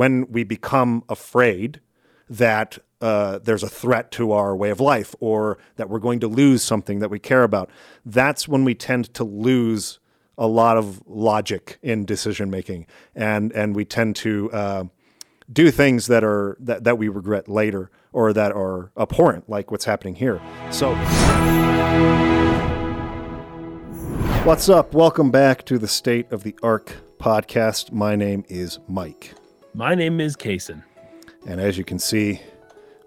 when we become afraid that uh, there's a threat to our way of life or that we're going to lose something that we care about. That's when we tend to lose a lot of logic in decision making, and and we tend to uh, do things that are that, that we regret later or that are abhorrent, like what's happening here. So. What's up? Welcome back to the State of the Ark podcast. My name is Mike. My name is Kason. And as you can see,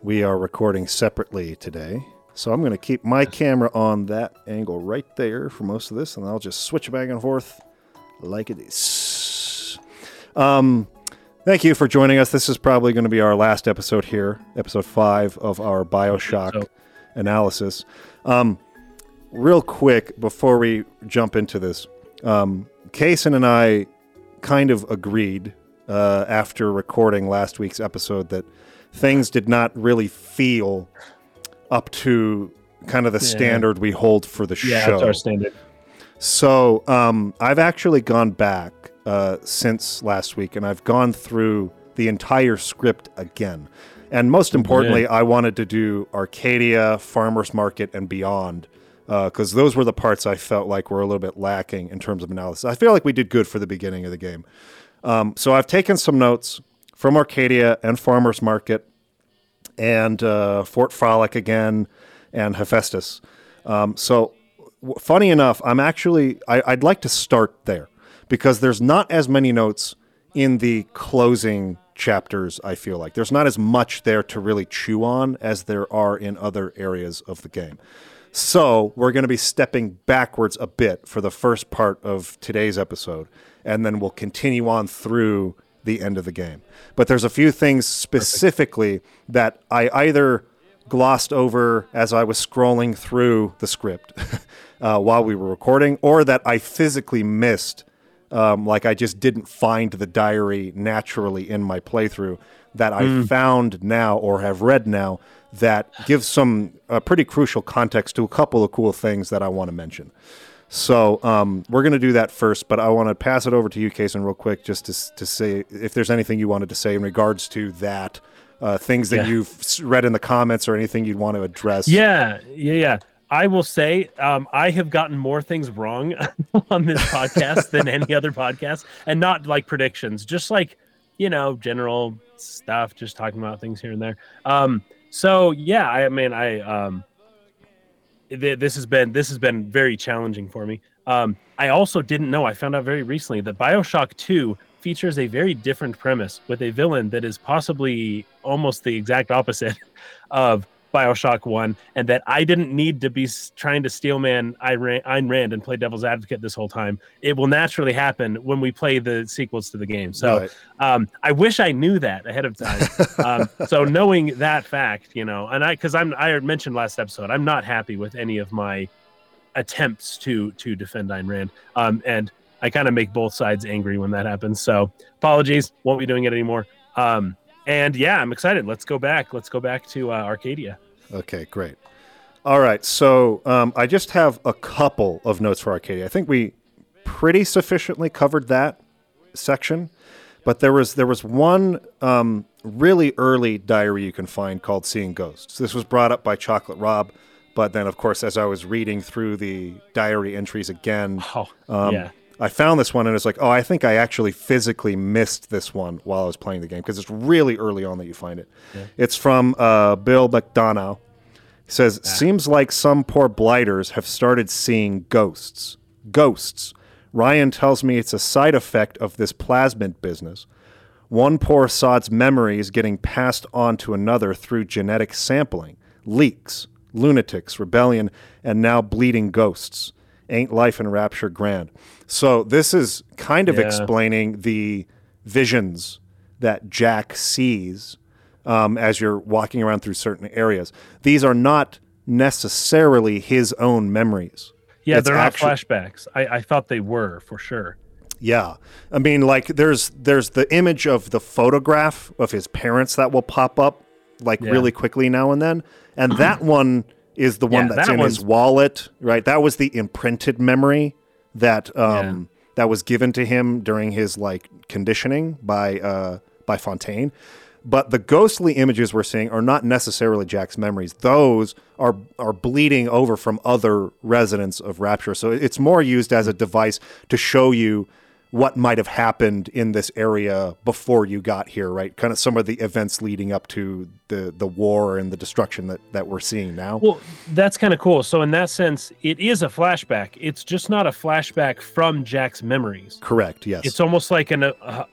we are recording separately today. So I'm going to keep my camera on that angle right there for most of this, and I'll just switch back and forth like it is. Um, thank you for joining us. This is probably going to be our last episode here, episode five of our Bioshock so. analysis. Um, real quick before we jump into this, um, Kason and I kind of agreed uh, after recording last week's episode that things did not really feel up to kind of the yeah. standard we hold for the yeah, show. Yeah, that's our standard. So um, I've actually gone back uh, since last week, and I've gone through the entire script again. And most importantly, yeah. I wanted to do Arcadia, Farmers Market, and beyond because uh, those were the parts I felt like were a little bit lacking in terms of analysis. I feel like we did good for the beginning of the game. Um, so I've taken some notes from Arcadia and Farmers Market and uh, Fort Frolic again and Hephaestus. Um, so w- funny enough, I'm actually I, I'd like to start there because there's not as many notes in the closing chapters. I feel like there's not as much there to really chew on as there are in other areas of the game. So we're going to be stepping backwards a bit for the first part of today's episode, and then we'll continue on through the end of the game. But there's a few things specifically Perfect. that I either glossed over as I was scrolling through the script uh, while we were recording, or that I physically missed. Um, like I just didn't find the diary naturally in my playthrough that I mm. found now or have read now that gives some uh, pretty crucial context to a couple of cool things that I want to mention. So um, we're going to do that first, but I want to pass it over to you, Kason, real quick, just to, to say if there's anything you wanted to say in regards to that, uh, things that yeah. you've read in the comments or anything you'd want to address. Yeah, yeah, yeah. I will say um, I have gotten more things wrong on this podcast than any other podcast, and not like predictions, just like you know general stuff, just talking about things here and there. Um, so yeah, I mean, I um, th- this has been this has been very challenging for me. Um, I also didn't know. I found out very recently that Bioshock Two features a very different premise with a villain that is possibly almost the exact opposite of Bioshock One, and that I didn't need to be trying to steel man Ayn Rand and play devil's advocate this whole time. It will naturally happen when we play the sequels to the game. So right. um, I wish I knew that ahead of time. um, so knowing that fact, you know, and I because I'm I mentioned last episode, I'm not happy with any of my attempts to to defend Ayn Rand. Um, and I kind of make both sides angry when that happens. So apologies, won't be doing it anymore. Um, and yeah, I'm excited. Let's go back. Let's go back to uh, Arcadia. Okay, great. All right, so um, I just have a couple of notes for Arcadia. I think we pretty sufficiently covered that section, but there was there was one um, really early diary you can find called "Seeing Ghosts." This was brought up by Chocolate Rob, but then of course, as I was reading through the diary entries again, oh, um, yeah. I found this one and it's like, oh, I think I actually physically missed this one while I was playing the game because it's really early on that you find it. Yeah. It's from uh, Bill McDonough. He says, ah. seems like some poor blighters have started seeing ghosts. Ghosts. Ryan tells me it's a side effect of this plasmid business. One poor sod's memory is getting passed on to another through genetic sampling, leaks, lunatics, rebellion, and now bleeding ghosts. Ain't life in rapture grand? So this is kind of yeah. explaining the visions that Jack sees um, as you're walking around through certain areas. These are not necessarily his own memories. Yeah, it's they're actually, not flashbacks. I, I thought they were for sure. Yeah, I mean, like there's there's the image of the photograph of his parents that will pop up like yeah. really quickly now and then, and that one is the one yeah, that's that in his wallet, right? That was the imprinted memory that um, yeah. that was given to him during his like conditioning by uh, by Fontaine. But the ghostly images we're seeing are not necessarily Jack's memories. Those are are bleeding over from other residents of Rapture. So it's more used as a device to show you what might have happened in this area before you got here, right? Kind of some of the events leading up to the the war and the destruction that that we're seeing now. Well, that's kind of cool. So in that sense, it is a flashback. It's just not a flashback from Jack's memories. Correct. Yes. It's almost like an uh,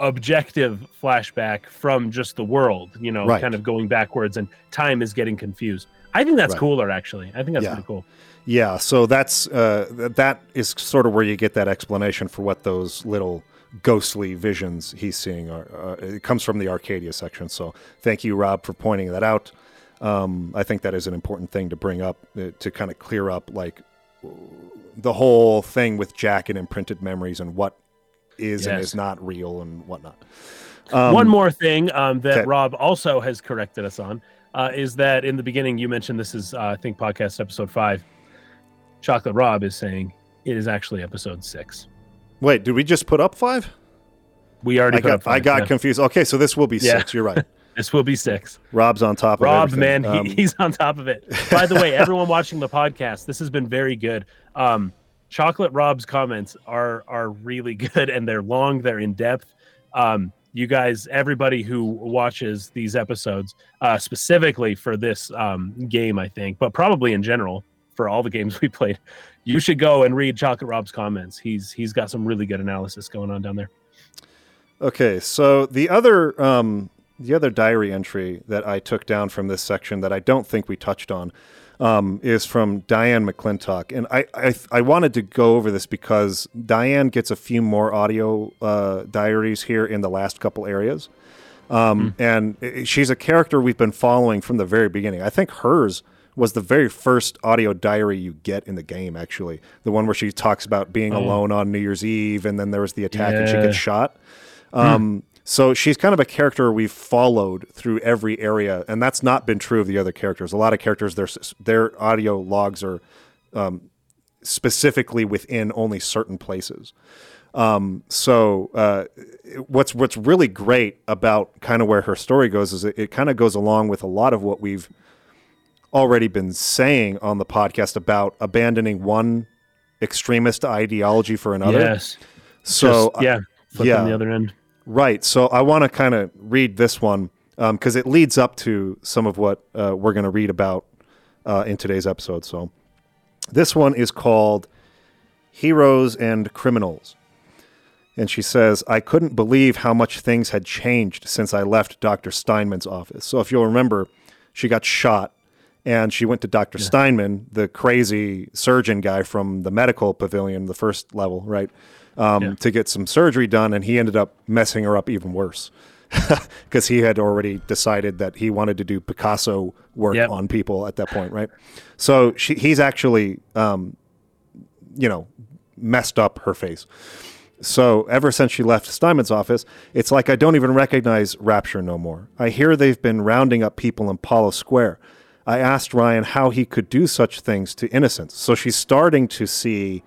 objective flashback from just the world, you know, Right. kind of going backwards and time is getting confused. I think that's Right. cooler actually. I think that's Yeah. pretty cool. Yeah, so that's uh, that is sort of where you get that explanation for what those little ghostly visions he's seeing are. Uh, it comes from the Arcadia section. So thank you, Rob, for pointing that out. Um, I think that is an important thing to bring up uh, to kind of clear up like the whole thing with Jack and imprinted memories and what is and is not real and whatnot. One more thing um, that okay. Rob also has corrected us on uh, is that in the beginning you mentioned this is uh, I think podcast episode five. Chocolate Rob is saying it is actually episode six. Wait, did we just put up five? We already I put up got I got yeah. confused. Okay, so this will be Yeah. six. You're right. This will be six. Rob's on top of it. Rob, everything. man, Um, he, he's on top of it. By the way, everyone watching the podcast, this has been very good. Um, Chocolate Rob's comments are are really good, and they're long, they're in depth. Um, you guys, everybody who watches these episodes, uh, specifically for this um, game, I think, but probably in general for all the games we played, you should go and read Chocolate Rob's comments. He's he's got some really good analysis going on down there. Okay, so the other um, the other diary entry that I took down from this section that I don't think we touched on um, is from Diane McClintock, and I, I I wanted to go over this because Diane gets a few more audio uh, diaries here in the last couple areas, um, and she's a character we've been following from the very beginning. I think hers was the very first audio diary you get in the game, actually, the one where she talks about being alone on New Year's Eve, and then there was the attack and she gets shot. Um, So she's kind of a character we've followed through every area, and that's not been true of the other characters. A lot of characters, their their audio logs are um, specifically within only certain places. Um, so uh, what's what's really great about kind of where her story goes is it, it kind of goes along with a lot of what we've already been saying on the podcast about abandoning one extremist ideology for another. Yes. So Just, yeah, flipping yeah. the other end. Right. So I want to kind of read this one because it leads up to some of what uh, we're going to read about uh, in today's episode. So this one is called Heroes and Criminals. And she says, I couldn't believe how much things had changed since I left Dr. Steinman's office. So if you'll remember, she got shot and she went to Dr. Steinman, the crazy surgeon guy from the medical pavilion, the first level, right? Um, Yeah. To get some surgery done. And he ended up messing her up even worse because he had already decided that he wanted to do Picasso work Yep. on people at that point, right? So she, he's actually, um, you know, messed up her face. So ever since she left Steinman's office, it's like I don't even recognize Rapture no more. I hear they've been rounding up people in Apollo Square. I asked Ryan how he could do such things to innocents. So she's starting to see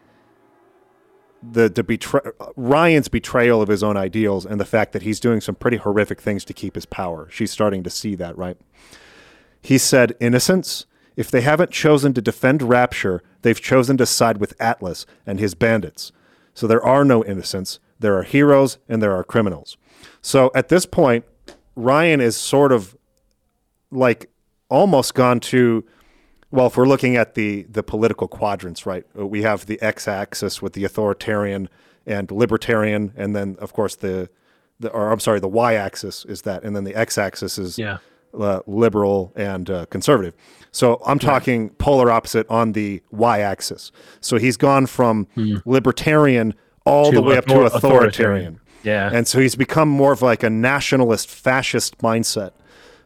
the the betray- Ryan's betrayal of his own ideals and the fact that he's doing some pretty horrific things to keep his power. She's starting to see that, right? He said, Innocents, if they haven't chosen to defend Rapture, they've chosen to side with Atlas and his bandits. So there are no innocents. There are heroes and there are criminals. So at this point, Ryan is sort of like almost gone to well, if we're looking at the the political quadrants, right? uh, We have the x-axis with the authoritarian and libertarian, and then of course the the or I'm sorry, the y-axis is that, and then the x-axis is Yeah. uh, liberal and uh, conservative. So I'm talking polar opposite on the y-axis. So he's gone from libertarian all To the way up to authoritarian. authoritarian. Yeah. And so he's become more of like a nationalist fascist mindset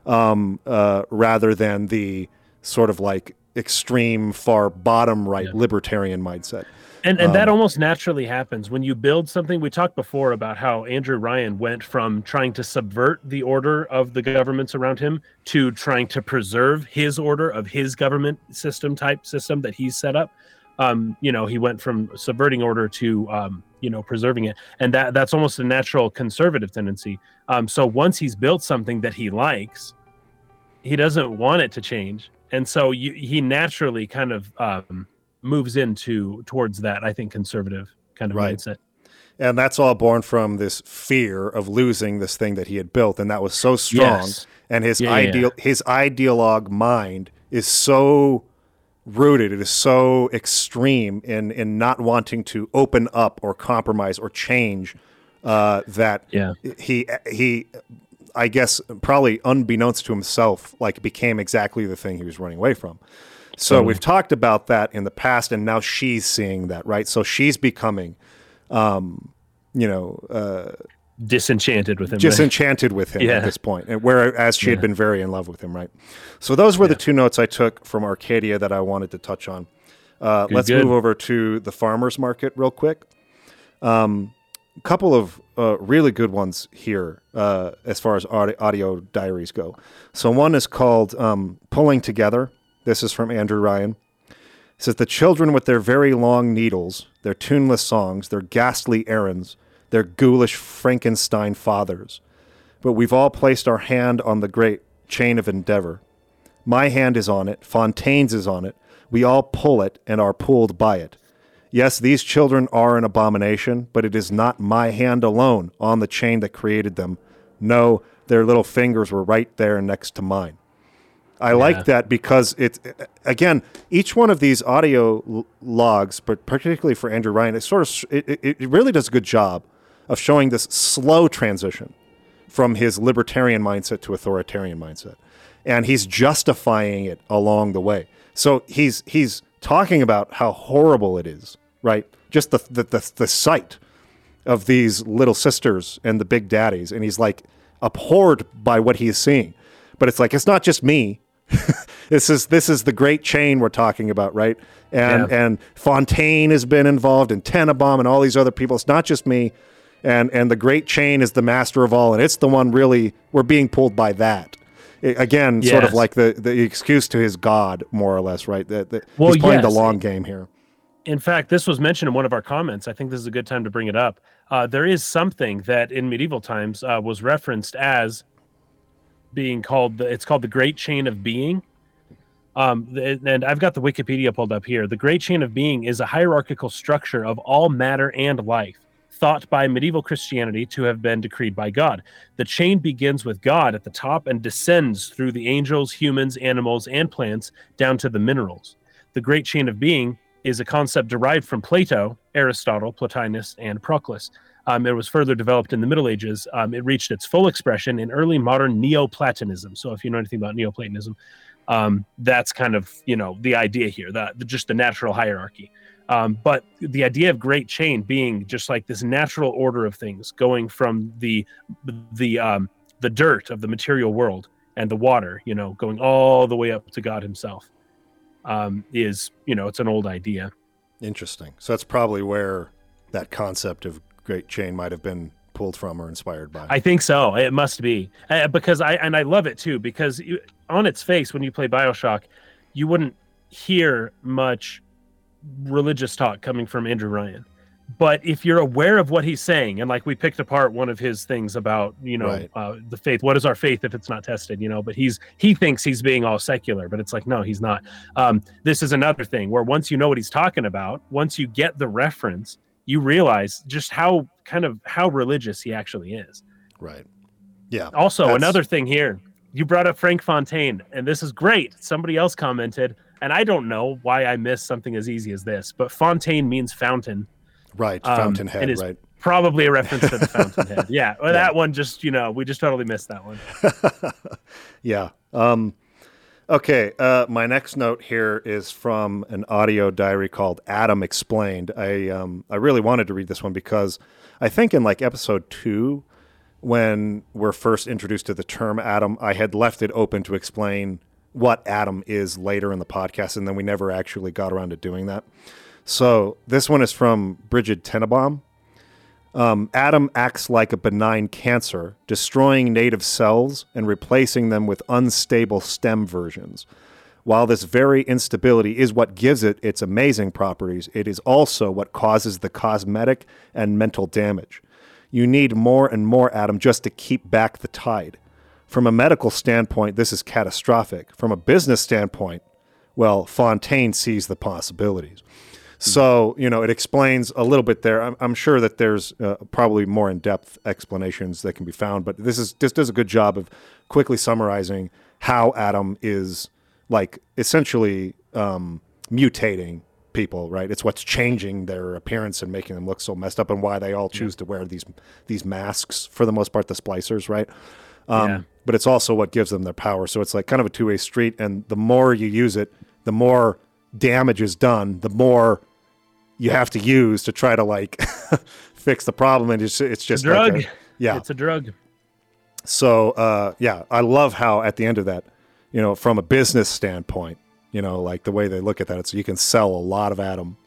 um, uh, rather than the sort of like extreme far bottom right libertarian mindset. And and Um, that almost naturally happens when you build something. We talked before about how Andrew Ryan went from trying to subvert the order of the governments around him to trying to preserve his order of his government system type system that he's set up. Um, you know, he went from subverting order to um, you know preserving it and that that's almost a natural conservative tendency um, so once he's built something that he likes he doesn't want it to change and so you, he naturally kind of um, moves into towards that i think conservative kind of right. mindset and that's all born from this fear of losing this thing that he had built and that was so strong yes. and his yeah, ideal yeah. his ideologue mind is so rooted it is so extreme in in not wanting to open up or compromise or change uh, that yeah. he he I guess probably unbeknownst to himself like became exactly the thing he was running away from. So totally. we've talked about that in the past and now she's seeing that, right? So she's becoming um, you know, uh, disenchanted with him. Disenchanted right? with him yeah. at this point, and whereas she yeah. had been very in love with him, right? So those were yeah. the two notes I took from Arcadia that I wanted to touch on. Uh, good, let's good. move over to the farmers market real quick. Um, a couple of uh, really good ones here uh, as far as audio, audio, diaries go. So one is called um, "Pulling Together." This is from Andrew Ryan. It says the children with their very long needles, their tuneless songs, their ghastly errands, their ghoulish Frankenstein fathers. But we've all placed our hand on the great chain of endeavor. My hand is on it, Fontaine's is on it. We all pull it and are pulled by it. Yes, these children are an abomination, but it is not my hand alone on the chain that created them. No, their little fingers were right there next to mine. I yeah. like that because it's again each one of these audio logs, but particularly for Andrew Ryan, it sort of it, it really does a good job of showing this slow transition from his libertarian mindset to authoritarian mindset, and he's justifying it along the way. So he's he's talking about how horrible it is, right? Just the the the, the sight of these little sisters and the big daddies, and he's like abhorred by what he is seeing. But it's like it's not just me this is this is the great chain we're talking about, right? And yeah. and Fontaine has been involved, and Tenenbaum, and all these other people. It's not just me, and and the great chain is the master of all, and it's the one really we're being pulled by that. It, again, yes. sort of like the the excuse to his god, more or less, right? That, that well, he's playing yes. the long game here. In fact, this was mentioned in one of our comments. I think this is a good time to bring it up. Uh, there is something that in medieval times uh, was referenced as being called the, it's called the Great Chain of Being. Um, and I've got the Wikipedia pulled up here. The Great Chain of Being is a hierarchical structure of all matter and life, thought by medieval Christianity to have been decreed by God. The chain begins with God at the top and descends through the angels, humans, animals, and plants down to the minerals. The Great Chain of Being is a concept derived from Plato, Aristotle, Plotinus, and Proclus. Um, it was further developed in the Middle Ages. Um, it reached its full expression in early modern Neoplatonism. So, if you know anything about Neoplatonism, um, that's kind of you know the idea here, that just the natural hierarchy. Um, but the idea of great chain being just like this natural order of things, going from the the um, the dirt of the material world and the water, you know, going all the way up to God Himself, um, is you know it's an old idea. Interesting. So that's probably where that concept of great chain might have been pulled from or inspired by. I think so. It must be uh, because I and I love it too because you, on its face when you play BioShock, you wouldn't hear much religious talk coming from Andrew Ryan. But if you're aware of what he's saying, and like we picked apart one of his things about, you know, right. uh, the faith. What is our faith if it's not tested? You know, but he's he thinks he's being all secular, but it's like no, he's not. Um, this is another thing where once you know what he's talking about, once you get the reference, you realize just how kind of how religious he actually is. Right. Yeah. Also, another thing here, you brought up Frank Fontaine, and this is great. Somebody else commented, and I don't know why I missed something as easy as this, but Fontaine means fountain. Right. Um, fountainhead. Right. Probably a reference to the fountainhead. Yeah. Well, yeah. that one just, you know, we just totally missed that one. yeah. Um, Okay, uh, my next note here is from an audio diary called Adam Explained. I um, I really wanted to read this one because I think in like episode two, when we're first introduced to the term Adam, I had left it open to explain what Adam is later in the podcast, and then we never actually got around to doing that. So this one is from Bridget Tenenbaum. Um, Adam acts like a benign cancer, destroying native cells and replacing them with unstable stem versions. While this very instability is what gives it its amazing properties, it is also what causes the cosmetic and mental damage. You need more and more Adam just to keep back the tide. From a medical standpoint, this is catastrophic. From a business standpoint, well, Fontaine sees the possibilities. So, you know, it explains a little bit there. I'm, I'm sure that there's uh, probably more in depth explanations that can be found, but this is this does a good job of quickly summarizing how Adam is like essentially um, mutating people, right? It's what's changing their appearance and making them look so messed up, and why they all choose yeah. to wear these these masks for the most part, the splicers, right? Um, yeah. But it's also what gives them their power. So it's like kind of a two way street, and the more you use it, the more damage is done, the more you have to use to try to like fix the problem, and it's it's just a drug. Like a, yeah, it's a drug. So uh, yeah, I love how at the end of that, you know, from a business standpoint, you know, like the way they look at that, it's you can sell a lot of Adam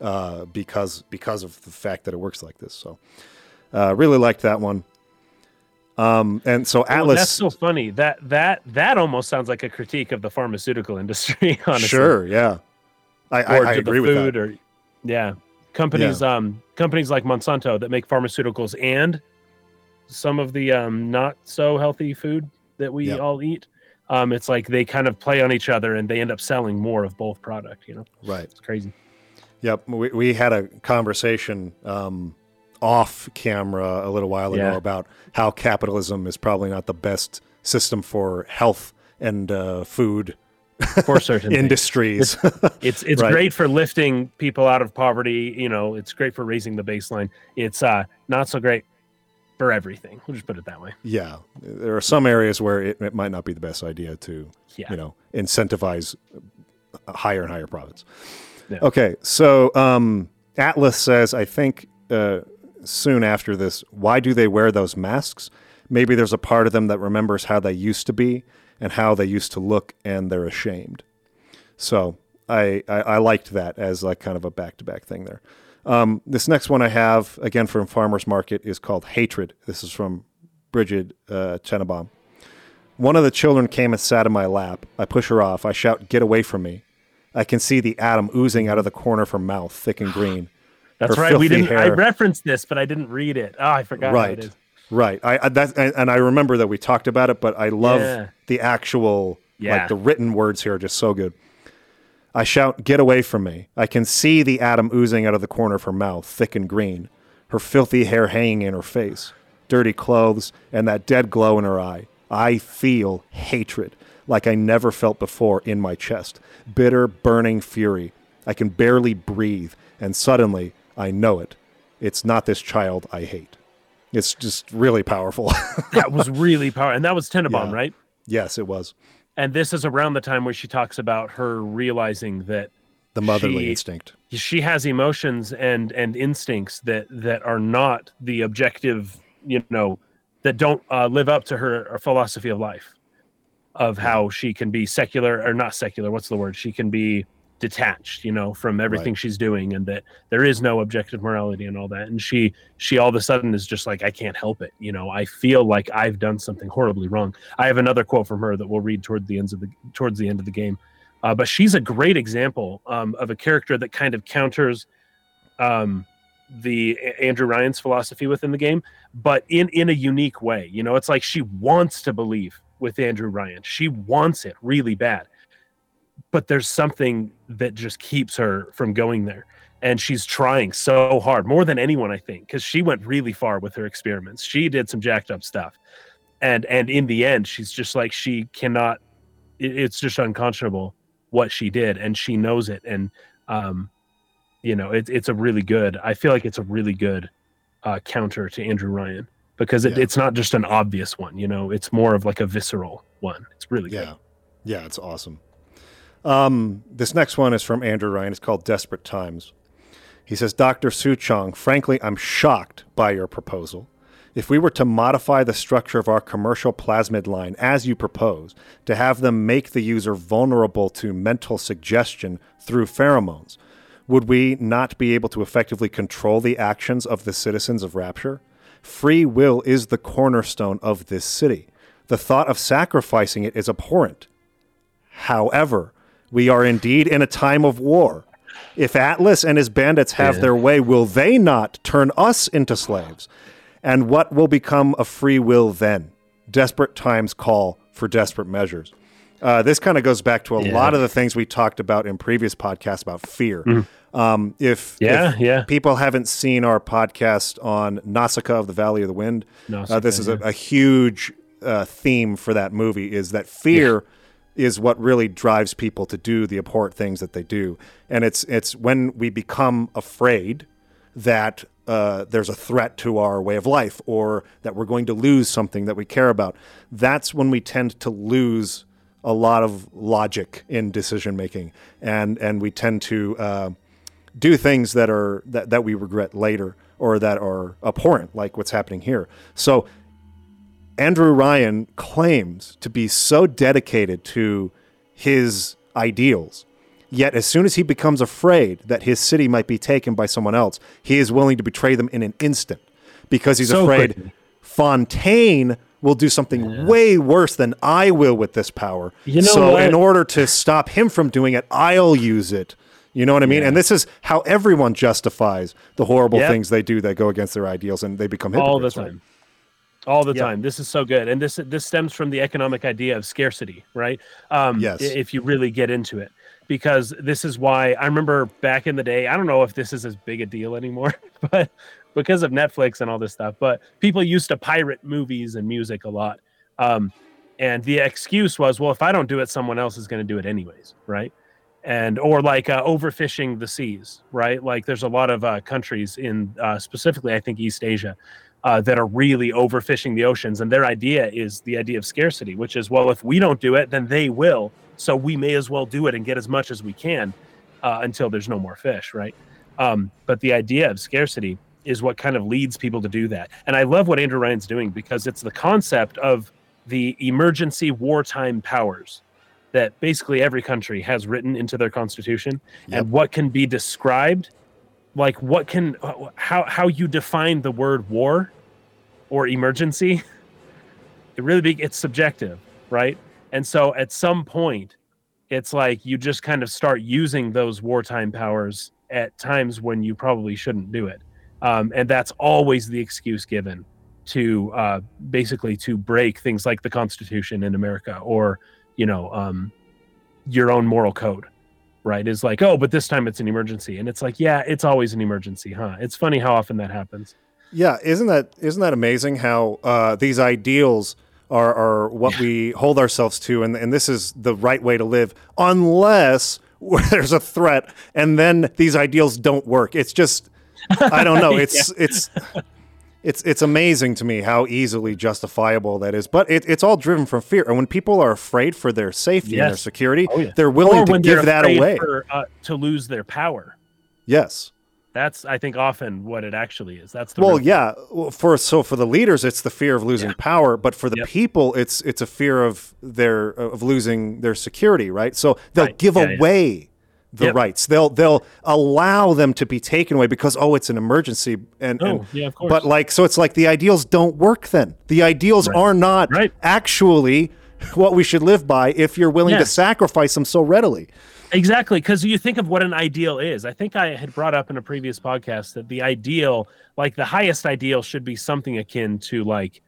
uh, because because of the fact that it works like this. So uh, really liked that one. Um, and so Atlas. Well, that's so funny. That that that almost sounds like a critique of the pharmaceutical industry. Honestly, sure, yeah, I, I, I agree with that. Or, yeah, companies yeah. um companies like Monsanto that make pharmaceuticals and some of the um not so healthy food that we yep. all eat. Um, it's like they kind of play on each other and they end up selling more of both product. You know, right? It's crazy. Yep, we we had a conversation um, off camera a little while ago yeah. about how capitalism is probably not the best system for health and uh, food for certain industries. It's it's, it's right. great for lifting people out of poverty. You know, it's great for raising the baseline. It's uh, not so great for everything. We'll just put it that way. Yeah, there are some areas where it, it might not be the best idea to, yeah. you know, incentivize higher and higher profits. Yeah. Okay, so um, Atlas says, I think uh, soon after this, why do they wear those masks? Maybe there's a part of them that remembers how they used to be and how they used to look, and they're ashamed. So I, I, I liked that as like kind of a back to back thing there. Um, this next one I have, again from Farmer's Market, is called Hatred. This is from Bridget uh, Tenenbaum. One of the children came and sat in my lap. I push her off. I shout, Get away from me. I can see the Adam oozing out of the corner of her mouth, thick and green. That's right. We didn't. Hair. I referenced this, but I didn't read it. Oh, I forgot. Right. Right. I, I that and I remember that we talked about it, but I love yeah. the actual yeah. like the written words here are just so good. I shout, Get away from me. I can see the Adam oozing out of the corner of her mouth, thick and green, her filthy hair hanging in her face, dirty clothes, and that dead glow in her eye. I feel hatred like I never felt before in my chest. Bitter, burning fury. I can barely breathe, and suddenly I know it. It's not this child I hate. It's just really powerful. that was really powerful. And that was Tenenbaum, yeah. right? Yes, it was and this is around the time where she talks about her realizing that the motherly she, instinct she has emotions and and instincts that that are not the objective you know that don't uh, live up to her, her philosophy of life of how she can be secular or not secular what's the word she can be detached you know from everything right. she's doing and that there is no objective morality and all that. And she she all of a sudden is just like i can't help it you know? I feel like i've done something horribly wrong. I have another quote from her that we'll read toward the ends of the towards the end of the game. Uh, but she's a great example um, of a character that kind of counters um, the andrew ryan's philosophy within the game but in in a unique way you know? It's like she wants to believe with andrew ryan. She wants it really bad but there's something that just keeps her from going there. And she's trying so hard more than anyone i think because she went really far with her experiments. She did some jacked up stuff. And and in the end she's just like she cannot it, it's just unconscionable what she did and she knows it. And um you know it, it's a really good i feel like it's a really good uh counter to andrew ryan because it, yeah. it's not just an obvious one you know? It's more of like a visceral one. It's really yeah. Good. yeah it's awesome um, this next one is from Andrew Ryan. It's called Desperate Times. He says, Dr. Suchong, frankly, I'm shocked by your proposal. If we were to modify the structure of our commercial plasmid line as you propose, to have them make the user vulnerable to mental suggestion through pheromones, would we not be able to effectively control the actions of the citizens of Rapture? Free will is the cornerstone of this city. The thought of sacrificing it is abhorrent. However, we are indeed in a time of war. If Atlas and his bandits have Yeah. their way, will they not turn us into slaves? And what will become of free will then? Desperate times call for desperate measures. Uh, this kind of goes back to a Yeah. lot of the things we talked about in previous podcasts about fear. Um, if. Yeah, if yeah. people haven't seen our podcast on Nausicaa of the Valley of the Wind, uh, this is a, a huge uh, theme for that movie is that fear is what really drives people to do the abhorrent things that they do. And it's, it's when we become afraid that uh, there's a threat to our way of life or that we're going to lose something that we care about. That's when we tend to lose a lot of logic in decision making, and and we tend to uh, do things that are that, that we regret later or that are abhorrent, like what's happening here. So Andrew Ryan claims to be so dedicated to his ideals. Yet, as soon as he becomes afraid that his city might be taken by someone else, he is willing to betray them in an instant because he's So afraid quickly. Fontaine will do something way worse than I will with this power. You know so, what? in order to stop him from doing it, I'll use it. You know what I mean? Yeah. And this is how everyone justifies the horrible Yep. things they do that go against their ideals, and they become all the hypocrites. right? All the Yeah. time. This is so good. And this this stems from the economic idea of scarcity right? Um Yes. if you really get into it. Because this is why i remember back in the day i don't know if this is as big a deal anymore but because of netflix and all this stuff but people used to pirate movies and music a lot. Um and the excuse was well if i don't do it someone else is going to do it anyways right? And or like uh, overfishing the seas right? Like there's a lot of uh, countries in uh, specifically i think east asia uh, that are really overfishing the oceans. And their idea is the idea of scarcity which is well if we don't do it then they will. So we may as well do it and get as much as we can uh, until there's no more fish right? Um, but the idea of scarcity is what kind of leads people to do that. And i love what andrew ryan's doing because it's the concept of the emergency wartime powers that basically every country has written into their constitution. Yep. and what can be described like what can how how you define the word war or emergency it really be it's subjective right? And so at some point it's like you just kind of start using those wartime powers at times when you probably shouldn't do it. Um, and that's always the excuse given to uh, basically to break things like the constitution in america or you know um, your own moral code right? Is like oh but this time it's an emergency. And it's like yeah it's always an emergency huh? It's funny how often that happens Yeah, isn't that isn't that amazing how uh, these ideals are are what we hold ourselves to, and and this is the right way to live, unless there's a threat, and then these ideals don't work. It's just I don't know. It's it's. It's it's amazing to me how easily justifiable that is, but it, it's all driven from fear. And when people are afraid for their safety and their security, Oh, yeah. they're willing or to give that away. for, uh, to lose their power yes. That's i think often what it actually is that's the Well, real- yeah. Well, For so for the leaders, it's the fear of losing power, but for the Yep. people, it's it's a fear of their of losing their security, right? So they'll Right. give Yeah, yeah. away the Yep. rights. They'll they'll allow them to be taken away because oh, it's an emergency, and, Oh, and yeah, of course. but like so, it's like the ideals don't work. Then the ideals Right. are not Right. actually what we should live by if you're willing to sacrifice them so readily. Exactly, because you think of what an ideal is. I think I had brought up in a previous podcast that the ideal, like the highest ideal, should be something akin to like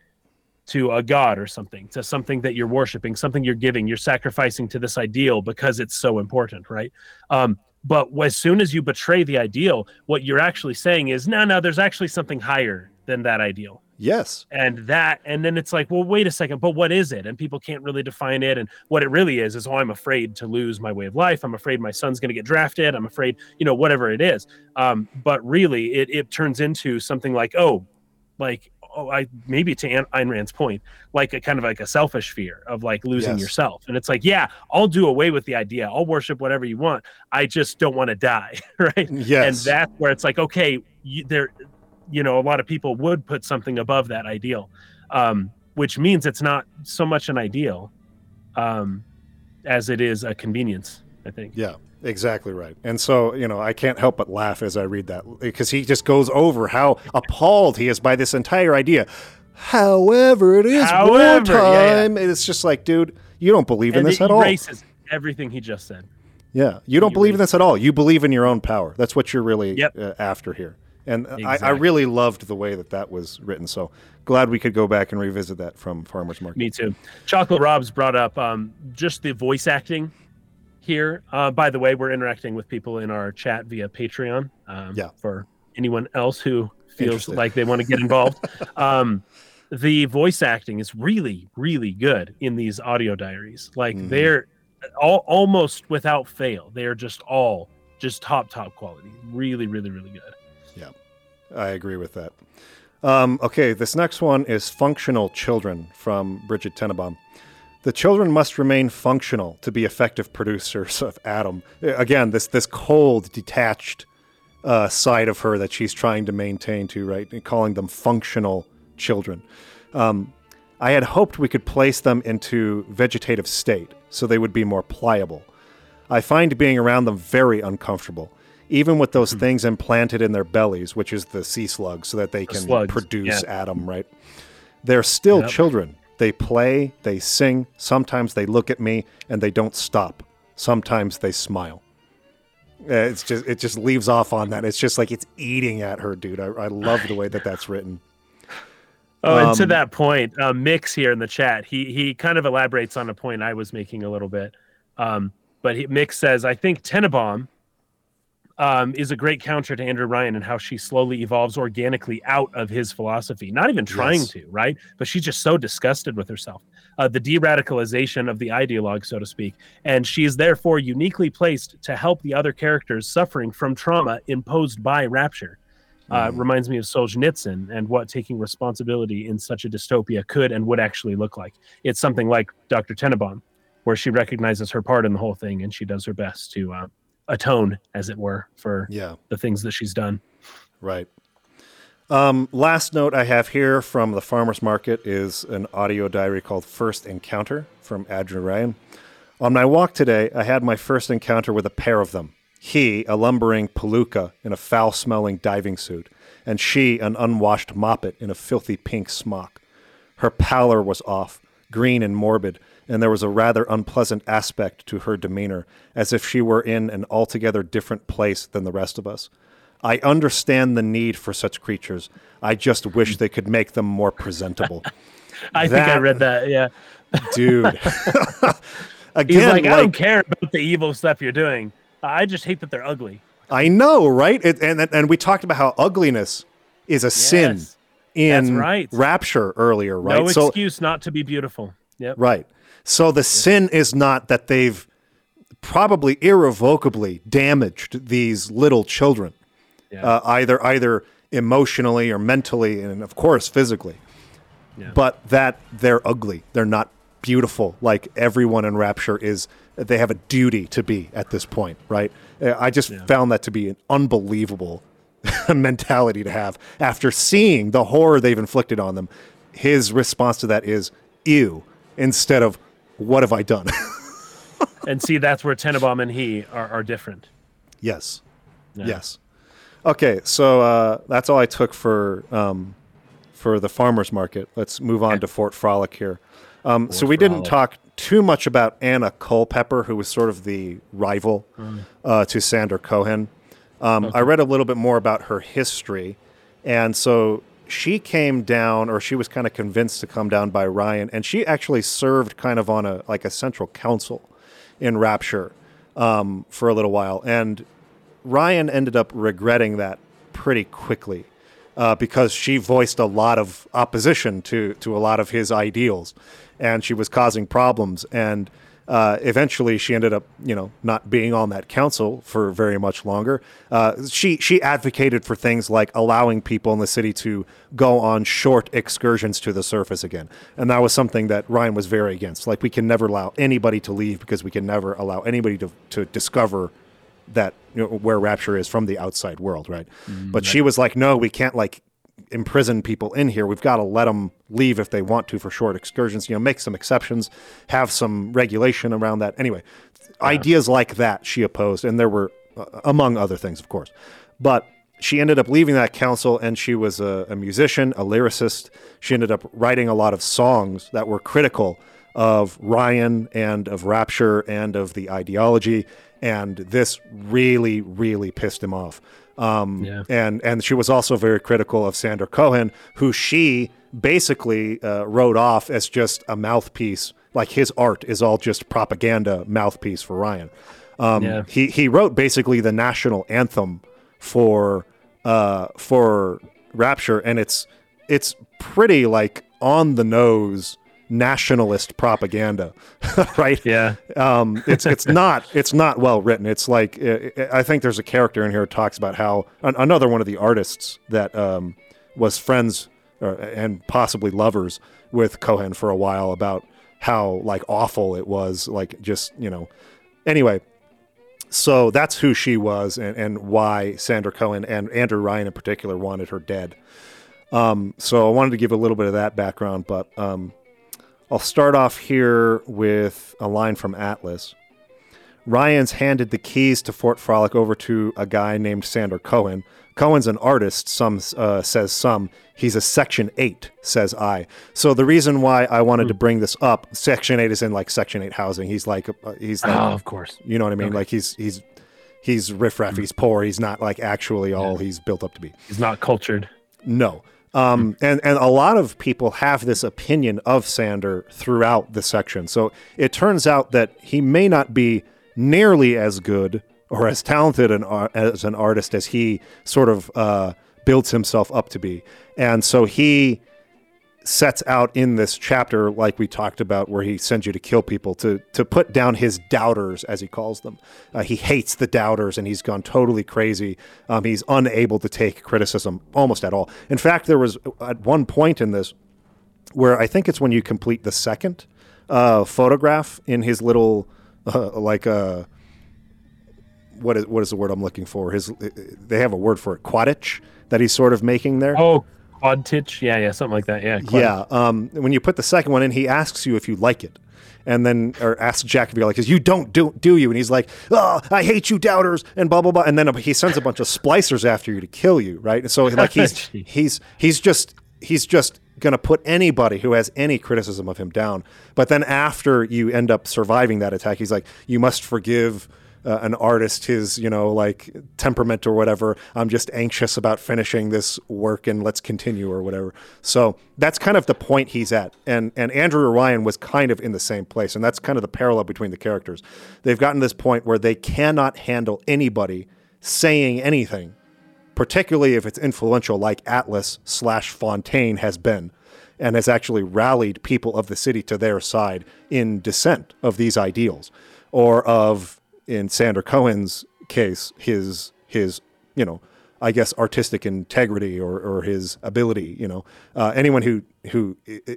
to a god or something, to something that you're worshiping, something you're giving, you're sacrificing to this ideal because it's so important, right? Um, but as soon as you betray the ideal, what you're actually saying is, no, no, there's actually something higher than that ideal Yes. and that and then it's like well wait a second but what is it? And people can't really define it. And what it really is is oh i'm afraid to lose my way of life. I'm afraid my son's going to get drafted. I'm afraid you know whatever it is. Um, but really it, it turns into something like oh like oh i maybe to An- Ayn Rand's point like a kind of like a selfish fear of like losing Yes. yourself. And it's like yeah i'll do away with the idea. I'll worship whatever you want. I just don't want to die right? Yes. and that's where it's like okay you, there you know a lot of people would put something above that ideal um, which means it's not so much an ideal um, as it is a convenience i think Yeah, exactly right. And so, you know, I can't help but laugh as I read that because he just goes over how appalled he is by this entire idea. However, it is However, yeah, yeah. wartime. It's just like, dude, you don't believe in and this at all. erases everything he just said. Yeah, you don't You believe in this at all. You believe in your own power. That's what you're really Yep. uh, after here. And I, I really loved the way that that was written. So glad we could go back and revisit that from Farmer's Market. Me too. Chocolate Rob's brought up um, just the voice acting here. Uh, by the way, we're interacting with people in our chat via Patreon. Um, Yeah. For anyone else who feels like they want to get involved, um, the voice acting is really, really good in these audio diaries. Like Mhm. they're all almost without fail. They are just all just top, top quality. Really, really, really good. I agree with that. Um, okay, this next one is Functional Children from Bridget Tenenbaum. The children must remain functional to be effective producers of Adam. Again, this this cold, detached uh, side of her that she's trying to maintain to right, and calling them functional children. Um, I had hoped we could place them into vegetative state so they would be more pliable. I find being around them very uncomfortable, even with those things implanted in their bellies, which is the sea slug, so that they can slugs, produce yeah. Adam, right? They're still Yep. children. They play, they sing, sometimes they look at me and they don't stop. Sometimes they smile. Uh, It's just it just leaves off on that. It's just like it's eating at her, dude. I, I love the way that that's written. Oh, and to Um, that point, uh, Mix here in the chat, he he kind of elaborates on a point I was making a little bit. Um, but he, Mix says, I think Tenenbaum um, is a great counter to Andrew Ryan and how she slowly evolves organically out of his philosophy. Not even trying Yes. to, right? But she's just so disgusted with herself. Uh, the de-radicalization of the ideologue, so to speak, and she is therefore uniquely placed to help the other characters suffering from trauma imposed by Rapture uh, Mhm. reminds me of Solzhenitsyn and what taking responsibility in such a dystopia could and would actually look like. It's something like Dr. Tenenbaum, where she recognizes her part in the whole thing and she does her best to uh, atone, as it were, for Yeah. the things that she's done. Right. Um, last note I have here from the farmer's market is an audio diary called First Encounter from Andrew Ryan. On my walk today, I had my first encounter with a pair of them. He, a lumbering palooka in a foul smelling diving suit, and she, an unwashed moppet in a filthy pink smock. Her pallor was off, green and morbid, and there was a rather unpleasant aspect to her demeanor, as if she were in an altogether different place than the rest of us. I understand the need for such creatures. I just wish they could make them more presentable. I think I read that. Yeah. Dude. He's Again, like, like, I don't care about the evil stuff you're doing. I just hate that they're ugly. I know, right? It, and and we talked about how ugliness is a sin in right. rapture earlier, right? No so excuse not to be beautiful. Yep. right. So the sin is not that they've probably irrevocably damaged these little children, Yeah. uh, either either emotionally or mentally, and of course physically. Yeah. But that they're ugly. They're not beautiful like everyone in Rapture is. They have a duty to be at this point, right? Uh, I just found that to be an unbelievable mentality to have after seeing the horror they've inflicted on them. His response to that is "ew" instead of "what have I done." and see, that's where Tenenbaum and he are, are different. yes, Yeah. yes. Okay, so uh, that's all I took for um, for the farmers market. Let's move on to Fort Frolic here. Um, so we didn't talk too much about Anna Culpepper, who was sort of the rival Mm. uh, to Sander Cohen. Um, I read a little bit more about her history, and so she came down, or she was kind of convinced to come down by Ryan, and she actually served kind of on a like a central council in Rapture um, for a little while, and Ryan ended up regretting that pretty quickly uh, because she voiced a lot of opposition to to a lot of his ideals, and she was causing problems. And uh, eventually, she ended up, you know, not being on that council for very much longer. Uh, she she advocated for things like allowing people in the city to go on short excursions to the surface again, and that was something that Ryan was very against. Like, we can never allow anybody to leave because we can never allow anybody to to discover that you know, where rapture is from the outside world right but she was like no we can't like imprison people in here we've got to let them leave if they want to for short excursions you know make some exceptions have some regulation around that anyway ideas like that she opposed and there were uh, among other things of course but she ended up leaving that council and she was a, a musician a lyricist she ended up writing a lot of songs that were critical of Ryan and of Rapture and of the ideology. And this really, really pissed him off. Um, Yeah. And and she was also very critical of Sander Cohen, who she basically uh, wrote off as just a mouthpiece. Like his art is all just propaganda mouthpiece for Ryan. Um, Yeah. He he wrote basically the national anthem for uh, for Rapture, and it's it's pretty like on the nose nationalist propaganda, right? Yeah. um, it's it's not it's not well written. It's like I I think there's a character in here who talks about how an, another one of the artists that um, was friends uh, and possibly lovers with Cohen for a while about how like awful it was, like just you know. Anyway, so that's who she was and, and why Sander Cohen and Andrew Ryan in particular wanted her dead. Um, so I wanted to give a little bit of that background, but um, I'll start off here with a line from Atlas. Ryan's handed the keys to Fort Frolic over to a guy named Sander Cohen. Cohen's an artist, some uh, says some. He's a Section 8, says I. So the reason why I wanted to bring this up, Section 8 is in like Section 8 housing. He's like, uh, he's like, Oh, of course. you know what I mean? Like he's, he's, he's riffraff, he's poor, he's not like actually all he's built up to be. He's not cultured. No. Um, and, and a lot of people have this opinion of Sander throughout the section. So it turns out that he may not be nearly as good or as talented an, as an artist as he sort of uh, builds himself up to be. And so he sets out in this chapter, like we talked about, where he sends you to kill people, to to put down his doubters, as he calls them. Uh, he hates the doubters, and he's gone totally crazy. Um, he's unable to take criticism almost at all. In fact, there was at one point in this where I think it's when you complete the second uh, photograph in his little uh, like uh, what is what is the word I'm looking for? His they have a word for it, quadtych that he's sort of making there. Oh, quad titch. Yeah, yeah, something like that. Yeah. Yeah. Um, when you put the second one in, he asks you if you like it. And then, or asks Jack if you like, because you don't do, do you? And he's like, oh, I hate you, doubters, and blah blah blah. And then he sends a bunch of splicers after you to kill you, right? And so, like, he's he's he's just he's just gonna put anybody who has any criticism of him down. But then after you end up surviving that attack, he's like, you must forgive uh, an artist his you know like temperament or whatever i'm just anxious about finishing this work and let's continue or whatever. So that's kind of the point he's at. And and andrew ryan was kind of in the same place and that's kind of the parallel between the characters. They've gotten to this point where they cannot handle anybody saying anything particularly if it's influential like atlas slash fontaine has been and has actually rallied people of the city to their side in dissent of these ideals or of in Sander Cohen's case his his you know I guess artistic integrity or, or his ability you know uh, anyone who who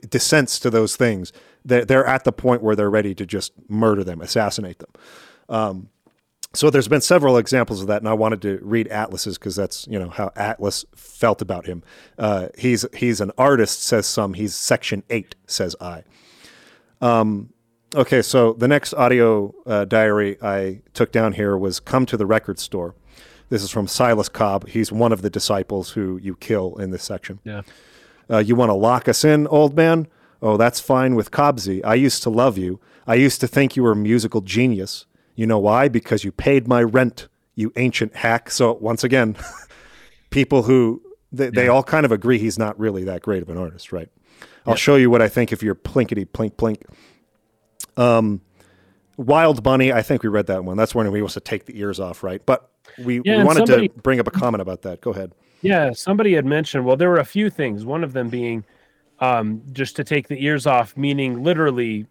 dissents to those things they're, they're at the point where they're ready to just murder them assassinate them Um, so there's been several examples of that, and I wanted to read Atlas's because that's you know how Atlas felt about him. Uh, he's he's an artist, says some. He's section eight, says I. Um, okay, so the next audio uh, diary I took down here was "Come to the record store." This is from Silas Cobb. He's one of the disciples who you kill in this section. Yeah. Uh, you want to lock us in, old man? Oh, that's fine with Cobbsy. I used to love you. I used to think you were a musical genius. You know why? Because you paid my rent, you ancient hack. So, once again, people who they, they all kind of agree he's not really that great of an artist, right? I'll show you what I think if you're plinkety plink plink. Um, Wild Bunny, I think we read that one. That's when we was to take the ears off, right? But we, Yeah, we wanted somebody- to bring up a comment about that. Go ahead. Yeah, somebody had mentioned. Well, there were a few things. One of them being um, just to take the ears off, meaning literally.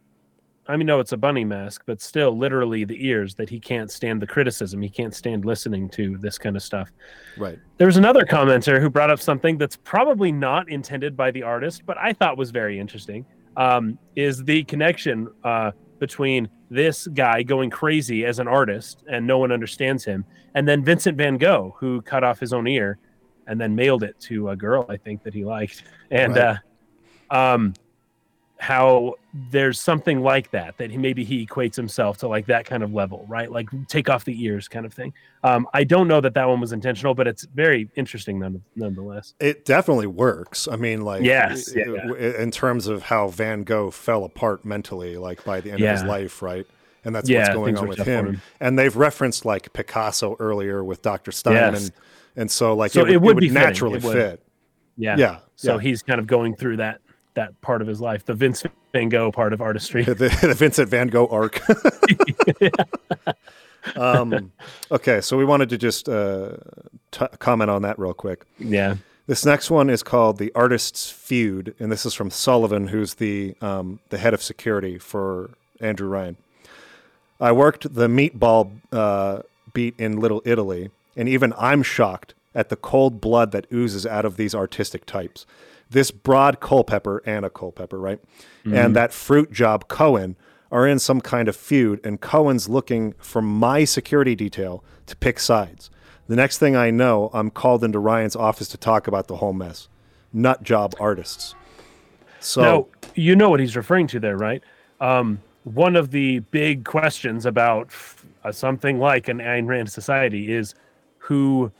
I mean, no, it's a bunny mask, but still, literally the ears. That he can't stand the criticism. He can't stand listening to this kind of stuff. Right. There was another commenter who brought up something that's probably not intended by the artist, but I thought was very interesting. Um, is the connection uh, between this guy going crazy as an artist and no one understands him, and then Vincent Van Gogh, who cut off his own ear and then mailed it to a girl I think that he liked, and Right. uh, um, how there's something like that that he maybe he equates himself to like that kind of level right like take off the ears kind of thing um, i don't know that that one was intentional but it's very interesting none, nonetheless it definitely works i mean like yes yeah, yeah. in terms of how van gogh fell apart mentally like by the end yeah. of his life right and that's what's going on with him. him. and they've referenced like picasso earlier with dr stein yes. and, and so like so it, would, it would, it would naturally fit yeah yeah so he's kind of going through that that part of his life, the Vince Van Gogh part of artistry, the, the Vincent Van Gogh arc. um, okay, so we wanted to just uh, t- comment on that real quick. Yeah. This next one is called "The Artist's Feud," and this is from Sullivan, who's the um, the head of security for Andrew Ryan. I worked the meatball uh, beat in Little Italy, and even I'm shocked at the cold blood that oozes out of these artistic types this broad Culpepper, Anna Culpepper, right? Mm-hmm. And that fruit job, Cohen, are in some kind of feud, and Cohen's looking for my security detail to pick sides. The next thing I know, I'm called into Ryan's office to talk about the whole mess. Nut job artists. So now, you know what he's referring to there, right? Um, one of the big questions about uh, something like an Ayn Rand society is who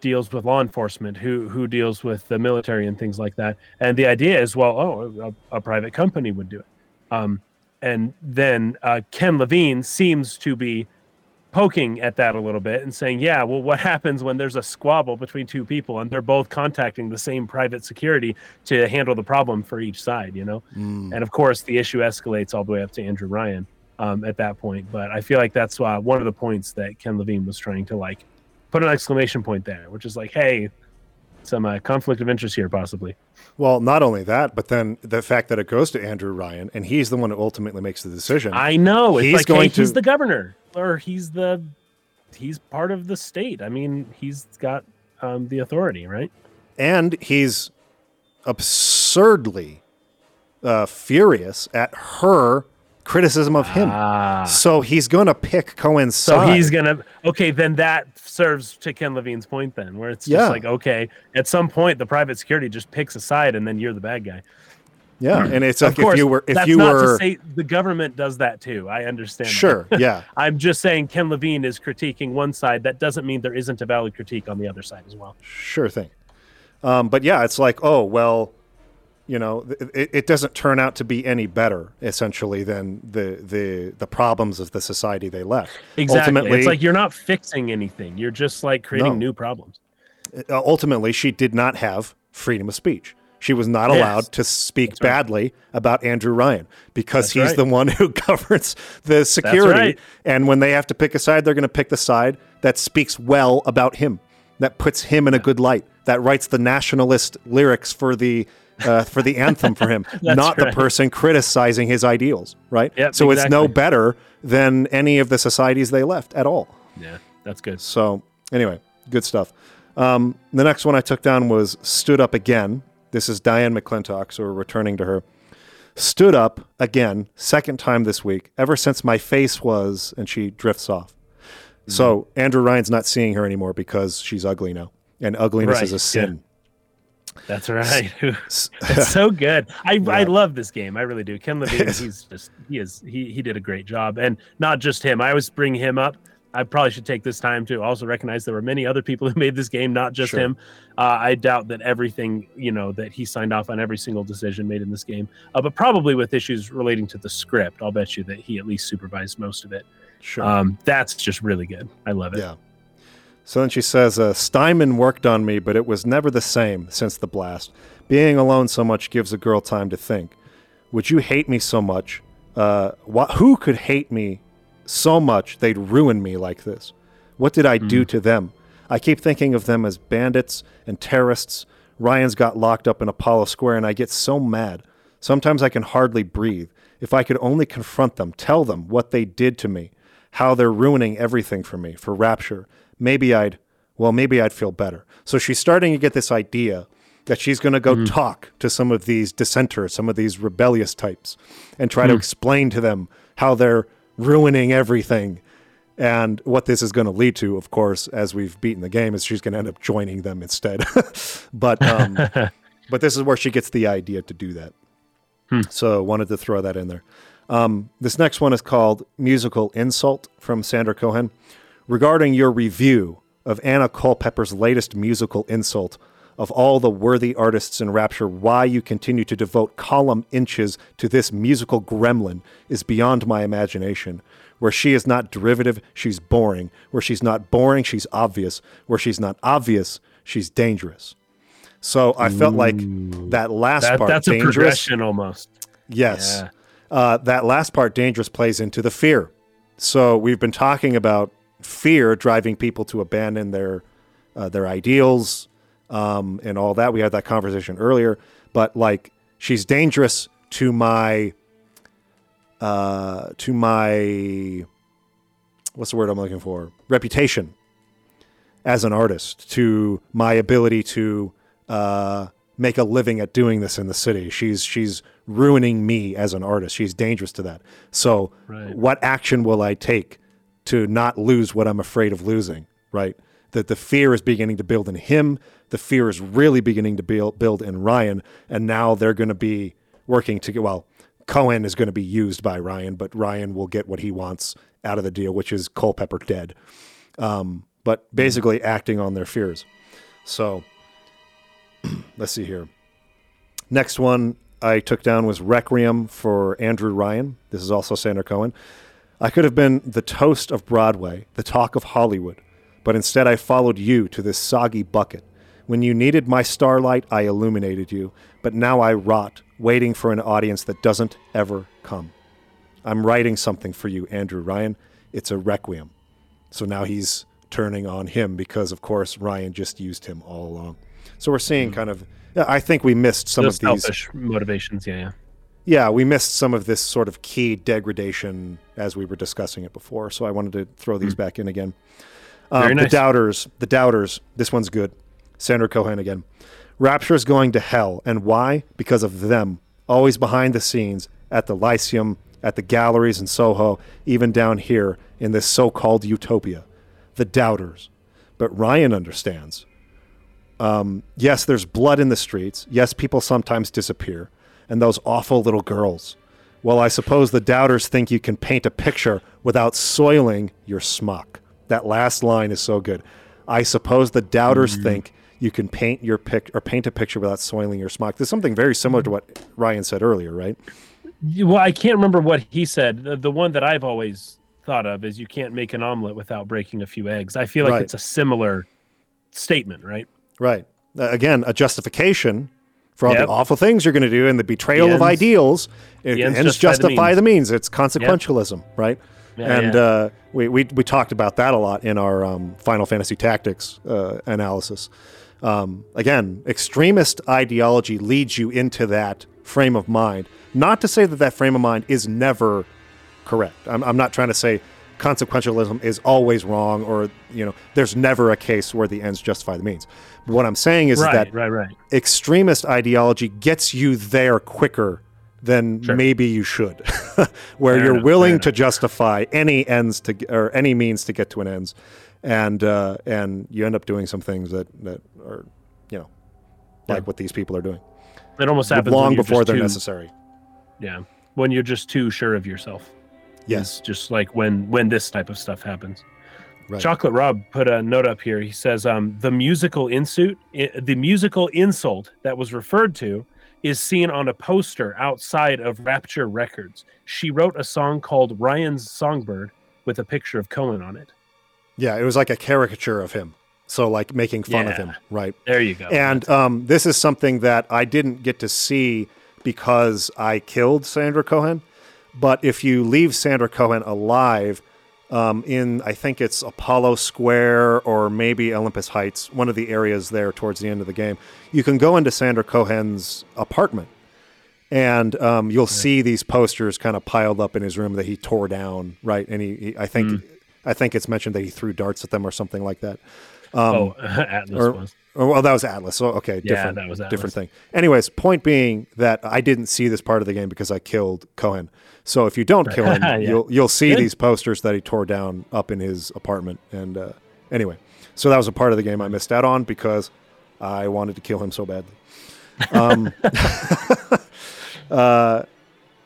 deals with law enforcement, who who deals with the military and things like that. And the idea is, well, oh, a, a private company would do it. Um, and then uh, Ken Levine seems to be poking at that a little bit and saying, yeah, well, what happens when there's a squabble between two people and they're both contacting the same private security to handle the problem for each side, you know? Mm. And of course, the issue escalates all the way up to Andrew Ryan um, at that point. But I feel like that's uh, one of the points that Ken Levine was trying to like put an exclamation point there, which is like, hey, some uh, conflict of interest here, possibly. Well, not only that, but then the fact that it goes to Andrew Ryan and he's the one who ultimately makes the decision. I know. It's he's like, going hey, to... he's the governor or he's the he's part of the state. I mean, he's got um, the authority, right? And he's absurdly uh, furious at her criticism of him. Ah. So he's going to pick Cohen's so side. So he's going to okay, then that serves to Ken Levine's point then, where it's just yeah. like okay, at some point the private security just picks a side and then you're the bad guy. Yeah, and it's like course, if you were if that's you not were to say the government does that too. I understand. Sure. yeah. I'm just saying Ken Levine is critiquing one side. That doesn't mean there isn't a valid critique on the other side as well. Sure thing. Um, but yeah, it's like, oh well, you know, it, it doesn't turn out to be any better essentially than the the the problems of the society they left. Exactly. Ultimately, it's like you're not fixing anything. You're just like creating no. new problems. Uh, ultimately, she did not have freedom of speech. She was not allowed yes. to speak badly about Andrew Ryan because That's he's right. the one who governs the security. Right. And when they have to pick a side, they're going to pick the side that speaks well about him, that puts him in a good light, that writes the nationalist lyrics for the uh, for the anthem for him, not right. the person criticizing his ideals, right? Yep, so exactly. it's no better than any of the societies they left at all. Yeah, that's good. So anyway, good stuff. Um, the next one I took down was Stood Up Again. This is Diane McClintock, so we're returning to her. Stood up again, second time this week, ever since my face was, and she drifts off. Mm-hmm. So Andrew Ryan's not seeing her anymore because she's ugly now, and ugliness right. is a sin. That's right. It's so good. I yeah. I love this game. I really do. Ken Levine, he's just he is he he did a great job, and not just him. I always bring him up. I probably should take this time to also recognize there were many other people who made this game, not just sure. him. Uh, I doubt that everything, you know, that he signed off on every single decision made in this game, uh, but probably with issues relating to the script. I'll bet you that he at least supervised most of it. Sure. Um, that's just really good. I love it. Yeah. So then she says, uh, Steinman worked on me, but it was never the same since the blast. Being alone so much gives a girl time to think. Would you hate me so much? Uh, wh- who could hate me so much they'd ruin me like this? What did I mm. do to them? I keep thinking of them as bandits and terrorists. Ryan's got locked up in Apollo Square, and I get so mad. Sometimes I can hardly breathe. If I could only confront them, tell them what they did to me, how they're ruining everything for me, for Rapture, maybe I'd, well, maybe I'd feel better. So she's starting to get this idea that she's going to go mm. talk to some of these dissenters, some of these rebellious types, and try mm. to explain to them how they're ruining everything. And what this is going to lead to, of course, as we've beaten the game, is she's going to end up joining them instead. but um, but this is where she gets the idea to do that. So wanted to throw that in there. Um, this next one is called Musical Insult from Sander Cohen. Regarding your review of Anna Culpepper's latest musical insult, of all the worthy artists in Rapture, why you continue to devote column inches to this musical gremlin is beyond my imagination. Where she is not derivative, she's boring. Where she's not boring, she's obvious. Where she's not obvious, she's dangerous. So I felt like that last That, part, that's a dangerous. progression almost. Yes. Yeah. Uh, that last part, dangerous, plays into the fear. So we've been talking about fear driving people to abandon their uh, their ideals um, and all that. We had that conversation earlier. But like, she's dangerous to my uh, to my what's the word I'm looking for? Reputation as an artist, to my ability to uh, make a living at doing this in the city. She's she's ruining me as an artist. She's dangerous to that. So, Right. what action will I take to not lose what I'm afraid of losing? Right. That the fear is beginning to build in him. The fear is really beginning to build in Ryan, and now they're going to be working to get well. Cohen is going to be used by Ryan, but Ryan will get what he wants out of the deal, which is Culpepper dead. Um, but basically acting on their fears. So let's see here. Next one I took down was Requiem for Andrew Ryan. This is also Sander Cohen. I could have been the toast of Broadway, the talk of Hollywood, but instead I followed you to this soggy bucket. When you needed my starlight, I illuminated you, but now I rot, waiting for an audience that doesn't ever come. I'm writing something for you, Andrew Ryan. It's a requiem. So now he's turning on him because, of course, Ryan just used him all along. So we're seeing hmm. kind of, I think we missed some Those of these. selfish motivations. Yeah, yeah. Yeah, we missed some of this sort of key degradation as we were discussing it before. So I wanted to throw these back in again. Um, Very The doubters, the doubters. This one's good. Sander Cohen again. Rapture is going to hell, and why? Because of them. Always behind the scenes at the Lyceum, at the galleries in Soho, even down here in this so-called utopia. The doubters. But Ryan understands. Um, yes, there's blood in the streets. Yes, people sometimes disappear. And those awful little girls. Well, I suppose the doubters think you can paint a picture without soiling your smock. That last line is so good. I suppose the doubters think you can paint your pic or paint a picture without soiling your smock. There's something very similar to what Ryan said earlier, right? Well, I can't remember what he said. The, the one that I've always thought of is you can't make an omelet without breaking a few eggs. I feel like Right. it's a similar statement, right? Right. Uh, again, a justification for all Yep. the awful things you're going to do and the betrayal The of ideals. It, the ends ends justify the means. the means. It's consequentialism, right? Yeah, and yeah. Uh, we, we we talked about that a lot in our um, Final Fantasy Tactics uh, analysis. Um, again, extremist ideology leads you into that frame of mind. Not to say that that frame of mind is never correct. I'm, I'm not trying to say consequentialism is always wrong or you know there's never a case where the ends justify the means. What I'm saying is right, that right, right. extremist ideology gets you there quicker than Sure. maybe you should, where Fair you're enough, willing to justify any ends to or any means to get to an ends, and uh, and you end up doing some things that that are you know like Yeah. what these people are doing It almost happens long before they're too- necessary. Yeah, when you're just too sure of yourself. Yes, It's just like when when this type of stuff happens. Right. Chocolate Rob put a note up here. He says, um, "The musical insult, the musical insult that was referred to, is seen on a poster outside of Rapture Records. She wrote a song called Ryan's Songbird with a picture of Cohen on it. yeah, it was like a caricature of him, so like making fun of him, right? There you go. And um, this is something that I didn't get to see because I killed Sander Cohen. But if you leave Sander Cohen alive um, in, I think it's Apollo Square or maybe Olympus Heights, one of the areas there towards the end of the game, you can go into Sander Cohen's apartment. And um, you'll see these posters kind of piled up in his room that he tore down, right? And he, he I think, I think it's mentioned that he threw darts at them or something like that. oh, Atlas or- was. Oh, well, that was Atlas. So okay, Yeah, different, that was Atlas. different thing. Anyways, point being that I didn't see this part of the game because I killed Cohen. So if you don't kill him, Yeah. you'll you'll see Good. these posters that he tore down up in his apartment. And uh, anyway, so that was a part of the game I missed out on because I wanted to kill him so badly. Um, Uh,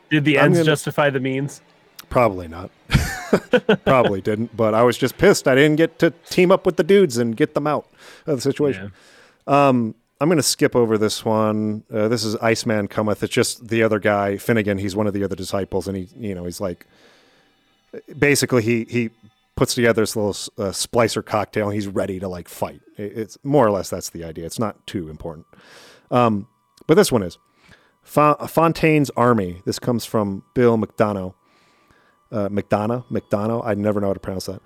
Did the ends gonna- justify the means? Probably not. Probably didn't. But I was just pissed I didn't get to team up with the dudes and get them out of the situation. Um, I'm going to skip over this one. Uh, this is Iceman cometh. It's just the other guy, Finnegan. He's one of the other disciples, and he, you know, he's like, basically he he puts together this little uh, splicer cocktail, and he's ready to like fight. It's more or less that's the idea. It's not too important. Um, but this one is Fontaine's army. This comes from Bill McDonough. Uh, McDonough, McDonough. I never know how to pronounce that.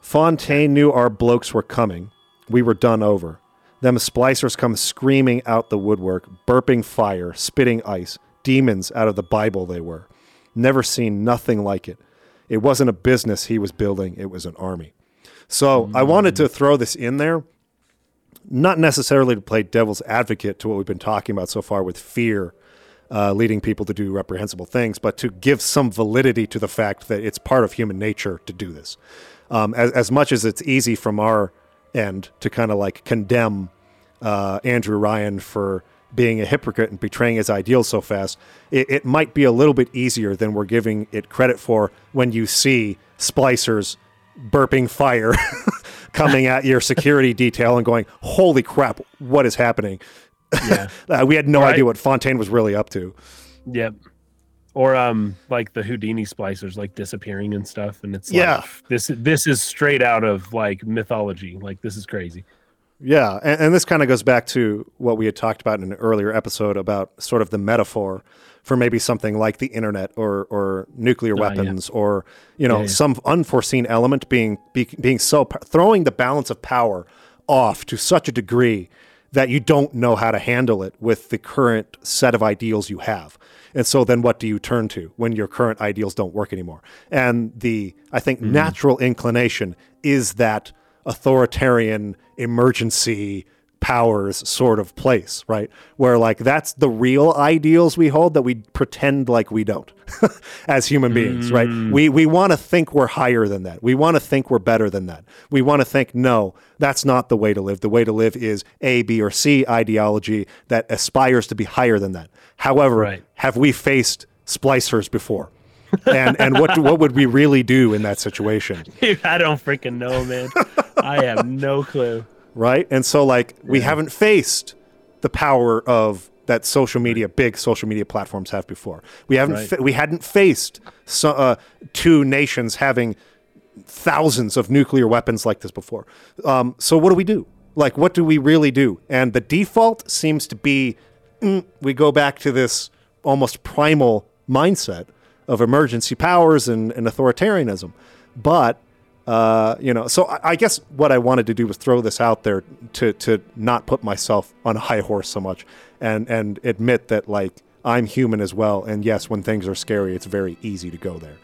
Fontaine knew our blokes were coming. We were done over. Them splicers come screaming out the woodwork, burping fire, spitting ice. Demons out of the Bible they were. Never seen nothing like it. It wasn't a business he was building, it was an army. So I wanted to throw this in there, not necessarily to play devil's advocate to what we've been talking about so far with fear uh, leading people to do reprehensible things, but to give some validity to the fact that it's part of human nature to do this. Um, as, as much as it's easy from our end to kind of like condemn uh, Andrew Ryan for being a hypocrite and betraying his ideals so fast, it, it might be a little bit easier than we're giving it credit for when you see splicers burping fire coming at your security detail and going, "Holy crap, what is happening?" Yeah. Uh, we had no Right. idea what Fontaine was really up to. Yep. Or um like the Houdini splicers like disappearing and stuff and it's like, Yeah. this this is straight out of like mythology. Like this is crazy. Yeah, and, and this kind of goes back to what we had talked about in an earlier episode about sort of the metaphor for maybe something like the internet or or nuclear Ah, yeah. weapons or you know Yeah, yeah. some unforeseen element being be, being so throwing the balance of power off to such a degree that you don't know how to handle it with the current set of ideals you have. And so then what do you turn to when your current ideals don't work anymore? And the I think hmm. natural inclination is that authoritarian emergency powers sort of place, right? Where like that's the real ideals we hold that we pretend like we don't as human beings, right? Mm. We we want to think we're higher than that. We want to think we're better than that. We want to think no, that's not the way to live. The way to live is A, B, or C ideology that aspires to be higher than that. However, Right. have we faced splicers before? and and what what would we really do in that situation? I don't freaking know, man. I have no clue. Right? And so like we haven't faced the power of that social media, big social media platforms have before. We haven't Right. fa- we hadn't faced so, uh, two nations having thousands of nuclear weapons like this before. Um, so what do we do? Like what do we really do? And the default seems to be mm, we go back to this almost primal mindset of emergency powers and, and authoritarianism. But uh, you know, so I, I guess what I wanted to do was throw this out there to to not put myself on a high horse so much, and and admit that like I'm human as well, and yes, when things are scary, it's very easy to go there.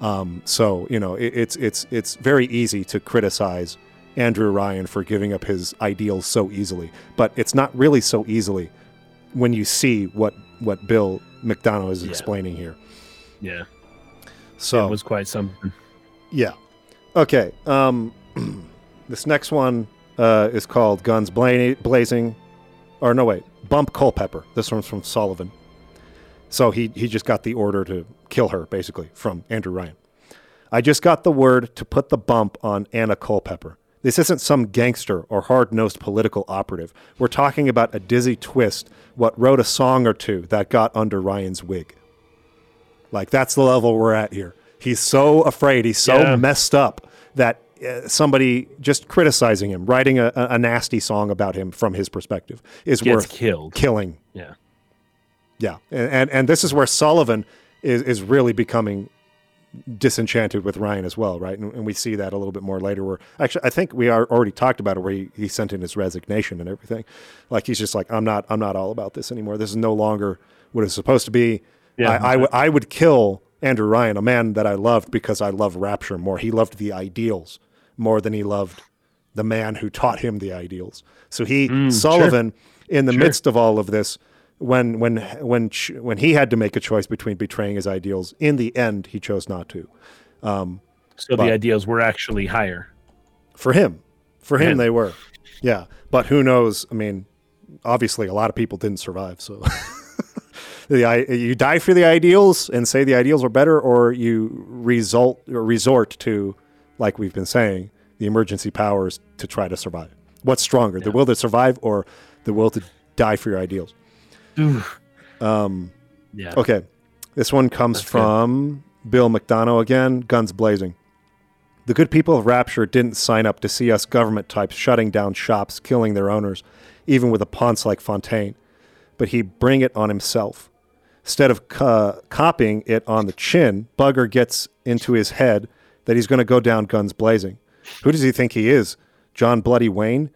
Um, so you know, it, it's it's it's very easy to criticize Andrew Ryan for giving up his ideals so easily, but it's not really so easily when you see what what Bill McDonough is explaining here. Yeah. So It was quite something. yeah. Okay. Um, this next one uh, is called Guns Bla- Blazing. Or no, wait. Bump Culpepper. This one's from Sullivan. So he, he just got the order to kill her, basically, from Andrew Ryan. I just got the word to put the bump on Anna Culpepper. This isn't some gangster or hard nosed political operative. We're talking about a dizzy twist, what wrote a song or two that got under Ryan's wig. Like, that's the level we're at here. He's so afraid, he's so Yeah. messed up that uh, somebody just criticizing him, writing a, a nasty song about him from his perspective, is Gets worth killed. killing Yeah. yeah, and and, and this is where Sullivan is is really becoming disenchanted with Ryan as well, right? And, and we see that a little bit more later. Where actually, I think we are already talked about it, where he, he sent in his resignation and everything. Like he's just like, I'm not I'm not all about this anymore. This is no longer what it's supposed to be. Yeah. I, I, w- I would kill Andrew Ryan, a man that I loved because I love Rapture more. He loved the ideals more than he loved the man who taught him the ideals. So he Sullivan, in the Sure. midst of all of this, when when when when he had to make a choice between betraying his ideals, in the end he chose not to. Um, So the ideals were actually higher. For him, for him him. they were, yeah. But who knows? I mean, obviously a lot of people didn't survive. So, the you die for the ideals and say the ideals are better, or you result or resort to, like we've been saying, the emergency powers to try to survive. What's stronger, yeah. the will to survive or the will to die for your ideals? um, yeah. Okay, this one comes That's from good. Bill McDonough again. Guns blazing. The good people of Rapture didn't sign up to see us government types shutting down shops, killing their owners, even with a ponce like Fontaine. But he bring it on himself. Instead of copying it on the chin, Bugger gets into his head that he's going to go down guns blazing. Who does he think he is? John Bloody Wayne?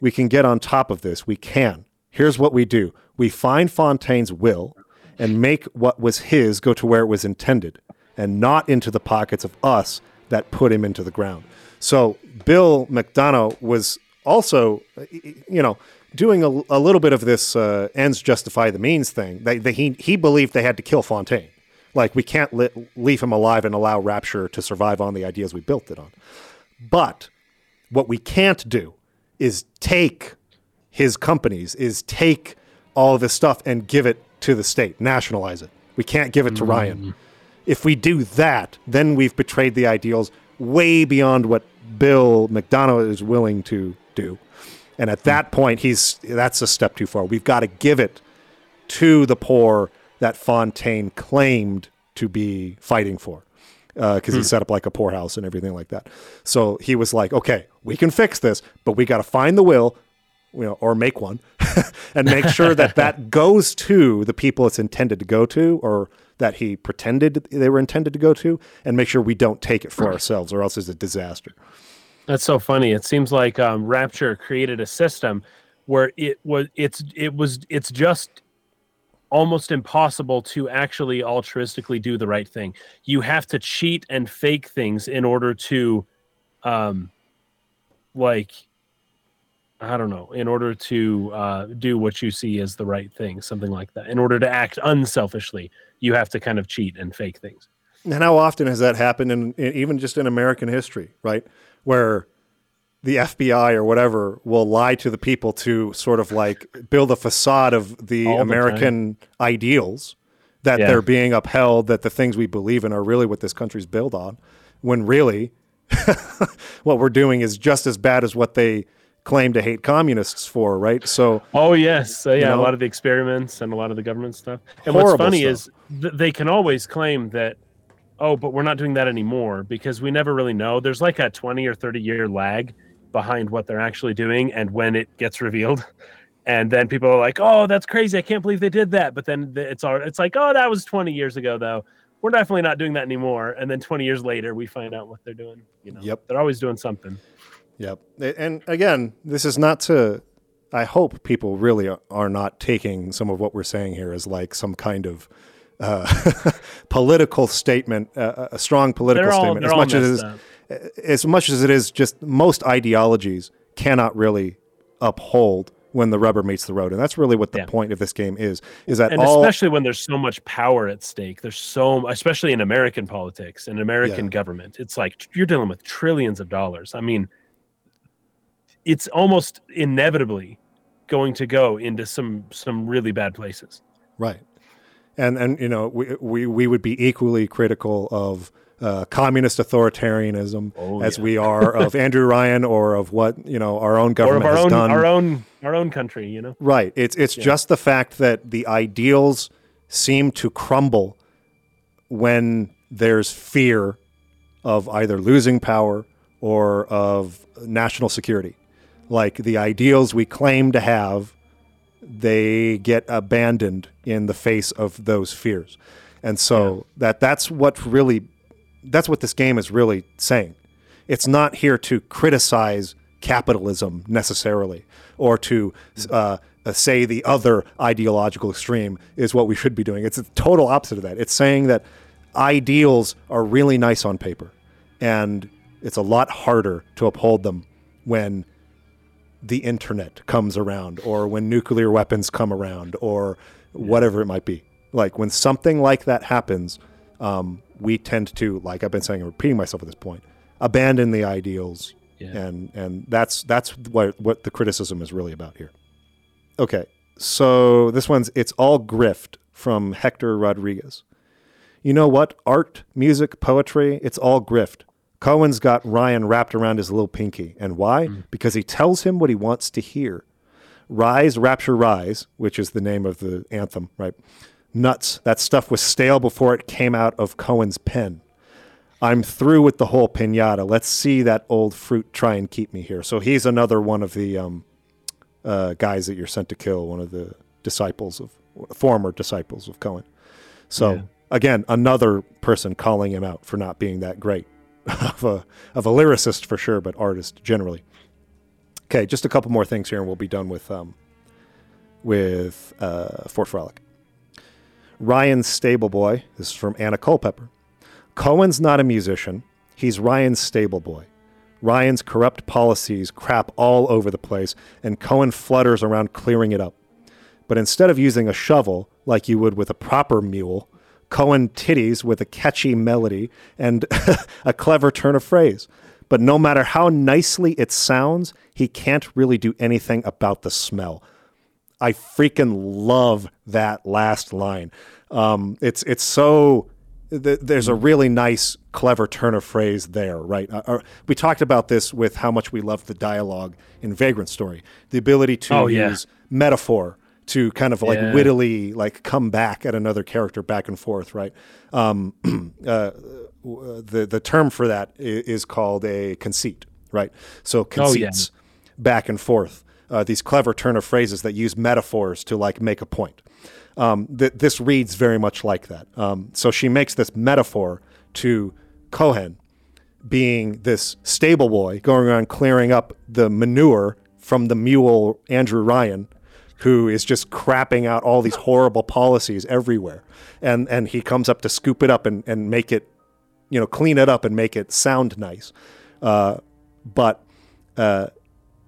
We can get on top of this. We can. Here's what we do we find Fontaine's will and make what was his go to where it was intended and not into the pockets of us that put him into the ground. So Bill McDonough was also, you know, doing a, a little bit of this uh, ends justify the means thing. They, they, he, he believed they had to kill Fontaine. Like, we can't li- leave him alive and allow Rapture to survive on the ideas we built it on. But what we can't do is take his companies, is take all of this stuff and give it to the state, nationalize it. We can't give it to mm. Ryan. If we do that, then we've betrayed the ideals way beyond what Bill McDonough is willing to do. And at that point, he's that's a step too far. We've got to give it to the poor that Fontaine claimed to be fighting for because uh, hmm. he set up like a poorhouse and everything like that. So he was like, okay, we can fix this, but we got to find the will, you know, or make one and make sure that that goes to the people it's intended to go to or that he pretended they were intended to go to and make sure we don't take it for ourselves or else it's a disaster. That's so funny. It seems like um, Rapture created a system where it was it's it was it's just almost impossible to actually altruistically do the right thing. You have to cheat and fake things in order to um like I don't know, in order to uh, do what you see as the right thing, something like that. In order to act unselfishly, you have to kind of cheat and fake things. And how often has that happened in, in even just in American history, right? Where the FBI or whatever will lie to the people to sort of like build a facade of the American ideals that yeah. they're being upheld, that the things we believe in are really what this country's built on, when really what we're doing is just as bad as what they claim to hate communists for, right? So, oh yes, yeah, know, a lot of the experiments and a lot of the government stuff. And what's funny stuff. is th- they can always claim that, oh, but we're not doing that anymore because we never really know. There's like a 20 or 30 year lag behind what they're actually doing and when it gets revealed. And then people are like, "Oh, that's crazy! I can't believe they did that." But then it's all it's like, "Oh, that was 20 years ago, though." We're definitely not doing that anymore. And then 20 years later, we find out what they're doing. You know, yep, they're always doing something. Yep. And again, this is not to. I hope people really are not taking some of what we're saying here as like some kind of uh, political statement, uh, a strong political all, statement. As much as it is, as much as it is, just most ideologies cannot really uphold when the rubber meets the road, and that's really what the yeah. point of this game is. Is that and all, especially when there's so much power at stake. There's so, especially in American politics and American yeah. government, it's like you're dealing with trillions of dollars. I mean it's almost inevitably going to go into some some really bad places. Right. And and you know we we, we would be equally critical of uh, communist authoritarianism oh, as yeah. we are of Andrew Ryan or of what you know our own government our has own, done. Our own our own country, you know. Right. It's it's yeah. just the fact that the ideals seem to crumble when there's fear of either losing power or of national security like the ideals we claim to have, they get abandoned in the face of those fears. And so yeah. that that's what really that's what this game is really saying. It's not here to criticize capitalism necessarily or to uh, uh, say the other ideological extreme is what we should be doing. It's the total opposite of that. It's saying that ideals are really nice on paper and it's a lot harder to uphold them when the internet comes around or when nuclear weapons come around or whatever it might be. Like when something like that happens, um, we tend to, like I've been saying and repeating myself at this point, abandon the ideals. Yeah. And and that's that's what what the criticism is really about here. Okay. So this one's it's all grift from Hector Rodriguez. You know what? Art, music, poetry, it's all grift. Cohen's got Ryan wrapped around his little pinky. And why? Mm. Because he tells him what he wants to hear. Rise, Rapture, Rise, which is the name of the anthem, right? Nuts. That stuff was stale before it came out of Cohen's pen. I'm through with the whole pinata. Let's see that old fruit try and keep me here. So he's another one of the um, uh, guys that you're sent to kill, one of the disciples of former disciples of Cohen. So yeah. again, another person calling him out for not being that great of a of a lyricist for sure, but artist generally. Okay, just a couple more things here, and we'll be done with um, with uh, Fort Frolic. Ryan's stable boy. This is from Anna Culpepper. Cohen's not a musician. He's Ryan's stable boy. Ryan's corrupt policies crap all over the place, and Cohen flutters around clearing it up. But instead of using a shovel, like you would with a proper mule, Cohen titties with a catchy melody and a clever turn of phrase. But no matter how nicely it sounds, he can't really do anything about the smell. I freaking love that last line. Um, it's it's so th- there's a really nice, clever turn of phrase there, right? Uh, uh, we talked about this with how much we love the dialogue in Vagrant Story, the ability to oh, use yeah. metaphor to kind of like yeah. wittily like come back at another character back and forth, right? Um, uh, the the term for that is called a conceit, right? So conceits oh, yeah. back and forth. Uh, these clever turn of phrases that use metaphors to like make a point. Um, th- this reads very much like that. Um, so she makes this metaphor to Cohen being this stable boy going around clearing up the manure from the mule Andrew Ryan, who is just crapping out all these horrible policies everywhere. And and he comes up to scoop it up and, and make it, you know, clean it up and make it sound nice. Uh, but uh,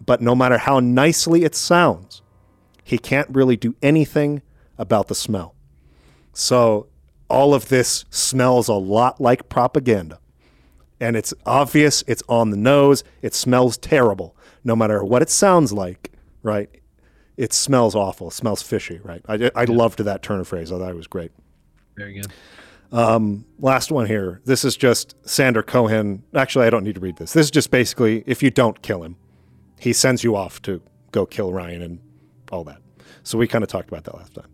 but no matter how nicely it sounds, he can't really do anything about the smell. So all of this smells a lot like propaganda. And it's obvious, it's on the nose, it smells terrible. No matter what it sounds like, right? It smells awful, it smells fishy, right? I, I loved that turn of phrase. I thought it was great. Very good. Um, last one here. This is just Sander Cohen. Actually, I don't need to read this. This is just basically if you don't kill him, he sends you off to go kill Ryan and all that. So we kind of talked about that last time.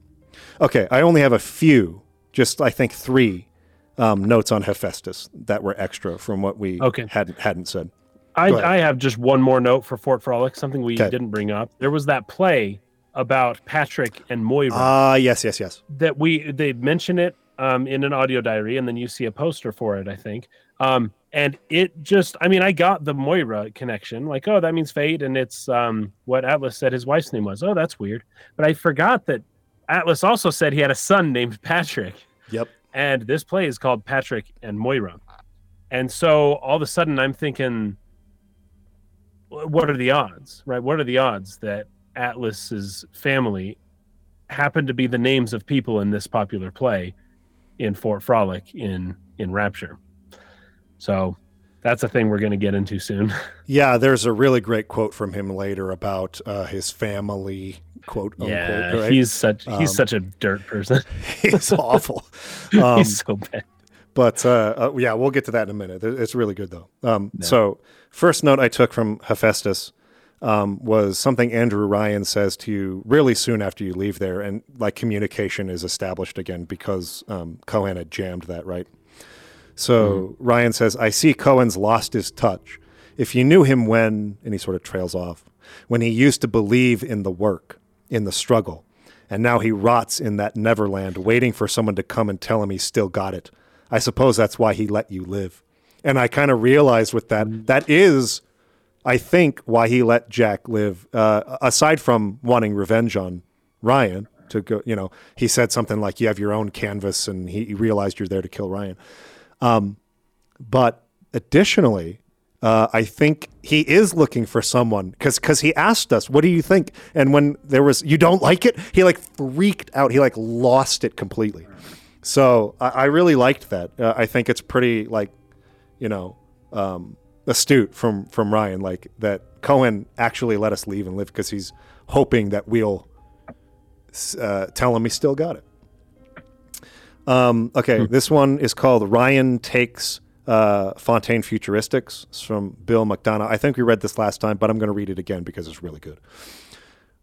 Okay, I only have a few, just I think three um, notes on Hephaestus that were extra from what we okay. hadn't hadn't said. I, I have just one more note for Fort Frolic, something we okay. didn't bring up. There was that play about Patrick and Moira. Ah, uh, yes, yes, yes. That we they mention it um, in an audio diary, and then you see a poster for it. I think. Um, and it just, I mean, I got the Moira connection, like, oh, that means fate, and it's um, what Atlas said his wife's name was. Oh, that's weird. But I forgot that Atlas also said he had a son named Patrick. Yep. And this play is called Patrick and Moira. And so all of a sudden I'm thinking, what are the odds, right? What are the odds that Atlas's family happen to be the names of people in this popular play in Fort Frolic in in Rapture? So that's a thing we're going to get into soon. Yeah, there's a really great quote from him later about uh, his family quote unquote. Yeah, right? he's such he's um, such a dirt person. he's awful. Um, he's so bad. But uh, uh, yeah, we'll get to that in a minute. It's really good though. Um, no. So first note I took from Hephaestus um, was something Andrew Ryan says to you really soon after you leave there, and like communication is established again because um, Cohen had jammed that right. So mm-hmm. Ryan says, I see Cohen's lost his touch. If you knew him when, and he sort of trails off, when he used to believe in the work, in the struggle, and now he rots in that Neverland, waiting for someone to come and tell him he's still got it. I suppose that's why he let you live. And I kind of realized with that, mm-hmm. that is, I think, why he let Jack live, uh, aside from wanting revenge on Ryan to go, you know, he said something like, You have your own canvas, and he, he realized you're there to kill Ryan. Um, but additionally, uh, I think he is looking for someone because because he asked us, "What do you think?" And when there was, "You don't like it," he like freaked out. He like lost it completely. So I, I really liked that. Uh, I think it's pretty like, you know, um, astute from from Ryan, like that Cohen actually let us leave and live because he's hoping that we'll uh, tell him he still got it. Um, okay, this one is called Ryan Takes uh, Fontaine Futuristics. It's from Bill McDonough. I think we read this last time, but I'm going to read it again because it's really good.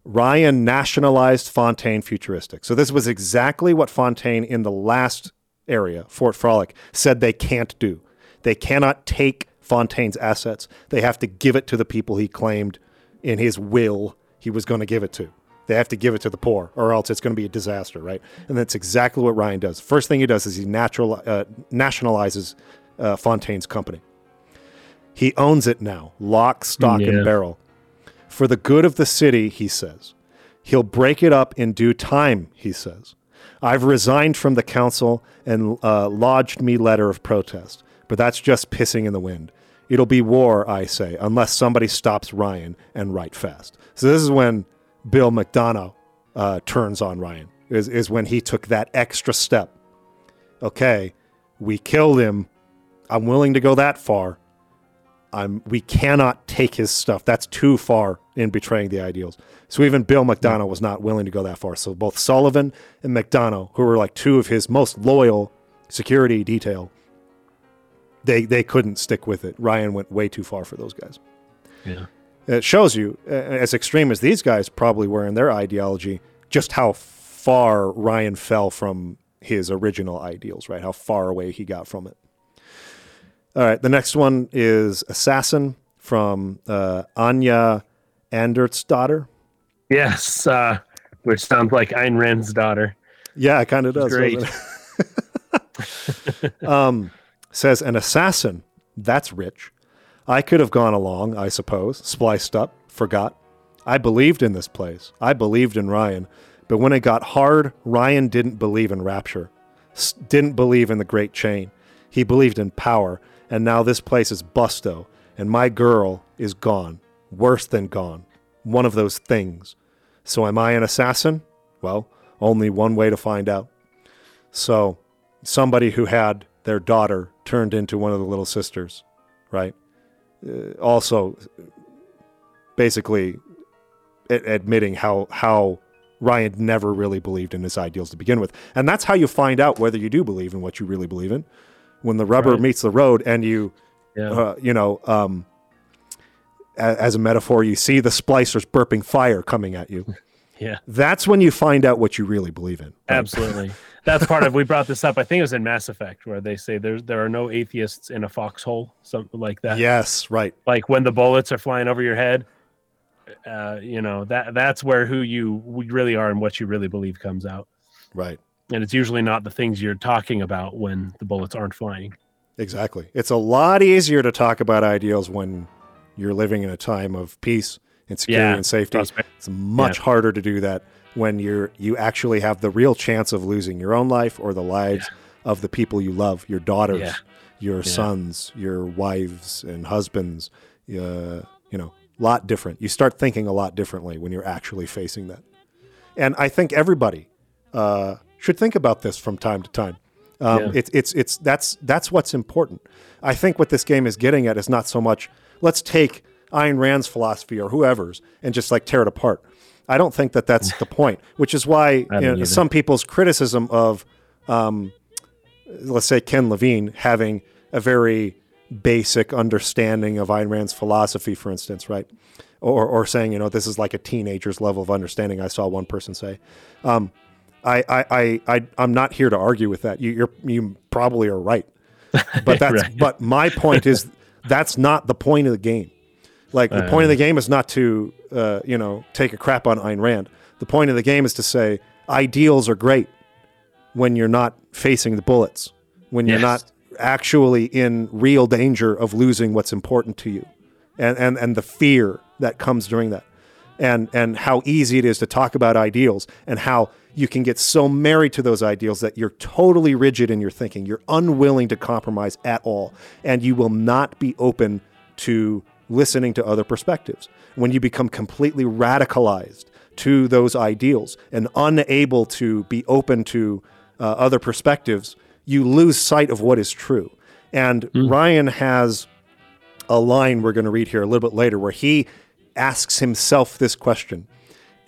Ryan nationalized Fontaine Futuristic. So this was exactly what Fontaine in the last area, Fort Frolic, said they can't do. They cannot take Fontaine's assets. They have to give it to the people he claimed in his will he was going to give it to. They have to give it to the poor, or else it's going to be a disaster, right? And that's exactly what Ryan does. First thing he does is he natural, uh, nationalizes uh, Fontaine's company. He owns it now, lock, stock, Yeah. and barrel. For the good of the city, he says. He'll break it up in due time, he says. I've resigned from the council and uh, lodged me letter of protest, but that's just pissing in the wind. It'll be war, I say, unless somebody stops Ryan and right fast. So this is when Bill McDonagh uh, turns on Ryan. Is is when he took that extra step. Okay, we killed him. I'm willing to go that far. I'm, we cannot take his stuff. That's too far in betraying the ideals. So even Bill McDonagh was not willing to go that far. So both Sullivan and McDonagh, who were like two of his most loyal security detail, they they couldn't stick with it. Ryan went way too far for those guys. Yeah. It shows you, as extreme as these guys probably were in their ideology, just how far Ryan fell from his original ideals, right? How far away he got from it. All right, the next one is Assassin from uh, Anya Andersdotter. Yes, uh, which sounds like Ayn Rand's daughter. Yeah, it kind of does. Great. um, says an assassin. That's rich. I could have gone along, I suppose, spliced up, forgot. I believed in this place. I believed in Ryan. But when it got hard, Ryan didn't believe in rapture, s- didn't believe in the great chain. He believed in power. And now this place is busto, and my girl is gone. Worse than gone. One of those things. So am I an assassin? Well, only one way to find out. So, somebody who had their daughter turned into one of the little sisters, right? Uh, also, basically a- admitting how how Ryan never really believed in his ideals to begin with, and that's how you find out whether you do believe in what you really believe in. When the rubber Right. meets the road, and you, Yeah. uh, you know, um, a- as a metaphor, you see the splicers burping fire coming at you. yeah. That's when you find out what you really believe in. right? Absolutely. That's part of we brought this up. I think it was in Mass Effect where they say there's there are no atheists in a foxhole, something like that. Yes, right. Like when the bullets are flying over your head, uh, you know, that that's where who you really are and what you really believe comes out. Right. And it's usually not the things you're talking about when the bullets aren't flying. Exactly. It's a lot easier to talk about ideals when you're living in a time of peace and security Yeah, and safety. It's much harder to do that when you're you actually have the real chance of losing your own life or the lives of the people you love, your daughters, Yeah. your sons, your wives and husbands. Uh, you know, a lot different. You start thinking a lot differently when you're actually facing that. And I think everybody uh, should think about this from time to time. Um, Yeah. It's it's it's that's that's what's important. I think what this game is getting at is not so much let's take Ayn Rand's philosophy or whoever's and just like tear it apart. I don't think that that's the point. Which is why you know, some people's criticism of, um, let's say Ken Levine having a very basic understanding of Ayn Rand's philosophy, for instance, right? Or, or saying, you know, this is like a teenager's level of understanding. I saw one person say. Um, I, I, I, I, I'm not here to argue with that. You, you're, you probably are right, but that's, Right. but my point is that's not the point of the game. Like the point of the game is not to, uh, you know, take a crap on Ayn Rand. The point of the game is to say ideals are great when you're not facing the bullets, when you're Yes. not actually in real danger of losing what's important to you, and and and the fear that comes during that, and and how easy it is to talk about ideals, and how you can get so married to those ideals that you're totally rigid in your thinking, you're unwilling to compromise at all, and you will not be open to listening to other perspectives. When you become completely radicalized to those ideals and unable to be open to uh, other perspectives, you lose sight of what is true. And Ryan has a line we're going to read here a little bit later where he asks himself this question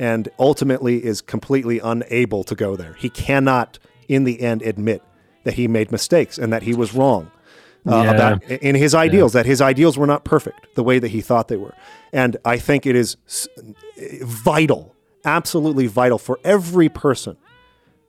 and ultimately is completely unable to go there. He cannot in the end admit that he made mistakes and that he was wrong uh, Yeah. about in his ideals that his ideals were not perfect the way that he thought they were and i think it is vital absolutely vital for every person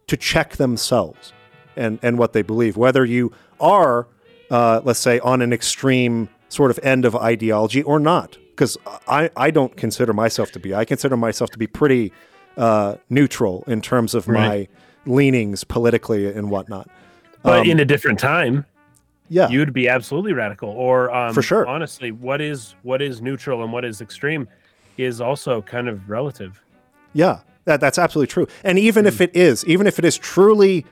to check themselves and, and what they believe, whether you are, uh, let's say, on an extreme sort of end of ideology or not. Because I, I don't consider myself to be. I consider myself to be pretty uh, neutral in terms of Right. my leanings politically and whatnot. But Um, in a different time, Yeah. you'd be absolutely radical. Or um, For sure. honestly, what is what is neutral and what is extreme is also kind of relative. Yeah, that, that's absolutely true. And even if it is, even if it is truly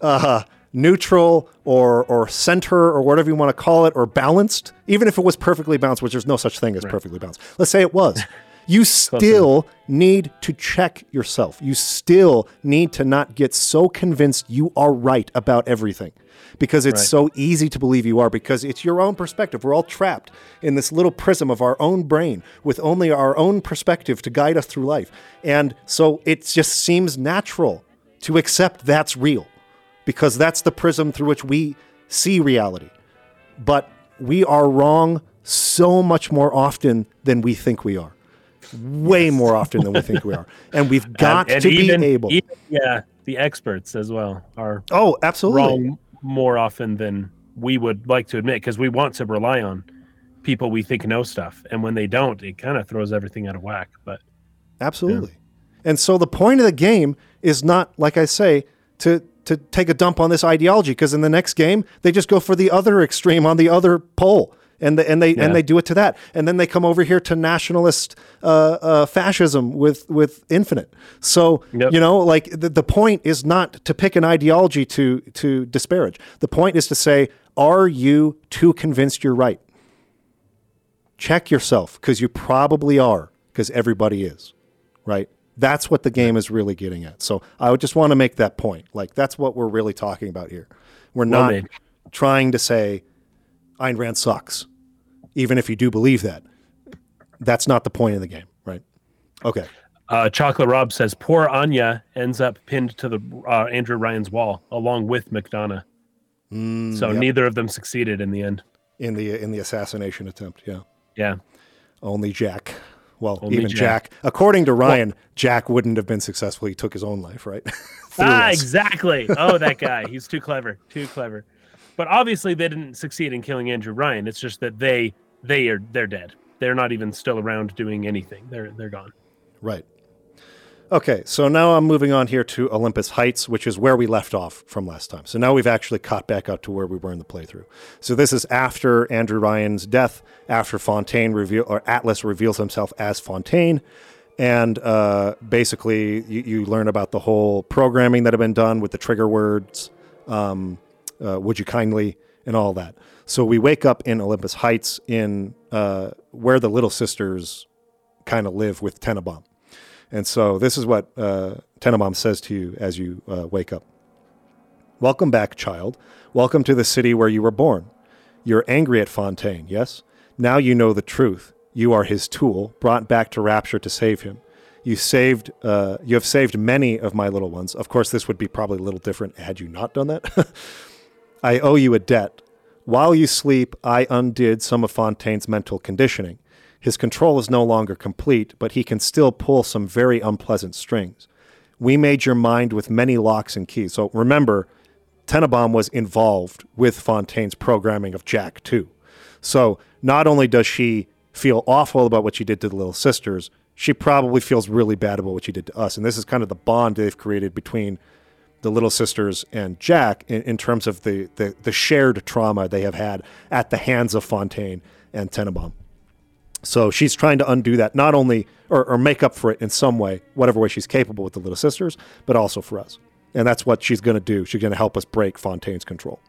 uh, neutral or or center or whatever you want to call it, or balanced, even if it was perfectly balanced, which there's no such thing as perfectly balanced. Let's say it was. You still need to check yourself. You still need to not get so convinced you are right about everything because it's Right. so easy to believe you are because it's your own perspective. We're all trapped in this little prism of our own brain with only our own perspective to guide us through life. And so it just seems natural to accept that's real because that's the prism through which we see reality. But we are wrong so much more often than we think we are. Way more often than we think we are. And we've got and to even, be able. even- yeah, the experts as well are oh, absolutely. wrong more often than we would like to admit because we want to rely on people we think know stuff, and when they don't, it kind of throws everything out of whack. But Absolutely. And so the point of the game is not, like I say, to to take a dump on this ideology because in the next game they just go for the other extreme on the other pole. And, the, and they Yeah. and they do it to that, and then they come over here to nationalist uh, uh, fascism with with infinite. So Yep. you know, like the, the point is not to pick an ideology to to disparage. The point is to say, are you too convinced you're right? check yourself because you probably are because everybody is right that's what the game is really getting at so i would just want to make that point like that's what we're really talking about here we're Well not made. trying to say Ayn Rand sucks even if you do believe that that's not the point of the game right okay uh, Chocolate Rob says poor Anya ends up pinned to the uh, Andrew Ryan's wall along with McDonagh. so Mm, yep. neither of them succeeded in the end. in the in the assassination attempt yeah Yeah. only jack well Only even Jack. jack. according to ryan jack wouldn't have been successful he took his own life right Ah, exactly. Oh, that guy. He's too clever. Too clever. But obviously they didn't succeed in killing Andrew Ryan. It's just that they they are they're dead. They're not even still around doing anything. They're they're gone. Right. Okay, so now I'm moving on here to Olympus Heights, which is where we left off from last time. So now we've actually caught back up to where we were in the playthrough. So this is after Andrew Ryan's death, after Fontaine reveal or Atlas reveals himself as Fontaine, and uh, basically you, you learn about the whole programming that had been done with the trigger words, um, uh, "Would you kindly" and all that. So we wake up in Olympus Heights, in uh, where the Little Sisters kind of live with Tenenbaum. And so this is what uh, Tenenbaum says to you as you uh, wake up. Welcome back, child. Welcome to the city where you were born. You're angry at Fontaine, yes? Now you know the truth. You are his tool, brought back to Rapture to save him. You saved. Uh, you have saved many of my little ones. Of course, this would be probably a little different had you not done that. I owe you a debt. While you sleep, I undid some of Fontaine's mental conditioning. His control is no longer complete, but he can still pull some very unpleasant strings. We made your mind with many locks and keys. So remember, Tenenbaum was involved with Fontaine's programming of Jack too. So not only does she feel awful about what she did to the little sisters, she probably feels really bad about what she did to us. And this is kind of the bond they've created between the little sisters and Jack in, in terms of the, the the shared trauma they have had at the hands of Fontaine and Tenenbaum. So she's trying to undo that, not only or, or make up for it in some way, whatever way she's capable with the little sisters, but also for us. And that's what she's going to do. She's going to help us break Fontaine's control.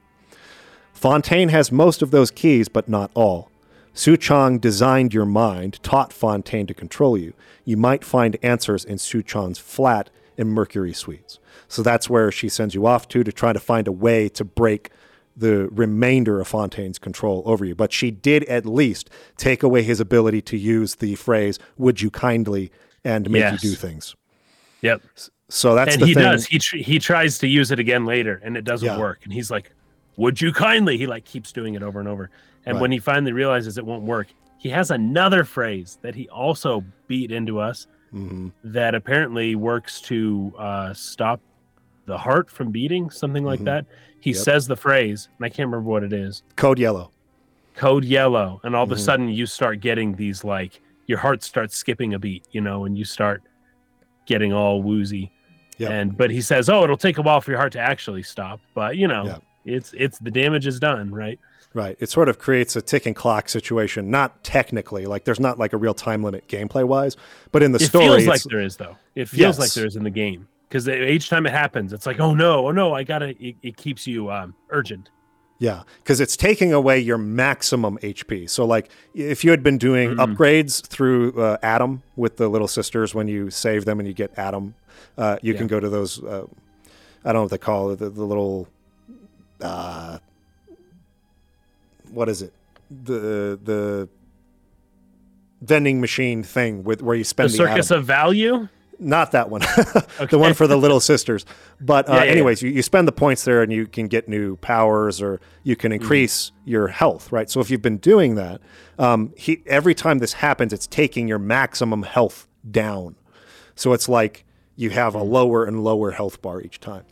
Fontaine has most of those keys, but not all. Suchong designed your mind, taught Fontaine to control you. You might find answers in Suchong's flat in Mercury Suites. So that's where she sends you off to to try to find a way to break the remainder of Fontaine's control over you. But she did at least take away his ability to use the phrase, would you kindly, and make Yes. you do things. Yep. So that's and the he thing. does. He tr- he tries to use it again later, and it doesn't Yeah. work. And he's like, "Would you kindly?" He like keeps doing it over and over. And Right. when he finally realizes it won't work, he has another phrase that he also beat into us Mhm. that apparently works to uh, stop the heart from beating, something like Mhm. that. He Yep. says the phrase, and I can't remember what it is. Code yellow. Code yellow, and all of Mhm. a sudden you start getting these like your heart starts skipping a beat, you know, and you start getting all woozy. Yep. And but he says, "Oh, it'll take a while for your heart to actually stop." But you know, Yep. it's it's the damage is done, right? Right. It sort of creates a ticking clock situation. Not technically, like there's not like a real time limit gameplay wise, but in the story. it story, feels like there is though. It feels like there is in the game because each time it happens, it's like, "Oh no, oh no, I gotta." It, it keeps you um, urgent. Yeah, because it's taking away your maximum HP. So, like, if you had been doing Mm. upgrades through uh, Adam with the little sisters, when you save them and you get Adam, uh, you Yeah. can go to those. Uh, I don't know what they call it. The, the little. Uh, what is it? The the vending machine thing with where you spend the, circus Adam. of value. Not that one. Okay. the one for the little sisters. But uh, Yeah, yeah, yeah. anyways, You, you spend the points there and you can get new powers or you Mm-hmm. can increase your health, right? So if you've been doing that, um, he, every time this happens, it's taking your maximum health down. So it's like you have Mm-hmm. a lower and lower health bar each time.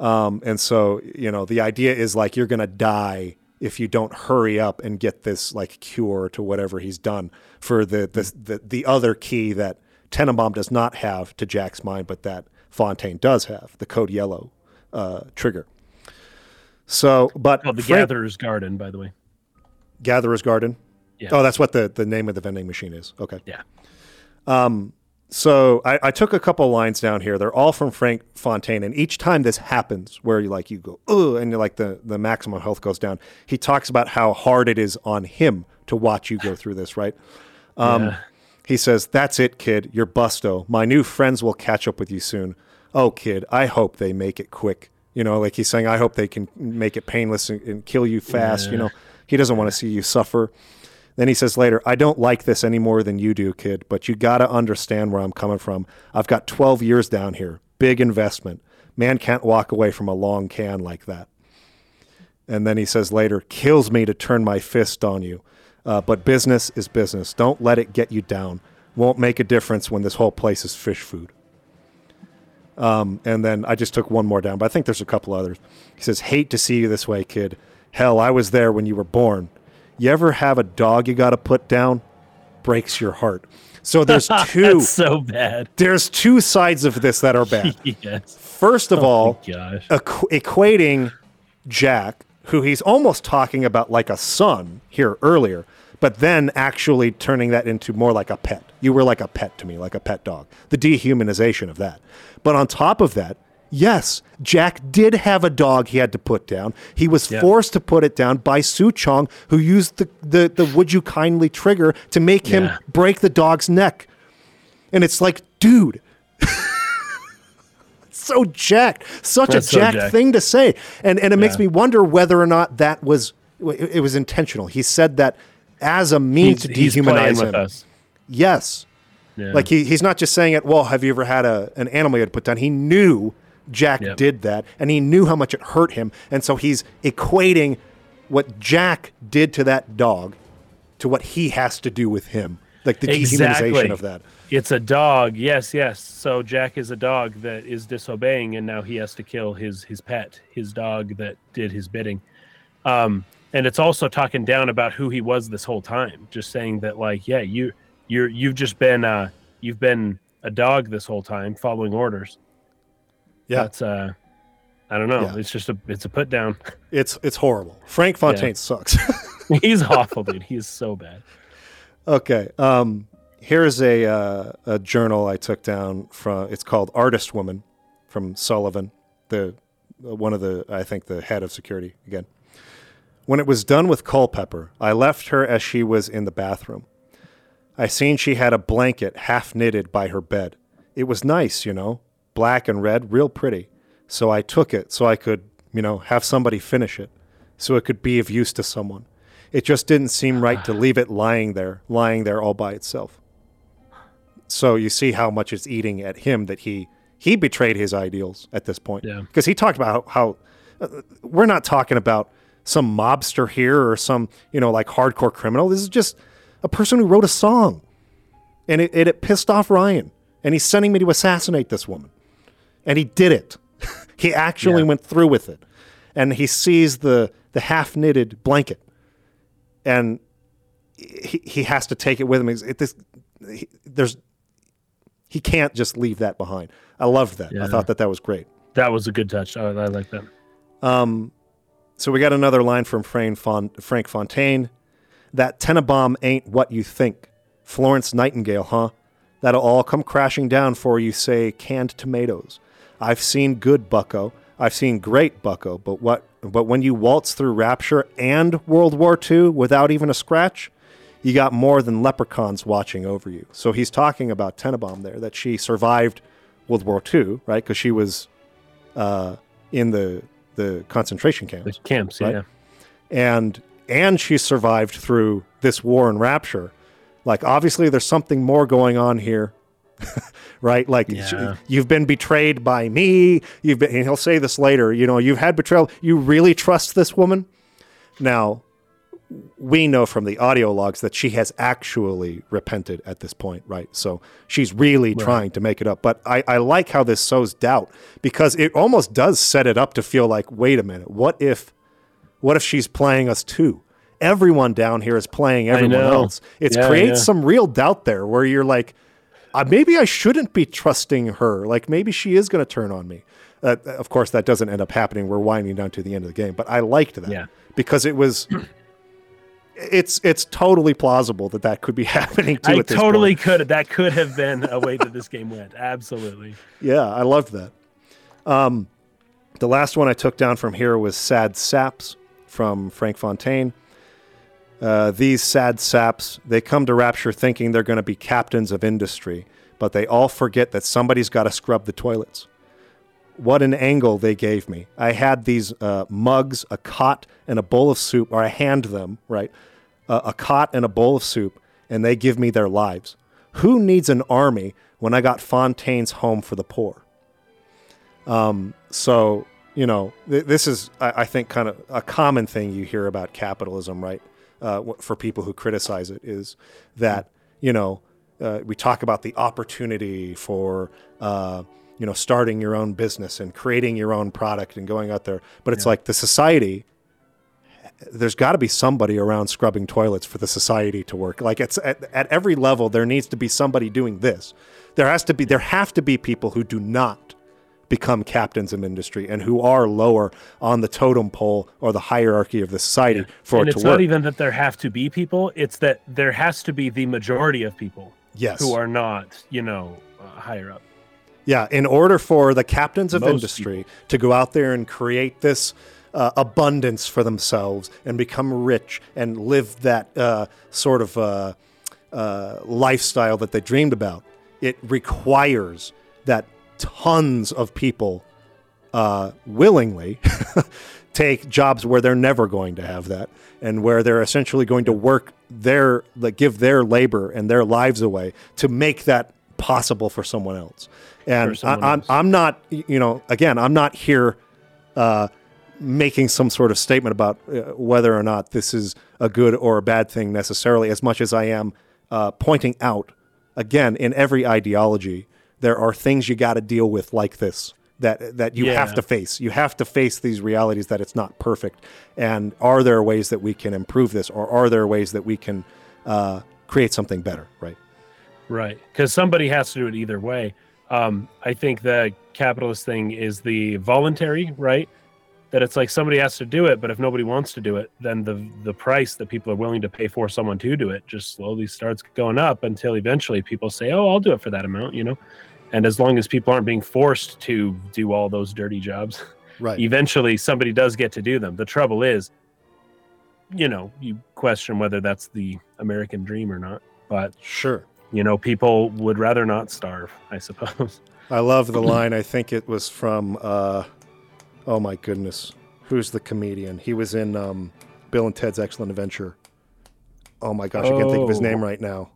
Um, and so, you know, the idea is like you're going to die if you don't hurry up and get this like cure to whatever he's done for the the the, the other key that Tenenbaum does not have to Jack's mind, but that Fontaine does have the code yellow uh, trigger. So, but Called the Frank- Gatherer's Garden, by the way. Gatherer's Garden. Yeah. Oh, that's what the, the name of the vending machine is. Okay. Yeah. Um. So I, I took a couple lines down here. They're all from Frank Fontaine, and each time this happens, where you like you go, oh, and you're like the the maximum health goes down. He talks about how hard it is on him to watch you go through this, right? Um, Yeah. He says, "That's it, kid. You're busto. My new friends will catch up with you soon. Oh, kid, I hope they make it quick. You know, like he's saying, I hope they can make it painless and, and kill you fast. You know, he doesn't want to see you suffer." Then he says later, I don't like this any more than you do, kid, but you got to understand where I'm coming from. I've got 12 years down here, big investment. Man can't walk away from a long can like that. And then he says later, kills me to turn my fist on you. Uh, but business is business. Don't let it get you down. Won't make a difference when this whole place is fish food. Um, and then I just took one more down, but I think there's a couple others. He says, Hate to see you this way, kid. Hell, I was there when you were born. You ever have a dog you got to put down? Breaks your heart. So there's two. That's so bad. there's two sides of this that are bad. yes. First of all, Oh, gosh. equ- equating Jack, who he's almost talking about like a son here earlier, but then actually turning that into more like a pet. You were like a pet to me, like a pet dog. The dehumanization of that. But on top of that, yes, Jack did have a dog he had to put down. He was Yeah. forced to put it down by Suchong, who used the, the, the would you kindly trigger to make him break the dog's neck. And it's like, dude, so jacked, such a so jacked jacked. thing to say, and and it makes me wonder whether or not that was it, was intentional. He said that as a means to dehumanize him. us. Yes, Yeah. like he, he's not just saying it. Well, have you ever had a an animal you had to put down? He knew Jack Yep. did that, and he knew how much it hurt him, and so he's equating what Jack did to that dog to what he has to do with him, like the Exactly. dehumanization of that. It's a dog. Yes, yes. So Jack is a dog that is disobeying, and now he has to kill his his pet, his dog that did his bidding. Um, and it's also talking down about who he was this whole time, just saying that like, yeah, you you're you've just been uh you've been a dog this whole time, following orders. Yeah. That's uh, I don't know. Yeah. It's just a it's a put down. It's it's horrible. Frank Fontaine sucks. He's awful, dude. He's so bad. Okay. Um, here's a uh, a journal I took down from. It's called Artist Woman, from Sullivan, the one of the I think the head of security again. When it was done with Culpepper, I left her as she was in the bathroom. I seen she had a blanket half knitted by her bed. It was nice, you know, black and red, real pretty. So I took it so I could, you know, have somebody finish it, so it could be of use to someone. It just didn't seem right to leave it lying there, lying there all by itself. So you see how much it's eating at him that he he betrayed his ideals at this point Yeah. because he talked about how, how uh, we're not talking about some mobster here or some you know like hardcore criminal. This is just a person who wrote a song, and it, it, it pissed off Ryan, and he's sending me to assassinate this woman, and he did it. he actually Yeah. went through with it, and he sees the the half knitted blanket, and he, he has to take it with him. It, this, he, there's he can't just leave that behind. I loved that. I thought that that was great. That was a good touch. I, I like that. Um, so we got another line from Frank, Fon- Frank Fontaine. That Tenenbaum ain't what you think. Florence Nightingale, huh? That'll all come crashing down for you, say, canned tomatoes. I've seen good bucko. I've seen great bucko, but what but when you waltz through Rapture and World War II without even a scratch, you got more than leprechauns watching over you. So he's talking about Tenenbaum there, that she survived World War II, right? Because she was uh, in the the concentration The camps, camps, Right. yeah. and and she survived through this war and Rapture. Like obviously, there's something more going on here, right? Like Yeah. you've been betrayed by me. You've been, and he'll say this later. You know, you've had betrayal. You really trust this woman? Now, we know from the audio logs that she has actually repented at this point, right? So she's really trying to make it up. But I, I like how this sows doubt because it almost does set it up to feel like, wait a minute, what if, what if she's playing us too? Everyone down here is playing everyone else. It Yeah, creates yeah. some real doubt there where you're like, uh, maybe I shouldn't be trusting her. Like maybe she is going to turn on me. Uh, of course, that doesn't end up happening. We're winding down to the end of the game, but I liked that Yeah. because it was. It's it's totally plausible that that could be happening too. I totally point. could. That could have been a way that this game went. Absolutely. Yeah, I loved that. Um, the last one I took down from here was "Sad Saps" from Frank Fontaine. Uh, these sad saps, they come to Rapture thinking they're going to be captains of industry, but they all forget that somebody's got to scrub the toilets. What an angle they gave me. I had these uh, mugs, a cot, and a bowl of soup, or I hand them, right? Uh, a cot and a bowl of soup, and they give me their lives. Who needs an army when I got Fontaine's Home for the Poor? Um, so, you know, th- this is, I, I think, kind of a common thing you hear about capitalism, right? Uh, for people who criticize it, is that, you know, uh, we talk about the opportunity for, uh, you know, starting your own business and creating your own product and going out there. But it's like the society, there's got to be somebody around scrubbing toilets for the society to work. Like it's at, at every level, there needs to be somebody doing this. There has to be, there have to be people who do not become captains in industry and who are lower on the totem pole or the hierarchy of the society for and it it's to work. not even that there have to be people; it's that there has to be the majority of people yes. who are not, you know, uh, higher up. Yeah, in order for the captains of Most industry to go out there and create this uh, abundance for themselves and become rich and live that uh, sort of uh, uh, lifestyle that they dreamed about, it requires that tons of people uh, willingly take jobs where they're never going to have that and where they're essentially going to work their like give their labor and their lives away to make that possible for someone else and I, someone I'm. I'm not you know again i'm not here uh, making some sort of statement about uh, whether or not this is a good or a bad thing necessarily as much as i am uh, pointing out again in every ideology there are things you got to deal with like this that that you have to face you have to face these realities that it's not perfect and are there ways that we can improve this or are there ways that we can uh, create something better right Right. Because somebody has to do it either way. Um, I think the capitalist thing is the voluntary, right? That it's like somebody has to do it, but if nobody wants to do it, then the the price that people are willing to pay for someone to do it just slowly starts going up until eventually people say, "Oh, I'll do it for that amount," you know. And as long as people aren't being forced to do all those dirty jobs, right eventually somebody does get to do them. The trouble is, you know, you question whether that's the American dream or not. But sure you know, people would rather not starve, I suppose. I love the line. I think it was from, uh, oh my goodness, who's the comedian? He was in um, Bill and Ted's Excellent Adventure. Oh my gosh, I can't think of his Oh. name right now.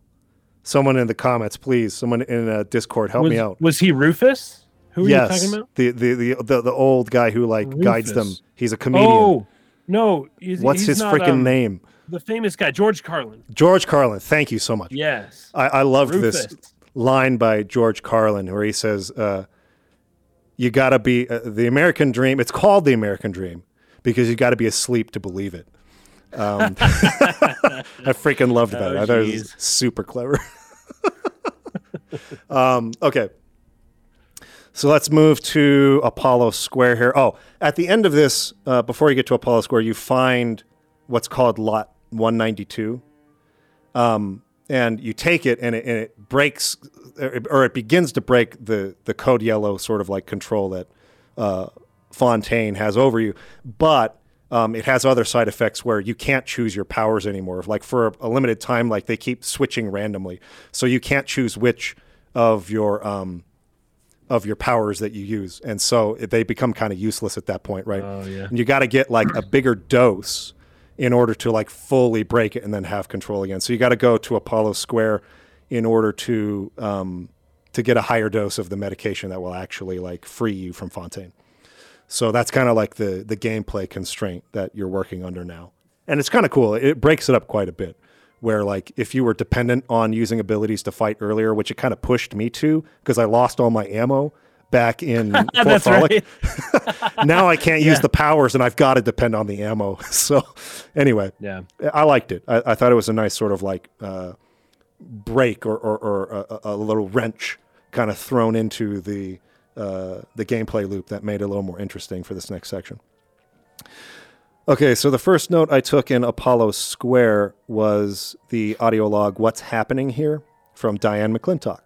Someone in the comments, please. Someone in uh, Discord, help was, me out. was he Rufus? Who are yes, you talking about? The, the the the the old guy who like guides them. He's a comedian. Oh no! He's, What's he's his not, freaking um, name? The famous guy, George Carlin. George Carlin. Thank you so much. Yes. I, I loved Rufus. this line by George Carlin where he says, uh, "You got to be uh, the American dream. It's called the American dream because you got to be asleep to believe it." Um, I freaking loved that. Oh, I thought it was super clever. um, okay. So let's move to Apollo Square here. Oh, at the end of this, uh, before you get to Apollo Square, you find what's called Lot 192 um, and you take it and it, and it breaks or it begins to break the the code yellow sort of like control that uh, Fontaine has over you, but um, it has other side effects where you can't choose your powers anymore. Like for a, limited time, like they keep switching randomly, so you can't choose which of your um, of your powers that you use, and so they become kind of useless at that point, right? Oh, yeah. And you got to get like a bigger dose in order to like fully break it and then have control again. So you got to go to Apollo Square in order to um, to get a higher dose of the medication that will actually like free you from Fontaine. So that's kind of like the the gameplay constraint that you're working under now, and it's kind of cool. It breaks it up quite a bit. Where like if you were dependent on using abilities to fight earlier, which it kind of pushed me to because I lost all my ammo back in Fort That's right. now I can't use Yeah. the powers and I've got to depend on the ammo. So anyway, Yeah. I liked it. I, I thought it was a nice sort of like uh, break or, or, or a, a little wrench kind of thrown into the uh, the gameplay loop that made it a little more interesting for this next section. Okay, so the first note I took in Apollo Square was the audio log "What's Happening Here" from Diane McClintock.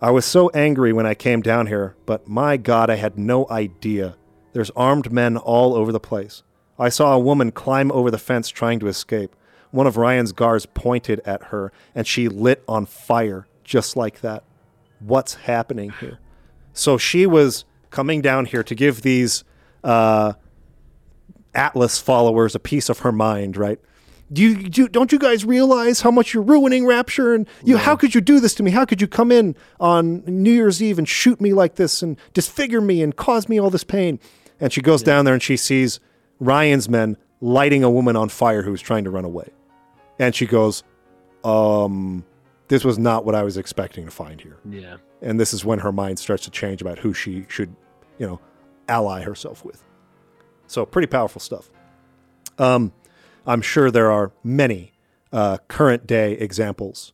I was so angry when I came down here, but my God, I had no idea. There's armed men all over the place. I saw a woman climb over the fence trying to escape. One of Ryan's guards pointed at her, and she lit on fire just like that. What's happening here? So she was coming down here to give these uh, Atlas followers a piece of her mind, right? Do you, do, don't you guys realize how much you're ruining Rapture? And you, how could you do this to me? How could you come in on New Year's Eve and shoot me like this and disfigure me and cause me all this pain? And she goes down there and she sees Ryan's men lighting a woman on fire who's trying to run away. And she goes, um, this was not what I was expecting to find here. Yeah. And this is when her mind starts to change about who she should, you know, ally herself with. So pretty powerful stuff. Um, I'm sure there are many uh, current day examples,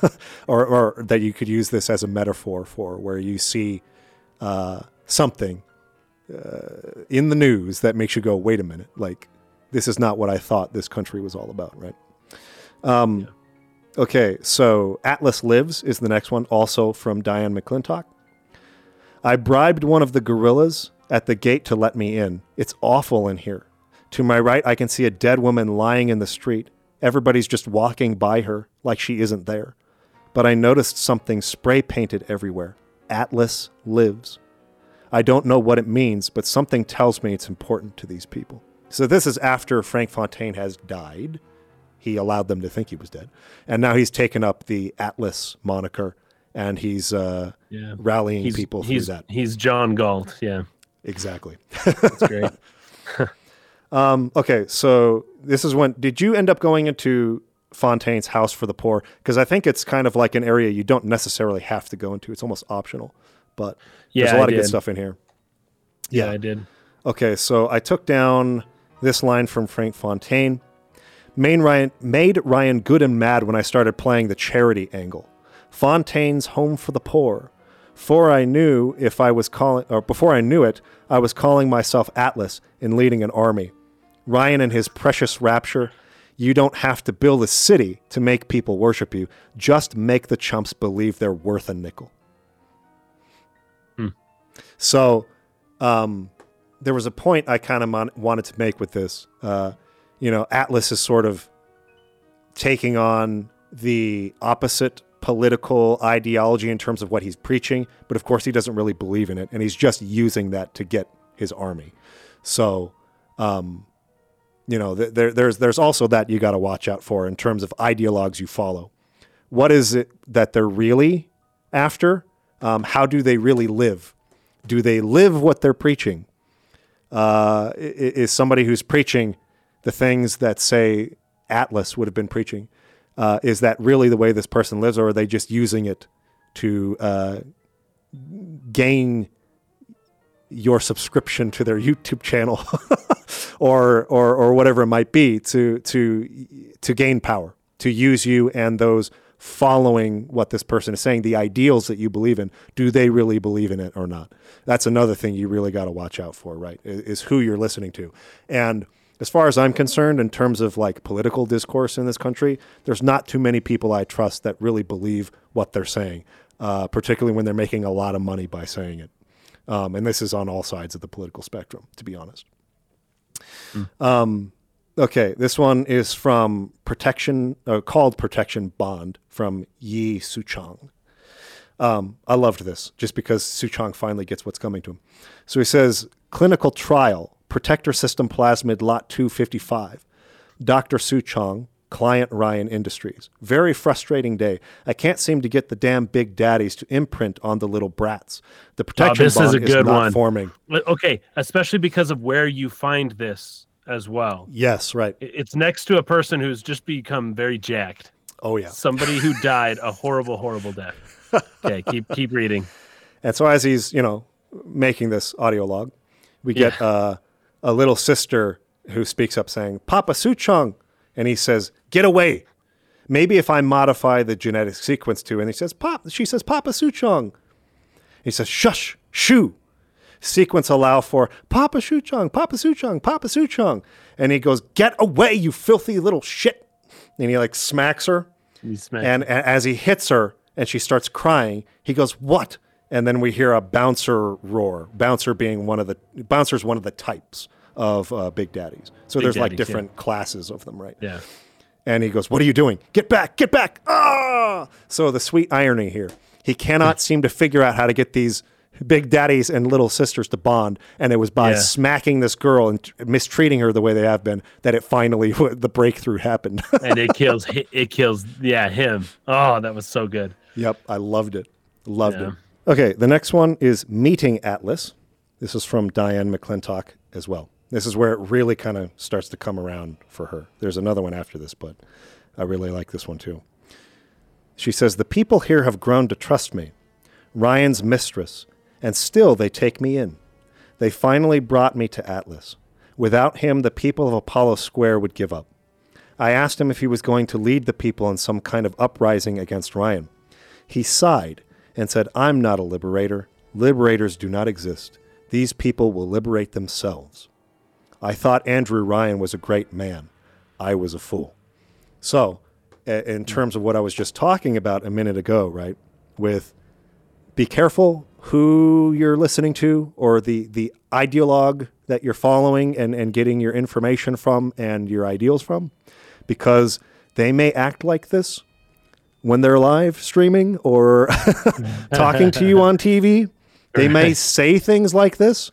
or, or that you could use this as a metaphor for, where you see uh, something uh, in the news that makes you go, "Wait a minute! Like this is not what I thought this country was all about." Right? Um, Okay, so Atlas Lives is the next one, also from Diane McClintock. I bribed one of the guerrillas at the gate to let me in. It's awful in here. To my right, I can see a dead woman lying in the street. Everybody's just walking by her like she isn't there. But I noticed something spray painted everywhere Atlas Lives. I don't know what it means, but something tells me it's important to these people. So this is after Frank Fontaine has died. He allowed them to think he was dead. And now he's taken up the Atlas moniker and he's uh, Yeah. rallying He's, people through he's, that. he's John Galt. Yeah. Exactly. That's great. Um, okay, so this is when did you end up going into Fontaine's house for the poor? Because I think it's kind of like an area you don't necessarily have to go into. It's almost optional, but there's a lot of good stuff in here. Yeah, I did. Okay, so I took down this line from Frank Fontaine. Made Ryan, made Ryan good and mad when I started playing the charity angle. Fontaine's home for the poor. For I knew if I was calling, or before I knew it, I was calling myself Atlas and leading an army. Ryan and his precious rapture. You don't have to build a city to make people worship you. Just make the chumps believe they're worth a nickel. So, um, there was a point I kind of mon- wanted to make with this. Uh, you know, Atlas is sort of taking on the opposite political ideology in terms of what he's preaching, but of course he doesn't really believe in it, and he's just using that to get his army. So, um, you know, th- there, there's there's also that you got to watch out for in terms of ideologues you follow. What is it that they're really after? Um, how do they really live? Do they live what they're preaching? Uh, is somebody who's preaching the things that say Atlas would have been preaching? Uh, is that really the way this person lives, or are they just using it to uh, gain your subscription to their YouTube channel, or or or whatever it might be, to to to gain power, to use you and those following what this person is saying, the ideals that you believe in, do they really believe in it or not? That's another thing you really got to watch out for, right? Is who you're listening to. And as far as I'm concerned, in terms of like political discourse in this country, there's not too many people I trust that really believe what they're saying, uh, particularly when they're making a lot of money by saying it. Um, and this is on all sides of the political spectrum, to be honest. Um, okay, this one is from Protection, uh, called Protection Bond from Yi Suchong. Um, I loved this just because Suchong finally gets what's coming to him. So he says, clinical trial, protector system plasmid lot 255. Dr. Suchong, client Ryan Industries. Very frustrating day. I can't seem to get the damn big daddies to imprint on the little brats. The protection this is a good not one. forming. Okay, especially because of where you find this as well. Yes, right. It's next to a person who's just become very jacked. Oh yeah. Somebody who died a horrible, horrible death. Okay, keep keep reading. And so as he's, you know, making this audio log, we get uh, a little sister who speaks up saying, Papa Suchong. And he says, get away. Maybe if I modify the genetic sequence to, and he says, Pop, she says, Papa Suchong. He says, shush, shoo. Sequence allow for Papa Suchong, Papa Suchong, Papa Suchong. And he goes, get away, you filthy little shit. And he like smacks her. You smack- And a- as he hits her and she starts crying, he goes, "What?" And then we hear a bouncer roar. Bouncer being one of the bouncer's one of the types of uh, big daddies. So there's like daddies, yeah. different classes of them, right? yeah. And he goes, "What are you doing? Get back! Get back!" Ah! So the sweet irony here, he cannot seem to figure out how to get these big daddies and little sisters to bond, and it was by Yeah. smacking this girl and mistreating her the way they have been that it finally the breakthrough happened. And it kills it kills yeah, him. Oh, that was so good. Yep, I loved it. Loved Yeah. it. Okay, the next one is Meeting Atlas. This is from Diane McClintock as well. This is where it really kind of starts to come around for her. There's another one after this, but I really like this one too. She says, The people here have grown to trust me, Ryan's mistress, and still they take me in. They finally brought me to Atlas. Without him, the people of Apollo Square would give up. I asked him if he was going to lead the people in some kind of uprising against Ryan. He sighed and said, I'm not a liberator. Liberators do not exist. These people will liberate themselves. I thought Andrew Ryan was a great man. I was a fool. So, in terms of what I was just talking about a minute ago, right, with be careful who you're listening to or the, the ideologue that you're following and, and getting your information from and your ideals from, because they may act like this when they're live streaming or talking to you on TV. They may say things like this,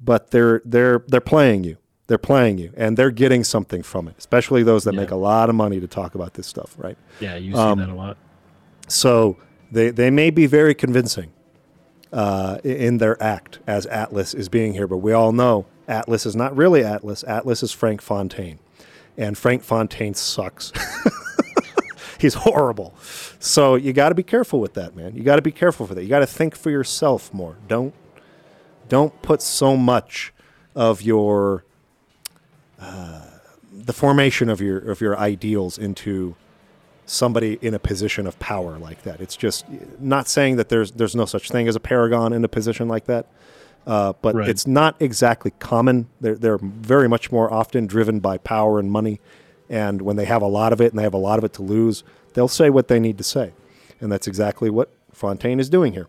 but they're they're they're playing you. They're playing you, and they're getting something from it. Especially those that Yeah. make a lot of money to talk about this stuff, right? Yeah, you see Um, that a lot. So they they may be very convincing uh, in their act as Atlas is being here, but we all know Atlas is not really Atlas. Atlas is Frank Fontaine, and Frank Fontaine sucks. He's horrible. So you got to be careful with that, man. You got to be careful for that. You got to think for yourself more. Don't don't put so much of your uh, the formation of your of your ideals into somebody in a position of power like that. It's just not saying that there's there's no such thing as a paragon in a position like that, uh, but Right. it's not exactly common. They're they're very much more often driven by power and money, and when they have a lot of it and they have a lot of it to lose, they'll say what they need to say, and that's exactly what Fontaine is doing here.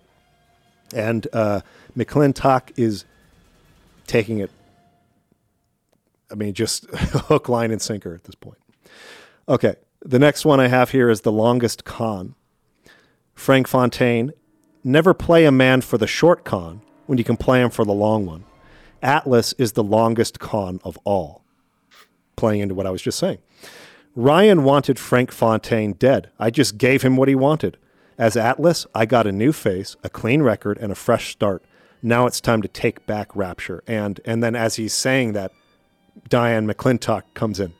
And uh, McClintock is taking it. I mean, just hook, line, and sinker at this point. Okay, the next one I have here is the longest con. Frank Fontaine, never play a man for the short con when you can play him for the long one. Atlas is the longest con of all. Playing into what I was just saying. Ryan wanted Frank Fontaine dead. I just gave him what he wanted. As Atlas, I got a new face, a clean record, and a fresh start. Now it's time to take back Rapture. And and then as he's saying that, Diane McClintock comes in.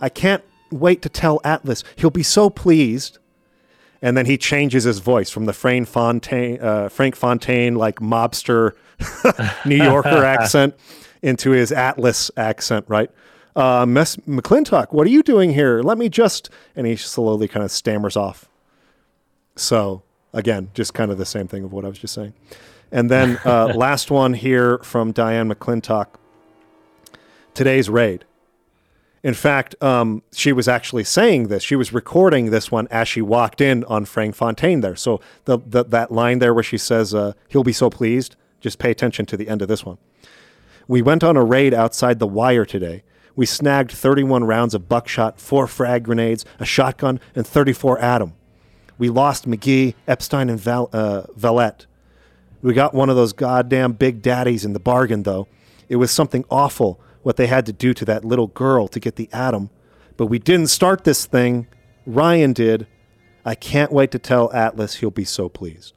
I can't wait to tell Atlas. He'll be so pleased. And then he changes his voice from the Frank Fontaine, uh, Frank Fontaine like mobster New Yorker accent into his Atlas accent, right? Uh, Miss McClintock, what are you doing here? Let me just. And he slowly kind of stammers off. So, again, just kind of the same thing of what I was just saying. And then uh, last one here from Diane McClintock today's raid. In fact, um, she was actually saying this. She was recording this one as she walked in on Frank Fontaine there. So the, the that line there where she says, uh, "He'll be so pleased." Just pay attention to the end of this one. We went on a raid outside the wire today. We snagged 31 rounds of buckshot, four frag grenades, a shotgun, and 34 Adam. We lost McGee, Epstein, and Val- uh, Valette. We got one of those goddamn big daddies in the bargain, though. It was something awful what they had to do to that little girl to get the Adam. But we didn't start this thing. Ryan did. I can't wait to tell Atlas he'll be so pleased.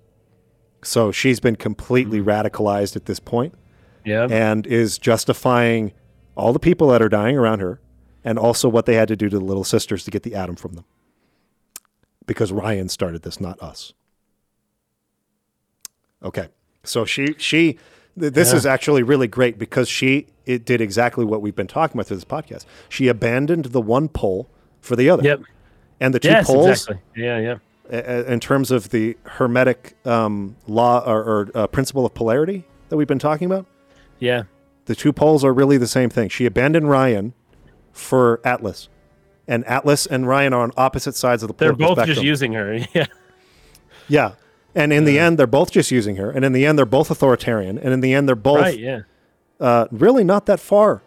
So she's been completely radicalized at this point Yeah. and is justifying all the people that are dying around her and also what they had to do to the little sisters to get the Adam from them. Because Ryan started this, not us. Okay. So she she th- this Yeah. is actually really great because she it did exactly what we've been talking about through this podcast. She abandoned the one pole for the other. Yep. And the two Yes, poles exactly. Yeah, yeah. a- in terms of the hermetic um, law or, or uh, principle of polarity that we've been talking about, Yeah. The two poles are really the same thing. She abandoned Ryan for Atlas, and Atlas and Ryan are on opposite sides of the They're both just spectrum. using her. Yeah. yeah, and in the end, they're both just using her, and in the end, they're both authoritarian, and in the end, they're both Right, yeah. uh, really not that far.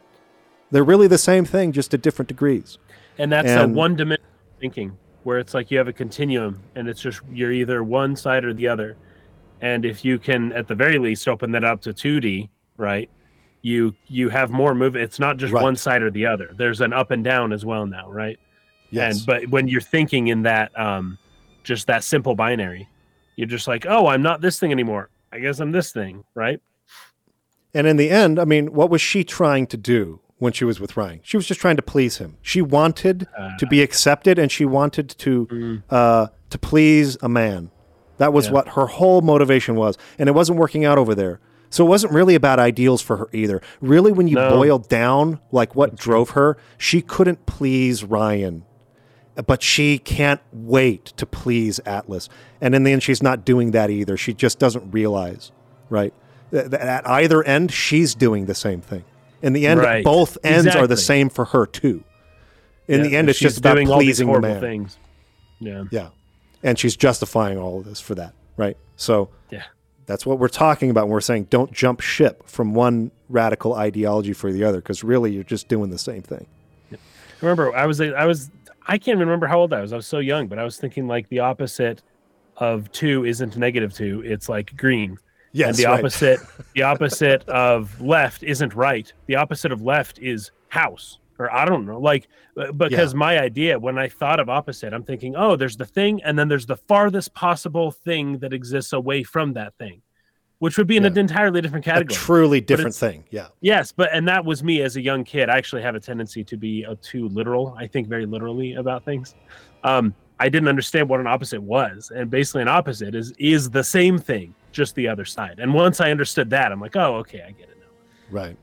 They're really the same thing, just at different degrees. And that's And- a one dimensional thinking where it's like you have a continuum and it's just you're either one side or the other. And if you can at the very least open that up to 2D, right? You you have more movement. It's not just Right. one side or the other. There's an up and down as well now, right? Yes, And but when you're thinking in that um just that simple binary, you're just like, "Oh, I'm not this thing anymore. I guess I'm this thing," right? And in the end, I mean, what was she trying to do when she was with Ryan? She was just trying to please him. She wanted to be accepted, and she wanted to uh, to please a man. That was Yeah. what her whole motivation was, and it wasn't working out over there. So it wasn't really about ideals for her either. Really, when you No. boil down like what drove her, she couldn't please Ryan, but she can't wait to please Atlas. And in the end, she's not doing that either. She just doesn't realize, right? At either end, she's doing the same thing. In the end, Right. both ends are the same for her too. In Yeah, the end, it's just about doing all pleasing the man. things. Yeah. Yeah. And she's justifying all of this for that, right? So Yeah. That's what we're talking about when we're saying don't jump ship from one radical ideology for the other, because really you're just doing the same thing. remember I was I was I can't even remember how old I was. I was so young, but I was thinking like the opposite of two isn't negative two. It's like green. Yes, and the right. opposite the opposite of left isn't right. The opposite of left is house. Or I don't know, like uh, because my idea when I thought of opposite, I'm thinking, oh, there's the thing, and then there's the farthest possible thing that exists away from that thing, which would be in an entirely different A category. truly different thing. Yeah. Yes, but and that was me as a young kid. I actually have a tendency to be a, too literal. I think very literally about things. Um, I didn't understand what an opposite was, and basically, an opposite is is the same thing, just the other side. And once I understood that, I'm like, oh, okay, I get it now. Right.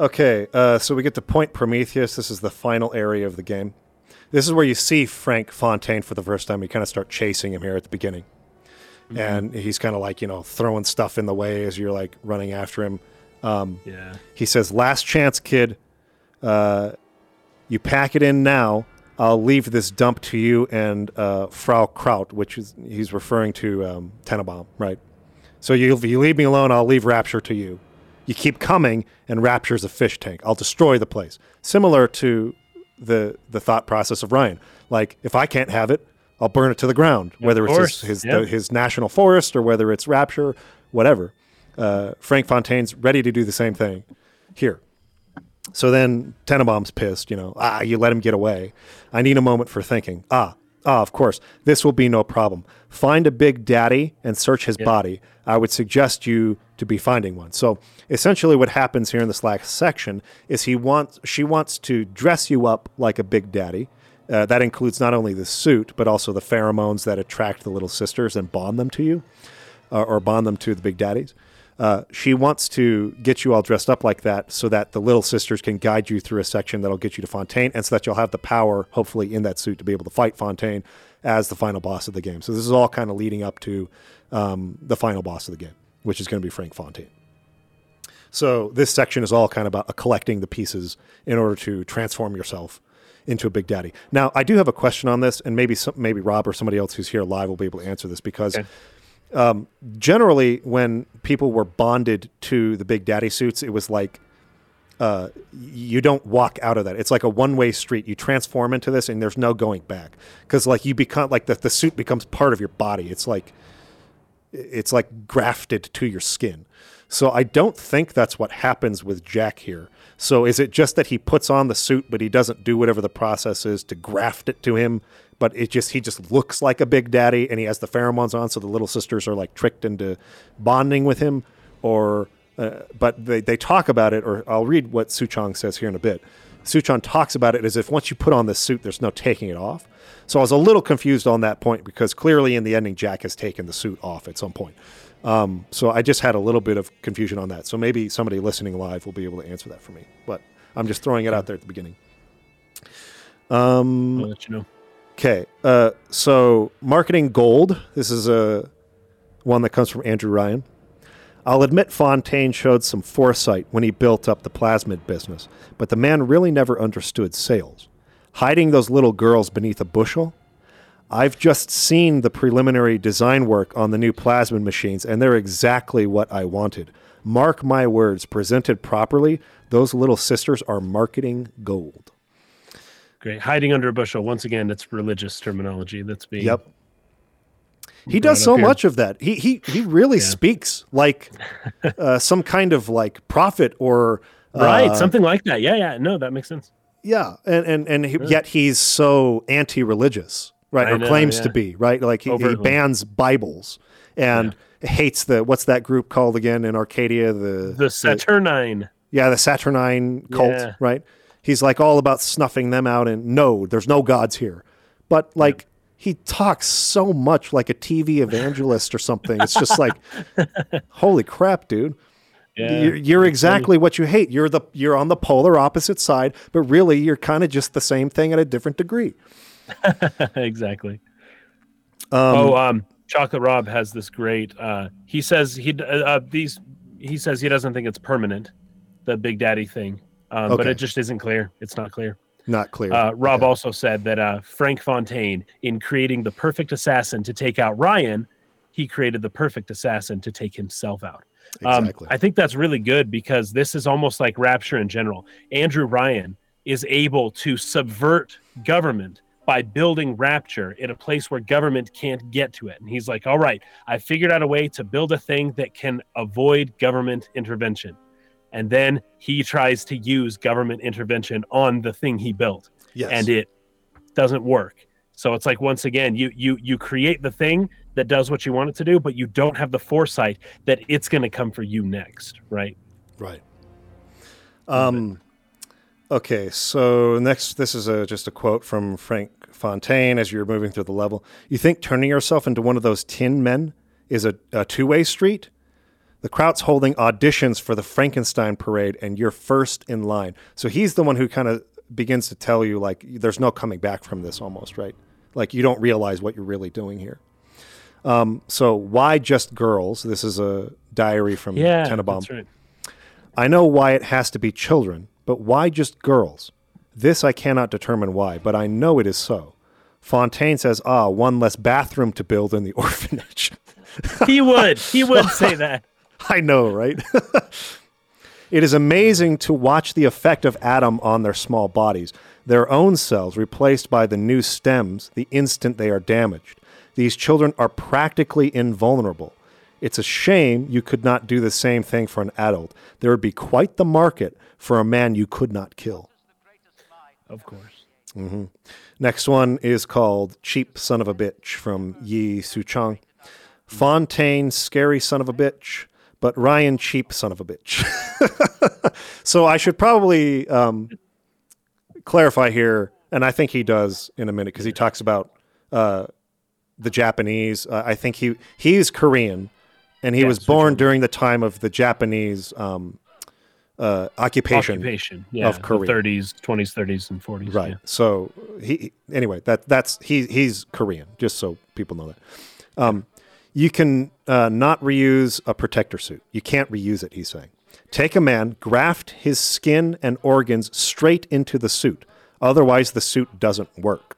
Okay, uh, so we get to Point Prometheus. This is the final area of the game. This is where you see Frank Fontaine for the first time. You kind of start chasing him here at the beginning. And he's kind of like, you know, throwing stuff in the way as you're like running after him. Yeah, He says, Last chance, kid. Uh, you pack it in now. I'll leave this dump to you and uh, Frau Kraut, which is he's referring to um, Tenenbaum, right? So you, if you leave me alone, I'll leave Rapture to you. You keep coming, and Rapture's a fish tank. I'll destroy the place. Similar to the the thought process of Ryan. Like, if I can't have it, I'll burn it to the ground, whether it's his his, yeah. the, his national forest or whether it's Rapture, whatever. Uh, Frank Fontaine's ready to do the same thing here. So then Tenenbaum's pissed, you know, ah, you let him get away. I need a moment for thinking. Ah, Ah, of course. This will be no problem. Find a big daddy and search his body. I would suggest you to be finding one. So essentially what happens here in this last section is he wants she wants to dress you up like a big daddy. Uh, that includes not only the suit, but also the pheromones that attract the little sisters and bond them to you, uh, or bond them to the big daddies. Uh, she wants to get you all dressed up like that so that the little sisters can guide you through a section that'll get you to Fontaine and so that you'll have the power, hopefully, in that suit to be able to fight Fontaine as the final boss of the game. So this is all kind of leading up to um, the final boss of the game, which is going to be Frank Fontaine. So this section is all kind of about collecting the pieces in order to transform yourself into a Big Daddy. Now, I do have a question on this, and maybe some, maybe Rob or somebody else who's here live will be able to answer this because Okay. um, generally when people were bonded to the Big Daddy suits, it was like uh, you don't walk out of that. It's like a one way street. You transform into this, and there's no going back because like you become like the, the suit becomes part of your body. It's like it's like grafted to your skin. So I don't think that's what happens with Jack here. So is it just that he puts on the suit, but he doesn't do whatever the process is to graft it to him? But it just he just looks like a big daddy, and he has the pheromones on, so the little sisters are like tricked into bonding with him. Or, uh, but they they talk about it, or I'll read what Suchong says here in a bit. Suchong talks about it as if once you put on this suit, there's no taking it off. So I was a little confused on that point because clearly in the ending, Jack has taken the suit off at some point. Um, so I just had a little bit of confusion on that. So maybe somebody listening live will be able to answer that for me. But I'm just throwing it out there at the beginning. Um, I'll let you know. Okay. Uh, so marketing gold. This is a one that comes from Andrew Ryan. I'll admit Fontaine showed some foresight when he built up the plasmid business, but the man really never understood sales. Hiding those little girls beneath a bushel? I've just seen the preliminary design work on the new plasmid machines, and they're exactly what I wanted. Mark my words, presented properly, those little sisters are marketing gold. Great. Hiding under a bushel. Once again, that's religious terminology that's being. Yep. He does so much of that. He he he really Yeah. speaks like uh, some kind of like prophet or uh, Right. something like that. Yeah. Yeah. No, that makes sense. yeah, and and and he, yet he's so anti-religious, right? I or know, claims to be, right? Like he, he bans Bibles and hates the what's that group called again in Arcadia? The The Saturnine. yeah, the Saturnine cult, Yeah. right? He's like all about snuffing them out and no, there's no gods here. But like he talks so much like a TV evangelist or something. It's just like, holy crap, dude. Yeah. You're, you're exactly what you hate. You're the you're on the polar opposite side, but really you're kind of just the same thing at a different degree. exactly. oh, um, Chocolate Rob has this great. Uh, he says he uh, uh, these. He says he doesn't think it's permanent, the Big Daddy thing, um, but it just isn't clear. It's not clear. Not clear. Uh, Rob Okay. also said that uh, Frank Fontaine, in creating the perfect assassin to take out Ryan, he created the perfect assassin to take himself out. Um, Exactly. I think that's really good because this is almost like Rapture in general. Andrew Ryan is able to subvert government by building Rapture in a place where government can't get to it. And he's like, all right, I figured out a way to build a thing that can avoid government intervention. And then he tries to use government intervention on the thing he built yes. and it doesn't work. So it's like once again, you you you create the thing that does what you want it to do, but you don't have the foresight that it's going to come for you next, right? Right. Um, okay, so next, this is a, just a quote from Frank Fontaine as you're moving through the level. You think turning yourself into one of those tin men is a, a two way street? The Kraut's holding auditions for the Frankenstein parade, and you're first in line. So he's the one who kind of begins to tell you, like, there's no coming back from this almost, right? Like, you don't realize what you're really doing here. Um, so, why just girls? This is a diary from Yeah, Tenenbaum. that's right. I know why it has to be children, but why just girls? This I cannot determine why, but I know it is so. Fontaine says, ah, one less bathroom to build in the orphanage. He would, he would say that. I know, right? it is amazing to watch the effect of Adam on their small bodies, their own cells replaced by the new stems the instant they are damaged. These children are practically invulnerable. It's a shame you could not do the same thing for an adult. There would be quite the market for a man you could not kill. Of course. Mm-hmm. Next one is called Cheap Son of a Bitch from Yi Suchong. Fontaine, scary son of a bitch, but Ryan, cheap son of a bitch. so I should probably um, clarify here, and I think he does in a minute because he talks about uh, the Japanese. Uh, I think he he's Korean, and he Yeah, was born during the time of the Japanese um, uh, occupation. Occupation, yeah, of Korea. 30s, 20s, 30s, and 40s. Right. yeah. So he anyway that that's he he's Korean. Just so people know that. Um, you can uh, not reuse a protector suit. You can't reuse it. He's saying. Take a man, graft his skin and organs straight into the suit. Otherwise, the suit doesn't work.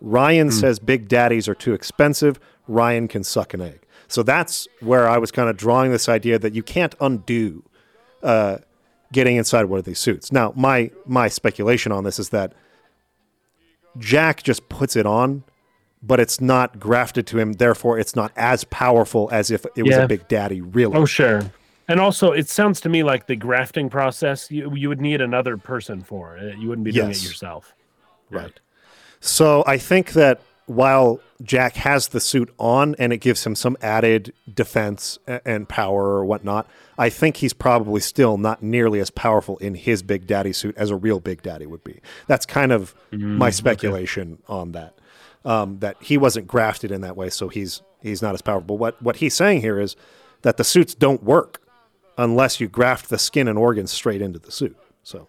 Ryan says big daddies are too expensive. Ryan can suck an egg. So that's where I was kind of drawing this idea that you can't undo uh, getting inside one of these suits. Now, my my speculation on this is that Jack just puts it on, but it's not grafted to him. Therefore, it's not as powerful as if it was Yeah. a big daddy. Really, Oh, sure. And also, it sounds to me like the grafting process, you, you would need another person for it. You wouldn't be doing Yes. it yourself. Right. So I think that while Jack has the suit on and it gives him some added defense and power or whatnot, I think he's probably still not nearly as powerful in his Big Daddy suit as a real Big Daddy would be. That's kind of mm, my speculation on that. Um, that he wasn't grafted in that way, so he's he's not as powerful. What what he's saying here is that the suits don't work unless you graft the skin and organs straight into the suit. So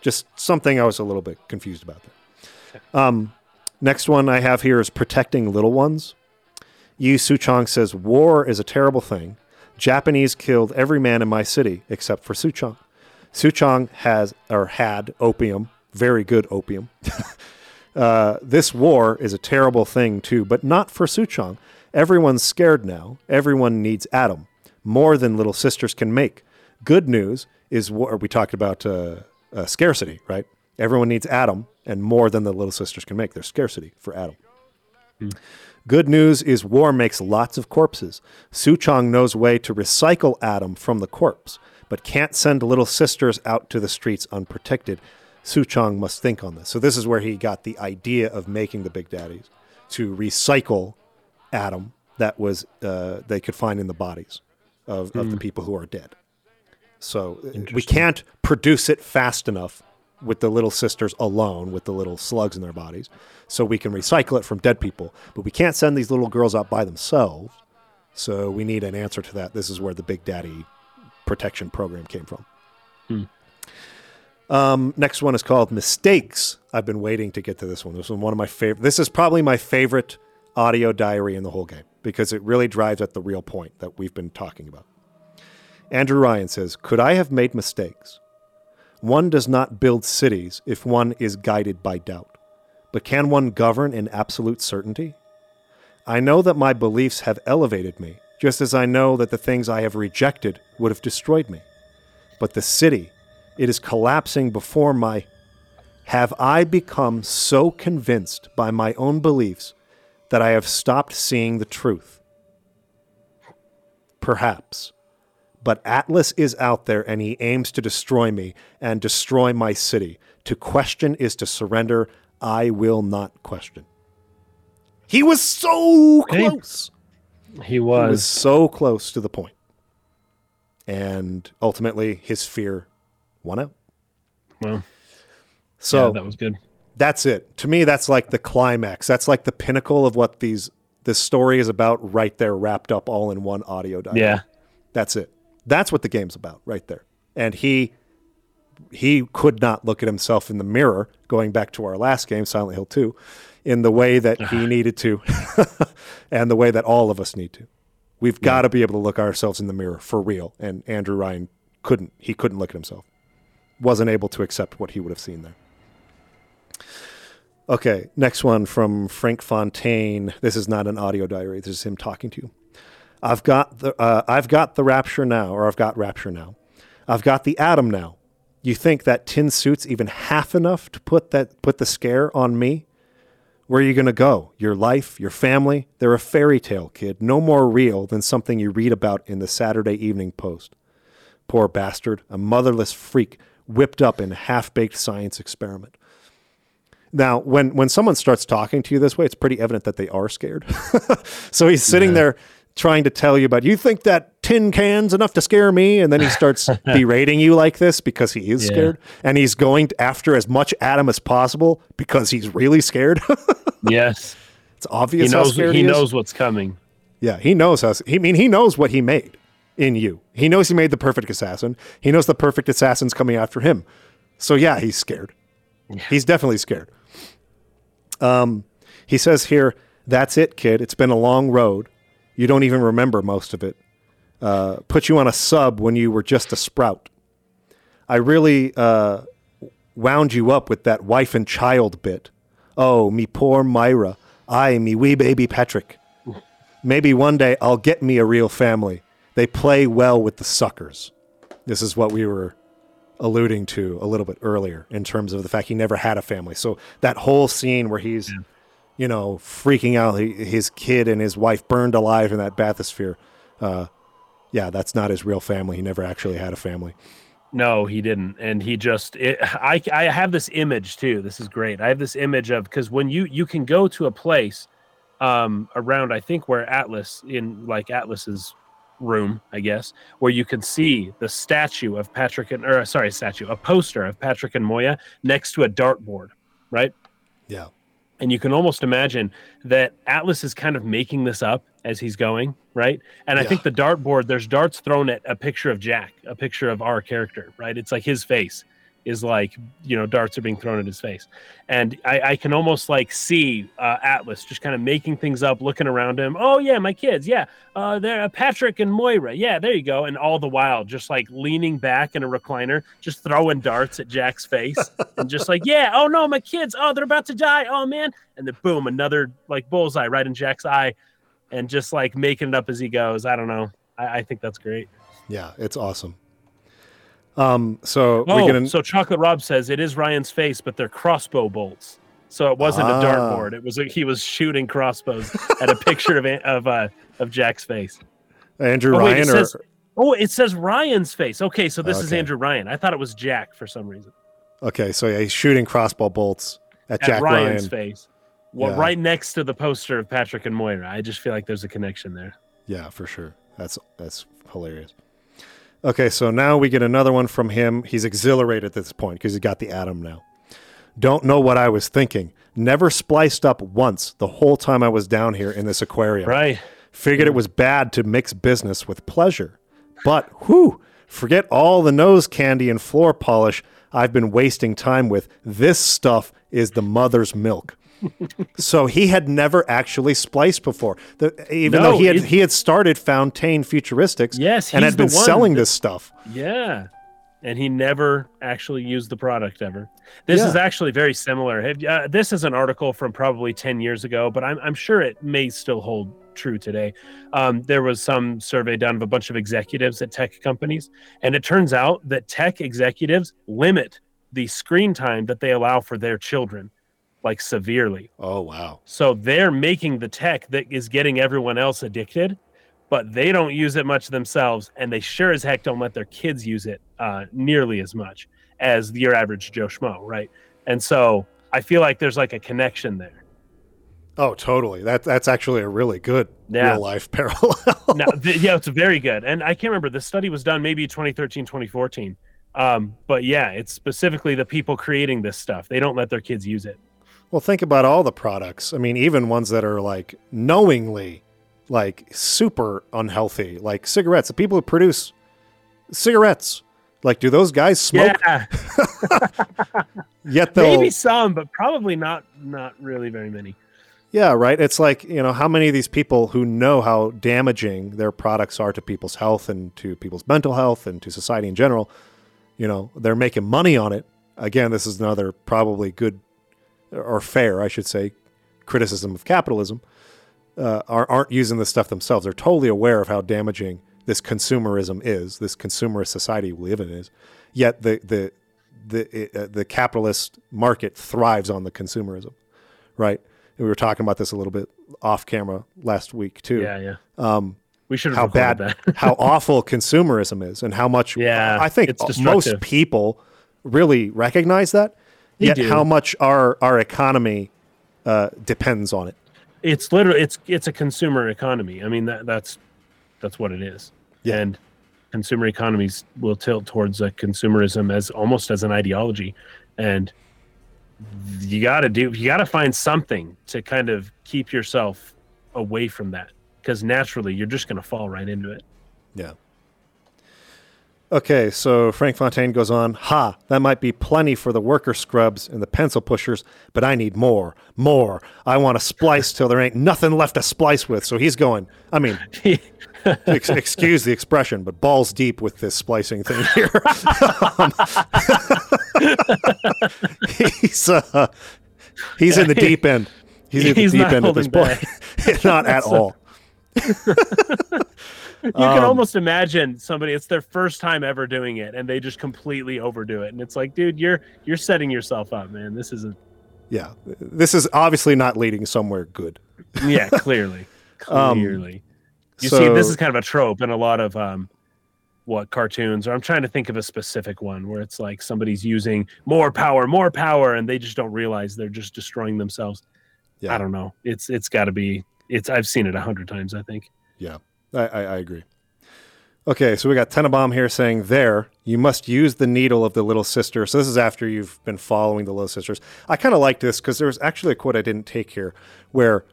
just something I was a little bit confused about there. Um, next one I have here is protecting little ones. Yu Suchong says, War is a terrible thing. Japanese killed every man in my city except for Suchong. Suchong has or had opium, very good opium. uh, this war is a terrible thing too, but not for Suchong. Everyone's scared now. Everyone needs Adam, more than little sisters can make. Good news is war. We talked about uh, uh, scarcity, right? Everyone needs Adam, and more than the little sisters can make. There's scarcity for Adam. Good news is war makes lots of corpses. Suchong knows way to recycle Adam from the corpse, but can't send little sisters out to the streets unprotected. Suchong must think on this. So this is where he got the idea of making the Big Daddies to recycle Adam that was uh, they could find in the bodies of, of the people who are dead. So uh, we can't produce it fast enough with the little sisters alone, with the little slugs in their bodies. So we can recycle it from dead people, but we can't send these little girls out by themselves. So we need an answer to that. This is where the Big Daddy protection program came from. Um, next one is called Mistakes. I've been waiting to get to this one. This is one of my favorite. This is probably my favorite audio diary in the whole game because it really drives at the real point that we've been talking about. Andrew Ryan says, Could I have made mistakes? One does not build cities if one is guided by doubt. But can one govern in absolute certainty? I know that my beliefs have elevated me, just as I know that the things I have rejected would have destroyed me. But the city, it is collapsing before my. Have I become so convinced by my own beliefs that I have stopped seeing the truth? Perhaps. But Atlas is out there and he aims to destroy me and destroy my city. To question is to surrender. I will not question. He was so close. He He was was. so close to the point. And ultimately, his fear won out. Oh. Well, So yeah, that was good. that's it. To me, that's like the climax. That's like the pinnacle of what these this story is about right there, wrapped up all in one audio diary. Yeah. That's it. That's what the game's about right there. And he he could not look at himself in the mirror, going back to our last game, Silent Hill 2, in the way that he needed to and the way that all of us need to. We've got to be able to look ourselves in the mirror for real. And Andrew Ryan couldn't. He couldn't look at himself. Wasn't able to accept what he would have seen there. Okay, next one from Frank Fontaine. This is not an audio diary. This is him talking to you. I've got the uh, I've got the rapture now, or I've got rapture now. I've got the Adam now. You think that tin suit's even half enough to put that put the scare on me? Where are you gonna go? Your life, your family? They're a fairy tale, kid. No more real than something you read about in the Saturday Evening Post. Poor bastard, a motherless freak whipped up in a half baked science experiment. Now, when when someone starts talking to you this way, it's pretty evident that they are scared. so he's sitting Yeah. there trying to tell you about you think that tin can's enough to scare me and then he starts berating you like this because he is Yeah. scared and he's going after as much Adam as possible because he's really scared. Yes. it's obvious he knows he he, knows what's coming. Yeah, he knows us. He I mean he knows what he made in you. He knows he made the perfect assassin. He knows the perfect assassin's coming after him. So yeah, he's scared. He's definitely scared. Um, he says here, "That's it, kid. It's been a long road. You don't even remember most of it. Uh, put you on a sub when you were just a sprout. I really uh, wound you up with that wife and child bit. Oh, me poor Moira. I, me wee baby Patrick. Maybe one day I'll get me a real family. They play well with the suckers. This is what we were alluding to a little bit earlier in terms of the fact he never had a family. So that whole scene where he's, you know, freaking out, he, his kid and his wife burned alive in that bathysphere. Uh, yeah, that's not his real family. He never actually had a family. No, he didn't, and he just. It, I I have this image too. This is great. I have this image of because when you you can go to a place, um, around I think where Atlas in like Atlas's room, I guess, where you can see the statue of Patrick and or sorry, statue, a poster of Patrick and Moira next to a dartboard, right? Yeah. and you can almost imagine that Atlas is kind of making this up as he's going, right? And I think the dartboard, there's darts thrown at a picture of Jack, a picture of our character, right? It's like his face is like, you know, darts are being thrown at his face. And I, I can almost like see uh, Atlas just kind of making things up, looking around him. Oh, yeah, my kids. Yeah. Uh, they're uh, Patrick and Moira. Yeah, there you go. And all the while, just like leaning back in a recliner, just throwing darts at Jack's face and just like, yeah, oh no, my kids, oh, they're about to die. Oh man. And then boom, another like bullseye right in Jack's eye and just like making it up as he goes. I don't know. I, I think that's great. Yeah, it's awesome. Um, so Oh, we get an, so Chocolate Rob says it is Ryan's face, but they're crossbow bolts. So it wasn't Ah. a dartboard. It was a, he was shooting crossbows at a picture of of uh, of Jack's face. Andrew Oh, wait, Ryan it or says, oh, it says Ryan's face. Okay, so this is Andrew Ryan. I thought it was Jack for some reason. okay, so yeah, he's shooting crossbow bolts at, At Jack Ryan's Ryan. face. Well, Yeah. right next to the poster of Patrick and Moira. I just feel like there's a connection there. Yeah, for sure. That's that's hilarious. Okay, so now we get another one from him. He's exhilarated at this point because he's got the Adam now. Don't know what I was thinking. Never spliced up once the whole time I was down here in this aquarium. Right. Figured it was bad to mix business with pleasure. But whew, forget all the nose candy and floor polish I've been wasting time with. This stuff is the mother's milk. So he had never actually spliced before. The, even No, though he had he had started Fontaine Futuristics Yes, and had been selling that- this stuff. Yeah. And he never actually used the product ever. This is actually very similar. Uh, this is an article from probably 10 years ago, but I'm, I'm sure it may still hold true today. Um, there was some survey done of a bunch of executives at tech companies, and it turns out that tech executives limit the screen time that they allow for their children, like severely. Oh wow. So they're making the tech that is getting everyone else addicted, but they don't use it much themselves, and they sure as heck don't let their kids use it uh, nearly as much as your average Joe Schmo, right? And so I feel like there's like a connection there. Oh, totally. That that's actually a really good Yeah. real life parallel. now, th- yeah, it's very good. And I can't remember the study was done maybe 2013, 2014. Um, but yeah, it's specifically the people creating this stuff. They don't let their kids use it. Well, think about all the products. I mean, even ones that are like knowingly like super unhealthy, like cigarettes. The people who produce cigarettes, like, do those guys smoke? Yeah, Yet they'll, maybe some, but probably not. Not really very many. yeah, right. It's like you know, how many of these people who know how damaging their products are to people's health and to people's mental health and to society in general, you know, they're making money on it. Again, this is another probably good or fair, I should say, criticism of capitalism. Uh, are, aren't using this stuff themselves. They're totally aware of how damaging this consumerism is, this consumerist society we live in is. Yet the the the uh, the capitalist market thrives on the consumerism, right? And we were talking about this a little bit off camera last week too. Yeah, yeah. Um, We should have how bad, that. how awful consumerism is, and how much. Yeah, I think it's most people really recognize that, yet do. how much our our economy uh, depends on it. It's literally it's it's a consumer economy. I mean that that's that's what it is. Yeah. And consumer economies will tilt towards a consumerism as almost as an ideology, and you got to do you got to find something to kind of keep yourself away from that because naturally you're just going to fall right into it. Yeah. Okay, so Frank Fontaine goes on, Ha, that might be plenty for the worker scrubs and the pencil pushers, but I need more, more. I want to splice till there ain't nothing left to splice with. So he's going, I mean, ex- excuse the expression, but balls deep with this splicing thing here. Um, he's, uh, he's in the deep end. He's in the deep end at this point. not at all. You can Um, almost imagine somebody it's their first time ever doing it and they just completely overdo it. And it's like dude you're you're setting yourself up man. This isn't Yeah, this is obviously not leading somewhere good. yeah clearly. Um, clearly. You see this is kind of a trope in a lot of um what cartoons or i'm trying to think of a specific one where it's like somebody's using more power more power and they just don't realize they're just destroying themselves. Yeah. i don't know. It's it's got to be it's i've seen it a hundred times i think I, I, I agree. Okay, so we got Tenenbaum here saying, There, you must use the needle of the little sister. So this is after you've been following the little sisters. I kind of like this because there was actually a quote I didn't take here where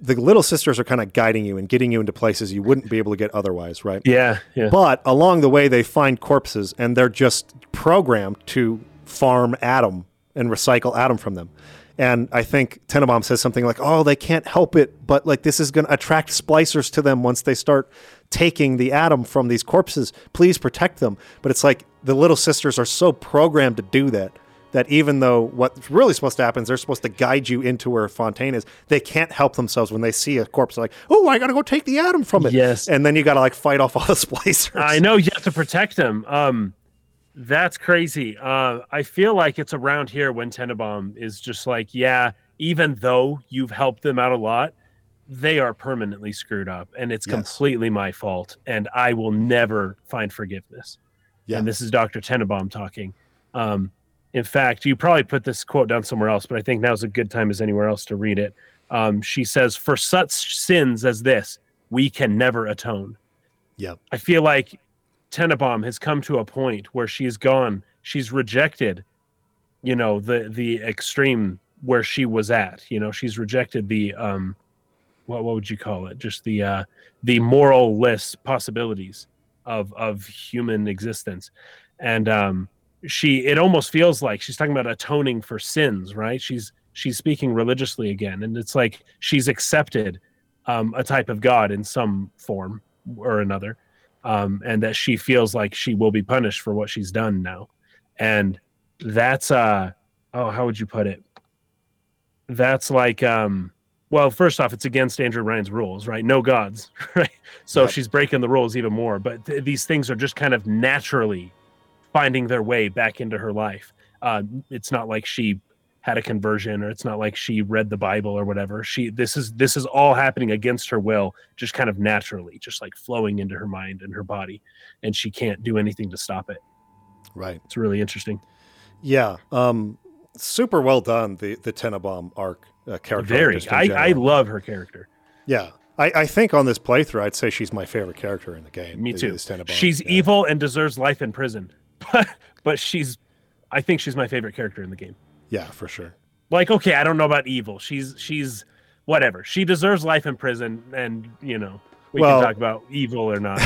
the little sisters are kind of guiding you and getting you into places you wouldn't be able to get otherwise, right? yeah yeah But along the way, they find corpses and they're just programmed to farm Adam and recycle Adam from them. And I think Tenenbaum says something like, "Oh, they can't help it, but like this is going to attract splicers to them once they start taking the Adam from these corpses. Please protect them." But it's like the little sisters are so programmed to do that that even though what's really supposed to happen is they're supposed to guide you into where Fontaine is, they can't help themselves when they see a corpse. They're like, "Oh, I got to go take the Adam from it." Yes. and then you got to like fight off all the splicers. I know you have to protect them. Um, that's crazy. Uh, I feel like it's around here when Tenenbaum is just like, yeah, even though you've helped them out a lot, they are permanently screwed up, and it's Yes. completely my fault, and I will never find forgiveness. Yeah. And this is Dr. Tenenbaum talking. Um, in fact, you probably put this quote down somewhere else, but I think now's a good time as anywhere else to read it. Um, she says, "For such sins as this, we can never atone." Yep. I feel like Tenenbaum has come to a point where she's gone. She's rejected, you know, the the extreme where she was at. You know, she's rejected the um, what what would you call it? Just the uh, the moral list possibilities of of human existence, and um, she it almost feels like she's talking about atoning for sins, right? She's she's speaking religiously again, and it's like she's accepted um, a type of God in some form or another um, and that she feels like she will be punished for what she's done now. And that's uh oh, how would you put it? That's like um well, first off, it's against Andrew Ryan's rules, right? No gods, right? So Yep. she's breaking the rules even more. But th- these things are just kind of naturally finding their way back into her life. Uh, it's not like she had a conversion or it's not like she read the bible or whatever she this is this is all happening against her will just kind of naturally just like flowing into her mind and her body and she can't do anything to stop it Right. it's really interesting Yeah. Um, super well done. The the Tenenbaum arc uh, character. very I, I love her character Yeah. I, I think on this playthrough, I'd say she's my favorite character in the game. me too she's Yeah. evil and deserves life in prison but but she's i think she's my favorite character in the game Yeah, for sure. like okay i don't know about evil she's she's whatever she deserves life in prison and you know we Well- can talk about evil or not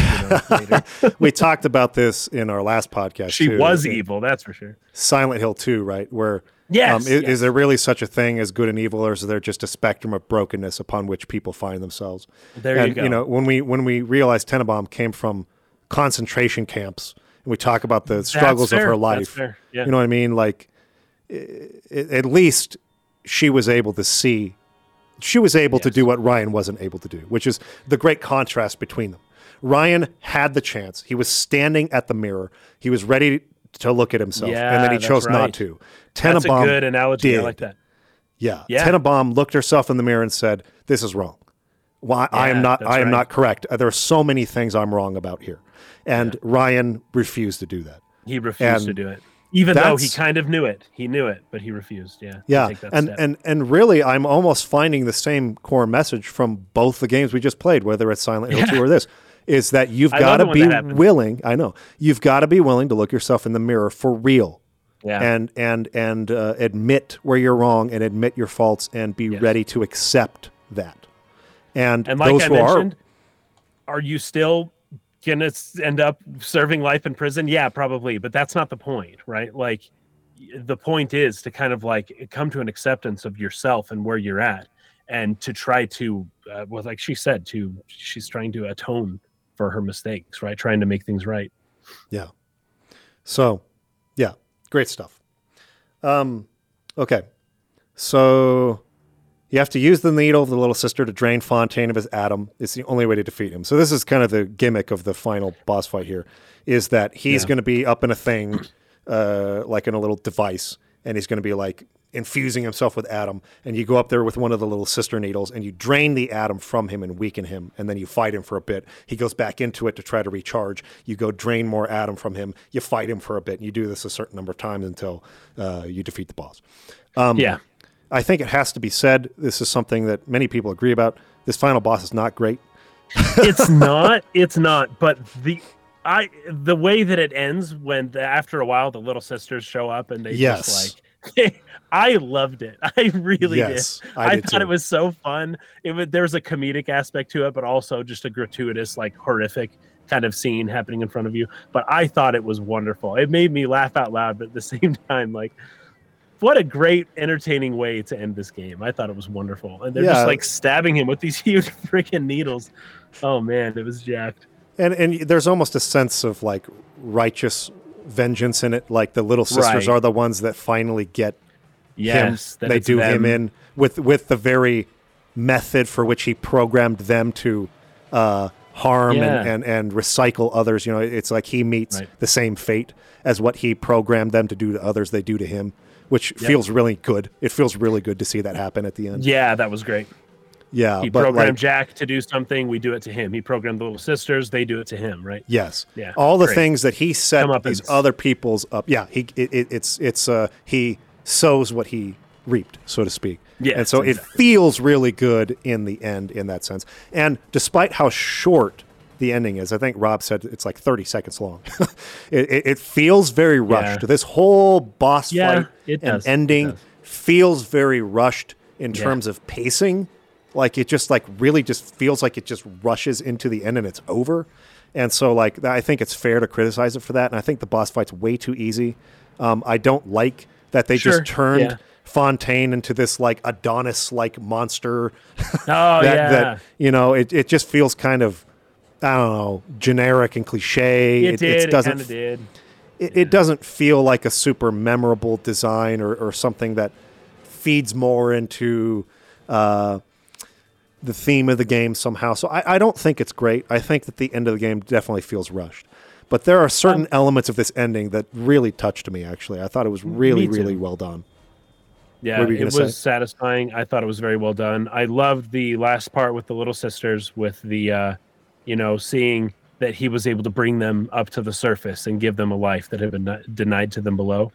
you know, we talked about this in our last podcast. she too. was evil that's for sure Silent Hill 2, right? Where yes, um, is, yes. is there really such a thing as good and evil, or is there just a spectrum of brokenness upon which people find themselves? there and you go know, when we when we realized Tenenbaum came from concentration camps, and we talk about the struggles of her life. yeah You know what I mean? Like, at least she was able to see, she was able to do what Ryan wasn't able to do, which is the great contrast between them. Ryan had the chance. He was standing at the mirror. He was ready to look at himself, and then he chose not right. to. that's a Tenenbaum, good analogy i like that yeah, Yeah. Tenenbaum looked herself in the mirror and said, "This is wrong. Why I am not. I am right. not correct. There are so many things I'm wrong about here." And Ryan refused to do that. he refused And- to do it Even though he kind of knew it, he knew it, but he refused. Yeah, Yeah, and step. and and really, I'm almost finding the same core message from both the games we just played, whether it's Silent Hill Yeah. Two or this, is that you've got to be willing. I know you've got to be willing to look yourself in the mirror for real, yeah, and and and uh, admit where you're wrong and admit your faults and be Yes. ready to accept that. And, and like those I who mentioned, are you still gonna end up serving life in prison? Yeah, probably, but that's not the point, right? Like, the point is to kind of like come to an acceptance of yourself and where you're at, and to try to, uh, well, like she said, to she's trying to atone for her mistakes, right? Trying to make things right. Yeah. so, yeah, great stuff. Um, okay, so you have to use the needle of the little sister to drain Fontaine of his Adam. It's the only way to defeat him. So this is kind of the gimmick of the final boss fight here, is that he's Yeah. going to be up in a thing, uh, like in a little device, and he's going to be like infusing himself with Adam. And you go up there with one of the little sister needles, and you drain the Adam from him and weaken him, and then you fight him for a bit. He goes back into it to try to recharge. You go drain more Adam from him. You fight him for a bit. And you do this a certain number of times until uh, you defeat the boss. Um, yeah, I think it has to be said. This is something that many people agree about. This final boss is not great. it's not it's not but the i the way that it ends when the, after a while the little sisters show up and they Yes. just like i loved it i really yes, did I, i, did thought too. it was so fun it was there's a comedic aspect to it but also just a gratuitous like horrific kind of scene happening in front of you but i thought it was wonderful it made me laugh out loud but at the same time like what a great entertaining way to end this game i thought it was wonderful and they're Yeah. just like stabbing him with these huge freaking needles oh man it was jacked and and there's almost a sense of like righteous vengeance in it. Like the little sisters Right. are the ones that finally get yes him. They do him them. in with with the very method for which he programmed them to uh, harm Yeah. and, and and recycle others. You know, it's like he meets Right. the same fate as what he programmed them to do to others. They do to him, which Yep. feels really good. It feels really good to see that happen at the end. yeah that was great Yeah, he programmed like, jack to do something we do it to him he programmed the little sisters they do it to him right Yes. Yeah, All the great. things that he set these other people's up. Yeah. He it, it, it's it's uh he sows what he reaped, so to speak. Yeah. And so it feels really good in the end in that sense. And despite how short the ending is, I think Rob said it's like 30 seconds long. it, it, it feels very rushed. This whole boss Yeah, fight and ending feels very rushed in Yeah. terms of pacing. Like it just like really just feels like it just rushes into the end and it's over. And so like I think it's fair to criticize it for that. And I think the boss fight's way too easy. Um, I don't like that they Sure, just turned yeah. Fontaine into this like Adonis like monster. oh that, yeah that you know it, it just feels kind of I don't know generic and cliche. it, did it, doesn't kind of did it, it doesn't feel like a super memorable design or, or something that feeds more into uh, the theme of the game somehow. So I, I don't think it's great. I think that the end of the game definitely feels rushed. But there are certain Um, elements of this ending that really touched me, actually. I thought it was really, really well done. Yeah, it was say? satisfying. I thought it was very well done. I loved the last part with the little sisters, with the, uh, you know, seeing that he was able to bring them up to the surface and give them a life that had been denied to them below.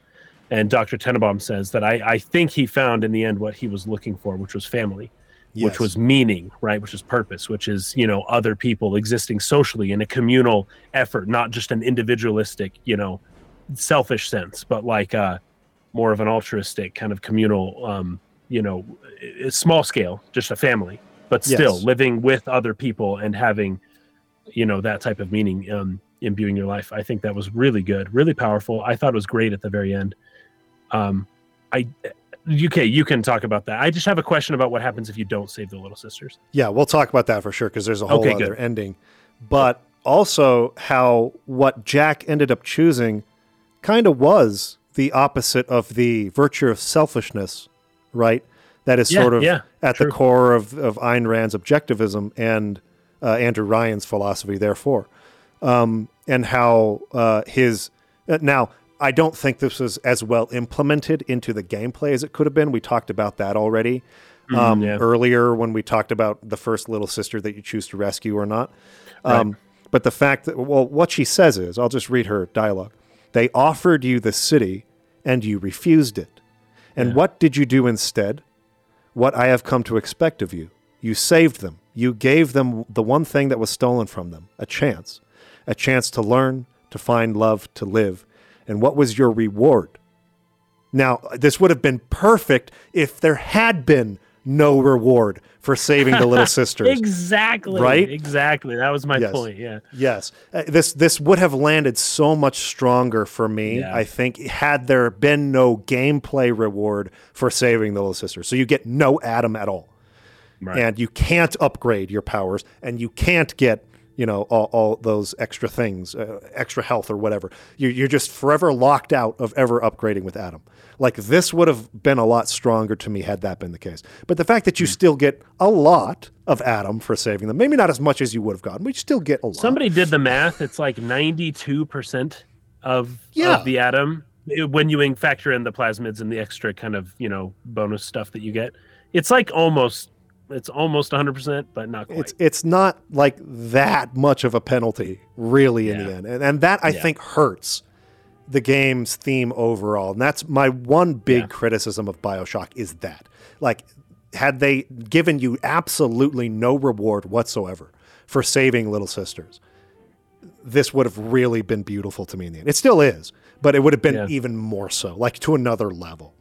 And Dr. Tenenbaum says that I, I think he found in the end what he was looking for, which was family, Yes. which was meaning, right? Which is purpose, which is, you know, other people existing socially in a communal effort, not just an individualistic, you know, selfish sense, but like uh, more of an altruistic kind of communal, um, you know, small scale, just a family, but still Yes. living with other people and having, you know, that type of meaning um, imbuing your life. I think that was really good, really powerful. I thought it was great at the very end. Um, I, okay, you can talk about that. I just have a question about what happens if you don't save the little sisters. Yeah, we'll talk about that for sure because there's a whole Okay, other good. ending. But also how what Jack ended up choosing kind of was the opposite of the virtue of selfishness, right? That is Yeah, sort of yeah, at true. the core of, of Ayn Rand's objectivism and uh, Andrew Ryan's philosophy, therefore. Um, and how uh, his. Uh, now, I don't think this was as well implemented into the gameplay as it could have been. We talked about that already um, yeah. earlier when we talked about the first little sister that you choose to rescue or not. Um, But the fact that, well, what she says is, I'll just read her dialogue. They offered you the city, and you refused it. And Yeah. what did you do instead? What I have come to expect of you. You saved them. You gave them the one thing that was stolen from them a chance. A chance to learn, to find love, to live. And what was your reward? Now, this would have been perfect if there had been no reward for saving the little sisters. Exactly. Right? Exactly. That was my Yes. point. Yeah. Yes, Uh, this this would have landed so much stronger for me. Yeah. I think had there been no gameplay reward for saving the little sister. So you get no Adam at all, Right. and you can't upgrade your powers, and you can't get you know all, all those extra things, uh, extra health or whatever. You're, you're just forever locked out of ever upgrading with Adam. Like this would have been a lot stronger to me had that been the case. But the fact that you still get a lot of Adam for saving them, maybe not as much as you would have gotten, but you still get a lot. Somebody did the math. It's like 92% of, Yeah. of the Adam eh, when you factor in the plasmids and the extra kind of, you know, bonus stuff that you get. It's like almost, it's almost 100%, but not quite. it's it's not like that much of a penalty really in the end and, and that i Yeah. think hurts the game's theme overall and that's my one big Yeah. criticism of bioshock is that like had they given you absolutely no reward whatsoever for saving little sisters this would have really been beautiful to me in the end it still is but it would have been Yeah. even more so like to another level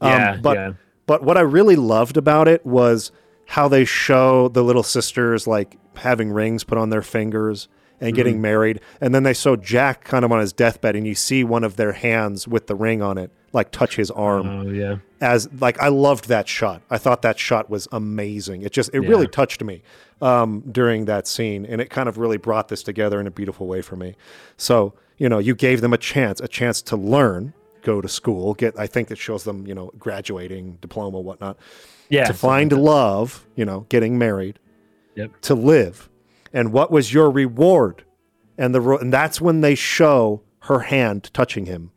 yeah. Um, but yeah. but what I really loved about it was how they show the little sisters like having rings put on their fingers and getting Mm-hmm. married, and then they show Jack kind of on his deathbed, and you see one of their hands with the ring on it like touch his arm. Oh, yeah. As like I loved that shot. I thought that shot was amazing. It just it really touched me um, during that scene, and it kind of really brought this together in a beautiful way for me. So you know, you gave them a chance, a chance to learn, go to school, get. I think it shows them, you know, graduating, diploma, whatnot Yeah. to find love, you know, getting married, Yep. to live. And what was your reward? And the and that's when they show her hand touching him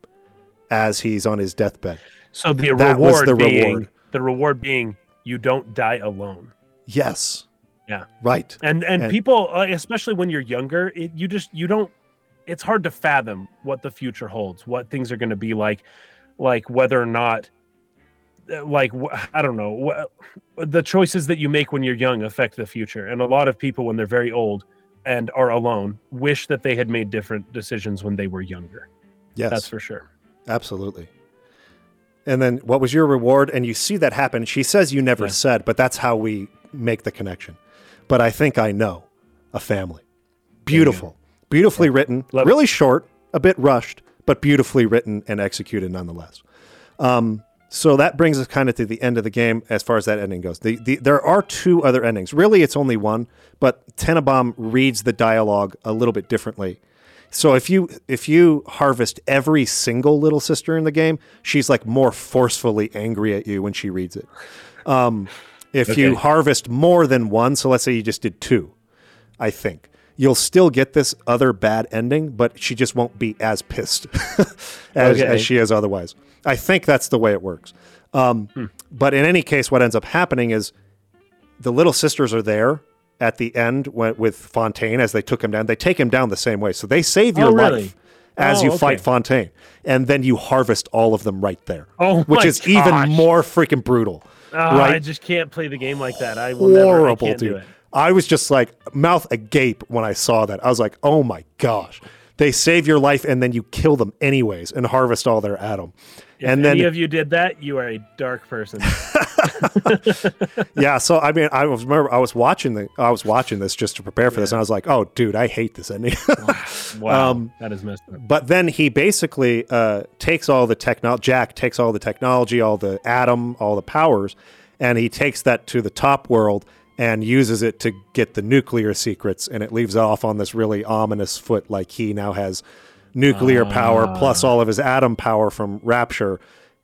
as he's on his deathbed. So the That was reward the being reward. the reward being you don't die alone. Yes. Yeah. Right. And and, And- people, uh, especially when you're younger, it, you just you don't. It's hard to fathom what the future holds, what things are going to be like, like whether or not, like I don't know, the choices that you make when you're young affect the future. And a lot of people, when they're very old and are alone, wish that they had made different decisions when they were younger. Yes. That's for sure. Absolutely. And then what was your reward? And you see that happen. She says you never Yeah. said, but that's how we make the connection. But I think I know a family. Beautiful. Beautifully written, Love it. really short, a bit rushed, but beautifully written and executed nonetheless. Um, so that brings us kind of to the end of the game as far as that ending goes. The, the, there are two other endings. Really, it's only one, but Tenenbaum reads the dialogue a little bit differently. So if you if you harvest every single little sister in the game, she's like more forcefully angry at you when she reads it. Um, if you harvest more than one, so let's say you just did two, I think you'll still get this other bad ending, but she just won't be as pissed as, Okay. as she is otherwise. I think that's the way it works. Um, Hmm. But in any case, what ends up happening is the little sisters are there at the end when, with Fontaine as they took him down. They take him down the same way, so they save your Oh, really? life as Oh, you fight. Fontaine, and then you harvest all of them right there. Oh which is even more freaking brutal. Oh, Right. I just can't play the game like that. I will never. I Horrible, can't do dude. it. I was just like mouth agape when I saw that. I was like, oh my gosh. They save your life and then you kill them anyways and harvest all their Adam. If and then any of you did that, you are a dark person. yeah, so I mean, I was remember I was watching the I was watching this just to prepare for this, and I was like, "Oh, dude, I hate this ending." Wow, Um, that is messed up. but then he basically uh, takes all the technology. Jack takes all the technology, all the Adam, all the powers, and he takes that to the top world and uses it to get the nuclear secrets, and it leaves off on this really ominous foot. Like he now has nuclear power plus all of his Adam power from Rapture,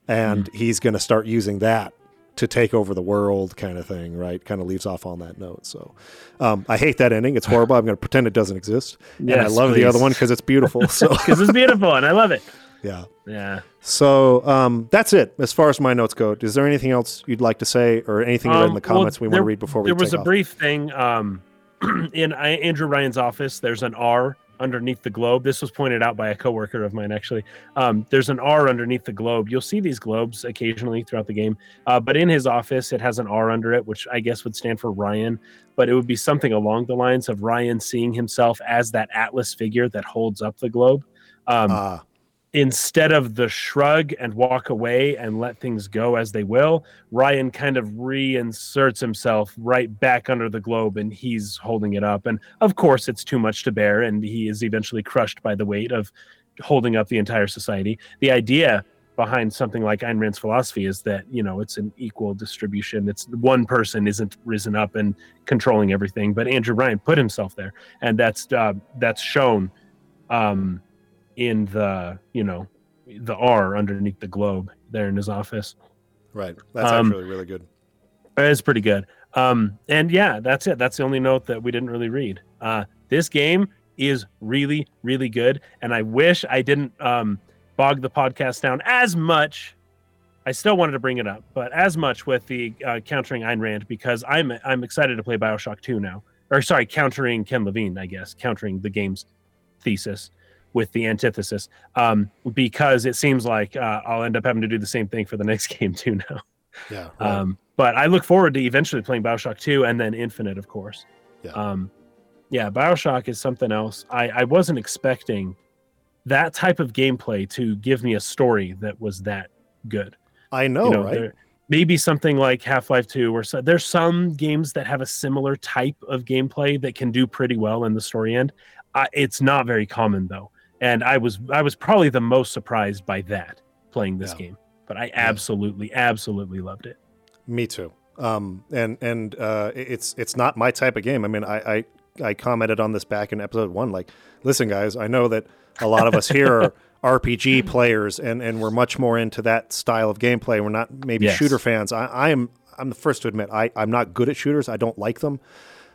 and he's going to start using that to take over the world, kind of thing. Right? Kind of leaves off on that note. So um, I hate that ending. It's horrible. I'm going to pretend it doesn't exist, and I Yes, love the other one because it's beautiful. So Because it's beautiful and I love it. yeah. Yeah. So um, that's it as far as my notes go. Is there anything else you'd like to say, or anything you read in the Um, well, comments we want to read before we There was a off? brief thing um, in Andrew Ryan's office. There's an R underneath the globe. This was pointed out by a coworker of mine, actually. Um, there's an R underneath the globe. You'll see these globes occasionally throughout the game, uh, but in his office, it has an R under it, which I guess would stand for Ryan. But it would be something along the lines of Ryan seeing himself as that Atlas figure that holds up the globe. Um, uh instead of the shrug and walk away and let things go as they will, Ryan kind of reinserts himself right back under the globe and he's holding it up. And of course, it's too much to bear, and he is eventually crushed by the weight of holding up the entire society. The idea behind something like Ayn Rand's philosophy is that you know it's an equal distribution. It's one person isn't risen up and controlling everything, but Andrew Ryan put himself there, and that's uh, that's shown. Um, in the you know the R underneath the globe there in his office. Right. That's um, actually really good. It's pretty good. Um, and yeah, that's it. That's the only note that we didn't really read. Uh, this game is really, really good, and I wish I didn't um, bog the podcast down as much. I still wanted to bring it up, but as much with the uh, countering Ayn Rand because I'm I'm excited to play Bioshock 2 now, or sorry, countering Ken Levine, I guess, countering the game's thesis with the antithesis um, because it seems like uh, I'll end up having to do the same thing for the next game too now. Yeah. Right. Um, but I look forward to eventually playing Bioshock 2 and then Infinite, of course. Yeah. Um, yeah, Bioshock is something else. I, I wasn't expecting that type of gameplay to give me a story that was that good. I know, you know right? Maybe something like Half Life 2, or so, there's some games that have a similar type of gameplay that can do pretty well in the story end. Uh, it's not very common, though and I was I was probably the most surprised by that playing this yeah. game. But I absolutely, yeah. absolutely loved it. Me too. Um, and and uh, it's it's not my type of game. I mean, I, I I commented on this back in episode one. Like, listen, guys, I know that a lot of us here are RPG players, and and we're much more into that style of gameplay. We're not maybe yes. shooter fans. I, I am I'm the first to admit I I'm not good at shooters. I don't like them.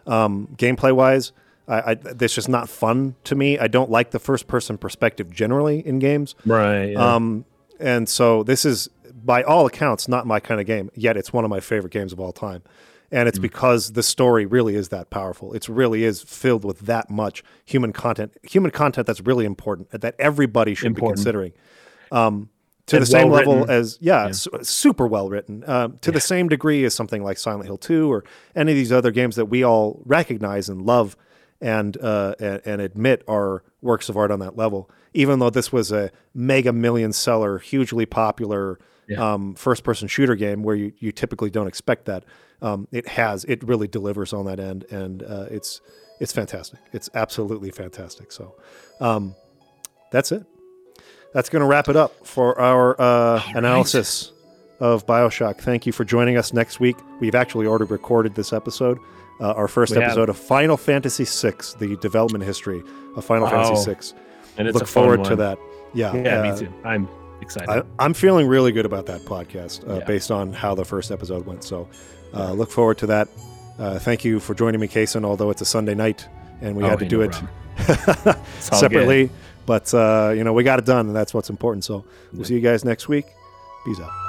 Um, gameplay wise, I, I that's just not fun to me. I don't like the first person perspective generally in games. Right. Yeah. Um, and so this is by all accounts not my kind of game. Yet it's one of my favorite games of all time. And it's mm. because the story really is that powerful. It really is filled with that much human content, human content that's really important that everybody should important. be considering. Um, to and the same well level as yeah, yeah. Su- super well written um, to yeah. the same degree as something like Silent Hill 2 or any of these other games that we all recognize and love and, uh, and, and admit are works of art on that level. Even though this was a mega million seller, hugely popular yeah. um, first person shooter game where you, you typically don't expect that, um, it has it really delivers on that end, and uh, it's it's fantastic. It's absolutely fantastic. So um, that's it. That's going to wrap it up for our uh, analysis right. of Bioshock. Thank you for joining us next week. We've actually already recorded this episode uh, our first we episode have. of Final Fantasy VI, the development history of Final oh, Fantasy VI. And it's look forward one. to that. Yeah, yeah, uh, me too. I'm excited. I, am feeling really good about that podcast uh, yeah. based on how the first episode went. So, uh, look forward to that. Uh, thank you for joining me, Kason. Although it's a Sunday night and we oh, had to do no it separately, good. but uh, you know we got it done, and that's what's important. So, we'll yeah. see you guys next week. Peace out.